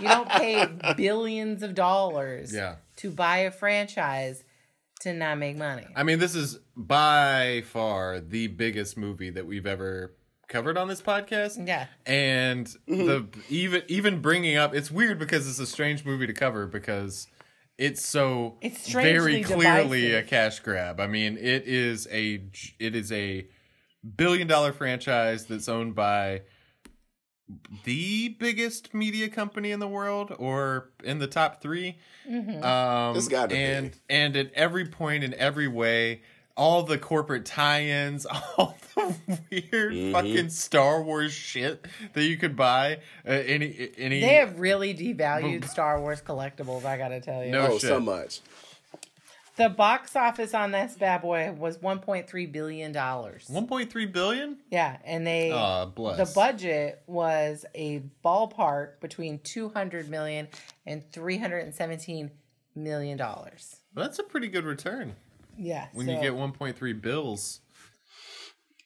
you don't pay billions of dollars Yeah. to buy a franchise to not make money. I mean, this is by far the biggest movie that we've ever covered on this podcast. Yeah. and mm-hmm. the even even bringing up it's weird because it's a strange movie to cover because it's so It's very strangely clearly a cash grab. I mean, it is a it is a billion dollar franchise that's owned by the biggest media company in the world or in the top 3 Mm-hmm. Um, It's gotta be. and and at every point in every way, all the corporate tie-ins, all the weird Mm-hmm. fucking Star Wars shit that you could buy. Uh, any any They have really devalued Star Wars collectibles, I gotta tell you. No oh, shit. so much. The box office on this bad boy was $1.3 billion. 1.3 billion. Yeah, and they Ah, bless. the budget was a ballpark between 200 million and 317 million dollars. That's a pretty good return Yeah. when so- you get 1.3 bills.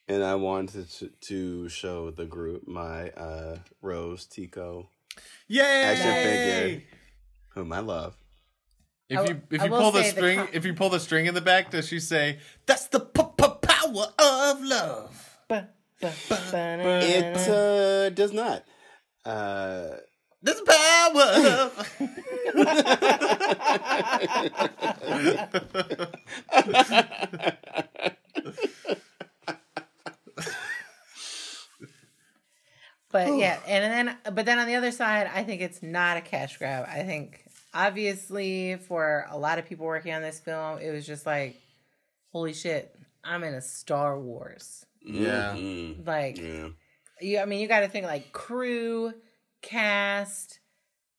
And I wanted to, to show the group my uh, Rose Tico, Yay! Action figure. whom I love. If I you if I you pull the say the string, if you pull the string in the back, does she say that's the p- p- power of love? Ba- ba- ba- It uh, does not. Uh, That's the power But yeah, and then but then on the other side, I think it's not a cash grab. I think obviously for a lot of people working on this film, it was just like, holy shit, I'm in a Star Wars. Yeah. mm, Like, yeah. you, I mean, you got to think like crew, cast,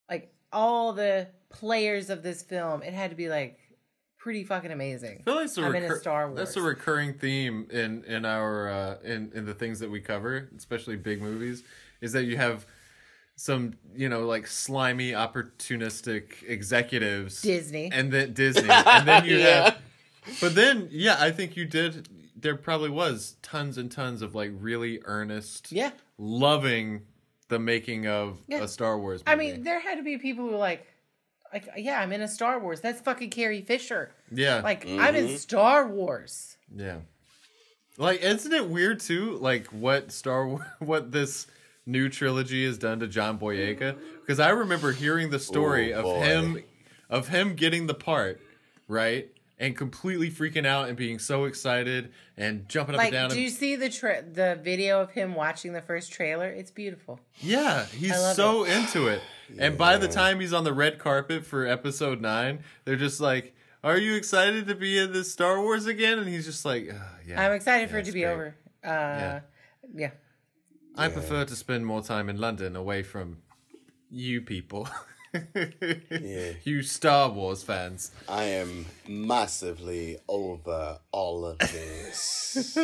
like all the players of this film. It had to be like pretty fucking amazing. I feel like it's a I'm in a recur- Star That's a recurring theme in in our uh, in in the things that we cover, especially big movies, is that you have some you know like slimy, opportunistic executives, Disney. and then Disney, and then you Yeah. have. But then, yeah, I think you did. There probably was tons and tons of like really earnest, Yeah. loving the making of Yeah. a Star Wars. Movie. I mean, there had to be people who were like, like, yeah, I'm in a Star Wars. That's fucking Carrie Fisher. yeah, Like, I'm in mm-hmm. Star Wars. Yeah. Like, isn't it weird too? Like what Star Wars, what this new trilogy has done to John Boyega? Because I remember hearing the story Oh, of boy. him, of him getting the part, right, and completely freaking out and being so excited and jumping up Like, and down. do you see the tra- the video of him watching the first trailer? It's beautiful. yeah, he's I love so into it. And by the time he's on the red carpet for Episode Nine, they're just like. Are you excited to be in this Star Wars again? And he's just like, "Ugh, yeah. I'm excited for it to be great." over. Uh, yeah. I prefer to spend more time in London away from you people. You Star Wars fans. I am massively over all of this.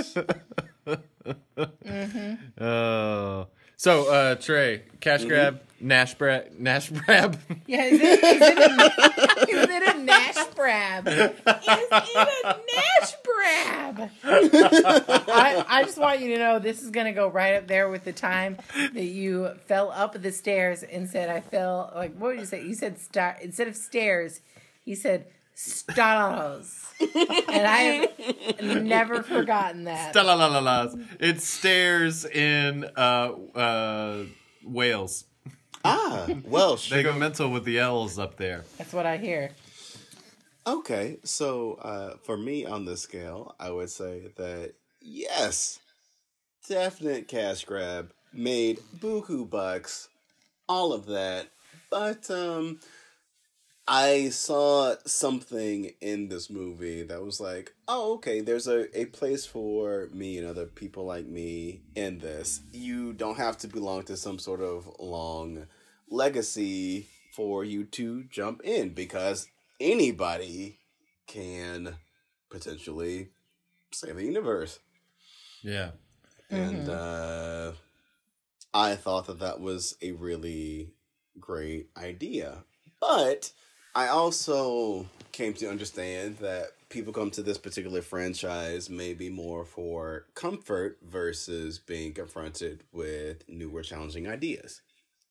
Oh. So, uh, Trey, cash grab, Nash Brab, Nash Brab. Yeah, is it, is it, a, is it a Nash Brab? Is it a Nash Brab? I, I just want you to know this is going to go right up there with the time that you fell up the stairs and said, I fell, like, what did you say? You said, star, instead of stairs, you said, stars. And I've never forgotten that. Da-la-la-la-las. It stairs in uh, uh, Wales. Ah, Welsh. They go mental with the L's up there. That's what I hear. Okay, so uh, for me on this scale, I would say that yes, definite cash grab, made buku bucks, all of that. But um, I saw something in this movie that was like, oh, okay, there's a, a place for me and other people like me in this. You don't have to belong to some sort of long legacy for you to jump in because anybody can potentially save the universe. Yeah. And uh, I thought that that was a really great idea. But I also came to understand that people come to this particular franchise maybe more for comfort versus being confronted with newer, challenging ideas.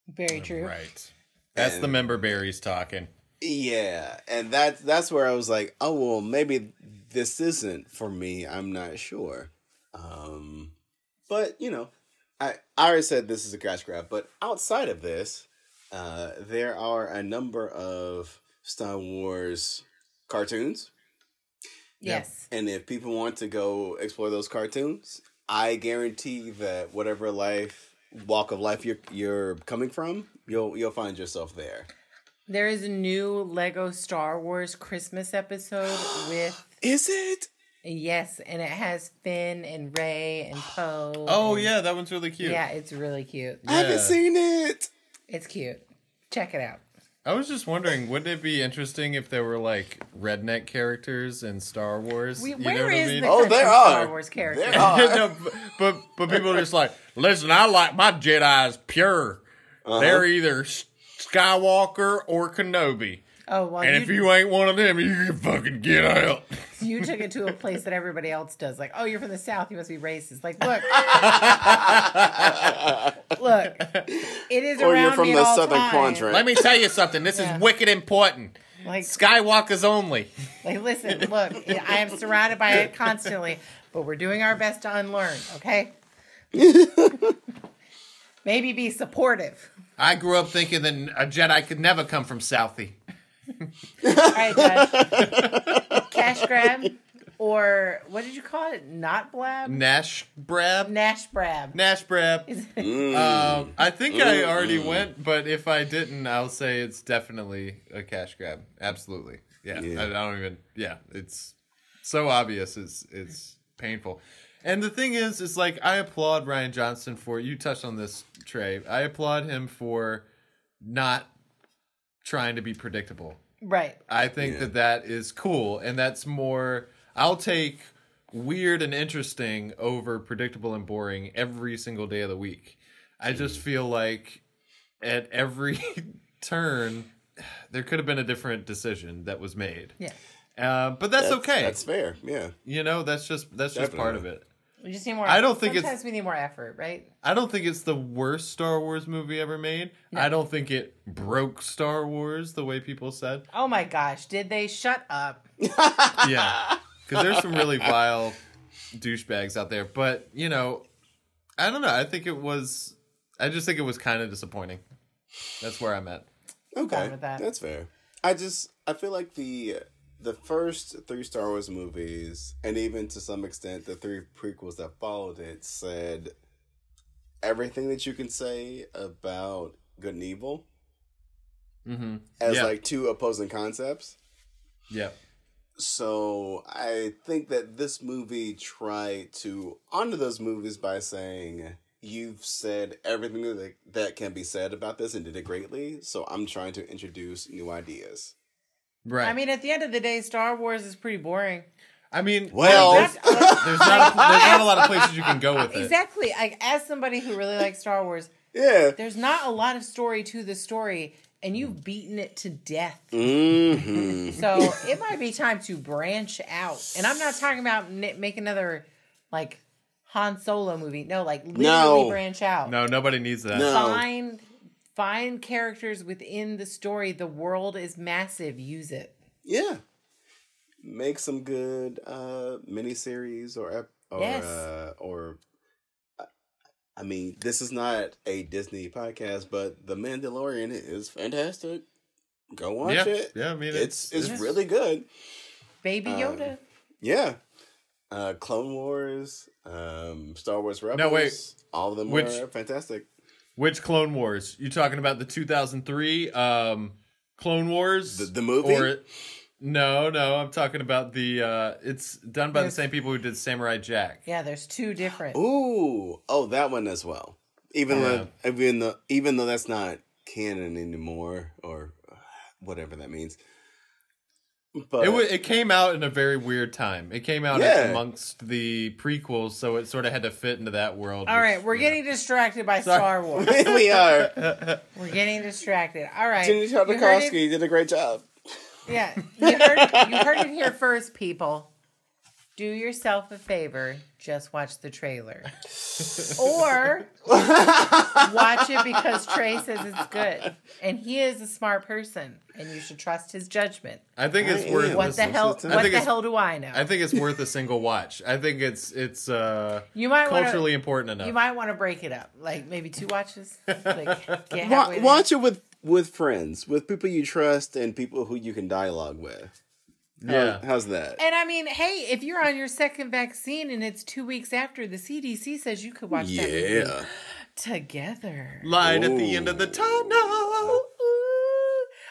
Very true. Right. That's the member berries talking. Yeah, and that that's where I was like, oh well, maybe this isn't for me. I'm not sure. Um, but you know, I, I already said this is a cash grab, but outside of this, uh, there are a number of Star Wars cartoons. Yes. And if people want to go explore those cartoons, I guarantee that whatever life walk of life you're you're coming from, you'll you'll find yourself there. There is a new Lego Star Wars Christmas episode with Is it? yes, and it has Finn and Rey and Poe. Oh and- yeah, that one's really cute. yeah, it's really cute. I haven't Yeah. seen it. It's cute. Check it out. I was just wondering, wouldn't it be interesting if there were like redneck characters in Star Wars? We, You know where what I mean? the Oh, country there Star are. Wars character? There are. no, but, but but people are just like, listen, I like my Jedi's pure. Uh-huh. They're either Skywalker or Kenobi. Oh well, And you, if you ain't one of them, you can fucking get out. you took it to a place that everybody else does. Like, oh, you're from the South, you must be racist. Like, look, look, it is Or around you're from me the all Southern times. Quadrant. Let me tell you something. This Yeah. is wicked important. Like, Skywalkers only. like, listen, look, I am surrounded by it constantly, but we're doing our best to unlearn. Okay. Maybe be supportive. I grew up thinking that a Jedi could never come from Southie. All right, Josh. Cash grab or what did you call it? Not blab? Nash Brab? Nash brab. Nash Brab. Mm. Um, I think I already went, but if I didn't, I'll say it's definitely a cash grab. Absolutely. Yeah. Yeah. I, I don't even. Yeah. It's so obvious. It's it's painful. And the thing is, is like I applaud Rian Johnson for you touched on this, Trey. I applaud him for not trying to be predictable. right. I think Yeah. that that is cool, and that's more. I'll take weird and interesting over predictable and boring every single day of the week. I just feel like at every turn there could have been a different decision that was made. Yeah. Uh, but that's, okay. That's fair. Yeah. you know, that's just that's just part of it. We just need more. I don't think it's- we need more effort, right? I don't think it's the worst Star Wars movie ever made. I don't think it broke Star Wars the way people said. Oh my gosh, did they shut up? yeah, because there's some really vile douchebags out there. But you know, I don't know. I think it was. I just think it was kind of disappointing. That's where I'm at. Okay, fine with that. that's fair. I just I feel like the the first three Star Wars movies, and even to some extent the three prequels that followed it, said everything that you can say about good and evil Mm-hmm. as yeah. like two opposing concepts. yeah. So I think that this movie tried to honor those movies by saying you've said everything that that can be said about this and did it greatly. So I'm trying to introduce new ideas. Right. I mean, at the end of the day, Star Wars is pretty boring. I mean, Well- there's, uh, there's not a, there's not a lot of places you can go with it. Exactly. Like as somebody who really likes Star Wars, Yeah. there's not a lot of story to the story, and you've beaten it to death. hmm So it might be time to branch out. And I'm not talking about n- make another like Han Solo movie. No, like literally No. branch out. No, nobody needs that. No. Find find characters within the story. The world is massive. Use it. Yeah. Make some good uh miniseries or ep- or Yes. uh, or I mean, this is not a Disney podcast, but The Mandalorian is fantastic. Go watch yeah, it. yeah. I mean, It's it's Yes. really good. Baby Um, Yoda. Yeah. Uh Clone Wars, um Star Wars Rebels. No, wait. All of them Which- were fantastic. Which Clone Wars? You talking about the 2003 um, Clone Wars? The- the movie? Or no, no, I'm talking about the. Uh, it's done by There's- the same people who did Samurai Jack. yeah, there's two different. Ooh, oh, that one as well. Even Yeah. though, even though, even though that's not canon anymore, or uh, whatever that means. But It wa it came out in a very weird time. It came out Yeah. amongst the prequels, so it sort of had to fit into that world. All right, which, we're you getting distracted by Sorry. Star Wars. we are. We're getting distracted. All right. Genndy You Tartakovsky did a great job. Yeah, you heard, you heard it here first, people. do yourself a favor, just watch the trailer. or watch it because Trey says it's good. And he is a smart person and you should trust his judgment. I think it's I worth. What the hell to- what the hell do I know? I think it's worth a single watch. I think it's it's uh you might wanna- culturally important enough. You might want to break it up. Like maybe two watches. Like get Wa- watch it with with friends, with people you trust, and people who you can dialogue with. How- yeah. how's that? And I mean, hey, if you're on your second vaccine and it's two weeks after, the CDC says you could watch that movie Yeah. together. Light at the end of the Ooh. tunnel.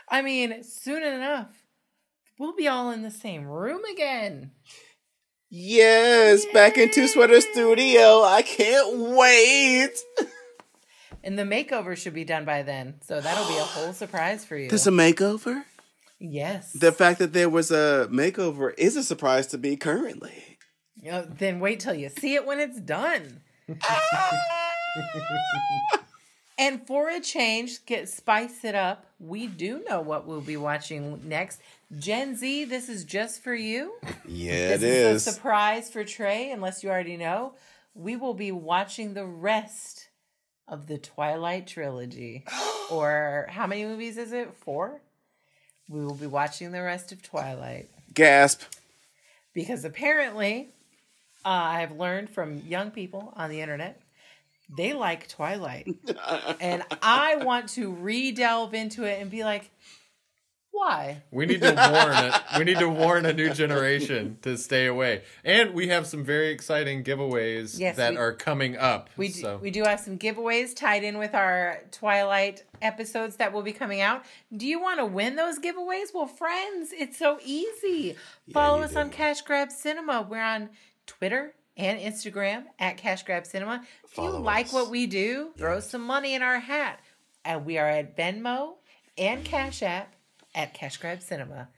I mean, soon enough, we'll be all in the same room again. Yes, back into Sweater Studio. I can't wait. And the makeover should be done by then. So that'll be a whole surprise for you. There's a makeover. yes. The fact that there was a makeover is a surprise to me currently. You know, then wait till you see it when it's done. and for a change, get spice it up. We do know what we'll be watching next. Gen Z, this is just for you. Yeah, it This is. a surprise for Trey, unless you already know. We will be watching the rest of the Twilight trilogy. or how many movies is it? Four? We will be watching the rest of Twilight. Gasp. Because apparently, uh, I've learned from young people on the internet, they like Twilight. and I want to re delve into it and be like, why? We need to warn it. We need to warn a new generation to stay away. And we have some very exciting giveaways Yes, that we- are coming up. We do, so we do have some giveaways tied in with our Twilight episodes that will be coming out. Do you want to win those giveaways? Well, friends, it's so easy. Follow you us on. Cash Grab Cinema. We're on Twitter and Instagram at Cash Grab Cinema. If you like us. what we do, throw Yes. some money in our hat. And we are at Venmo and Cash App at Cash Grab Cinema.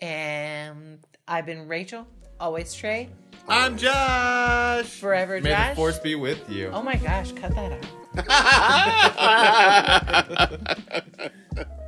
And I've been Rachel, always Trey, I'm Josh. forever May Josh. the force be with you. Oh my gosh, cut that out.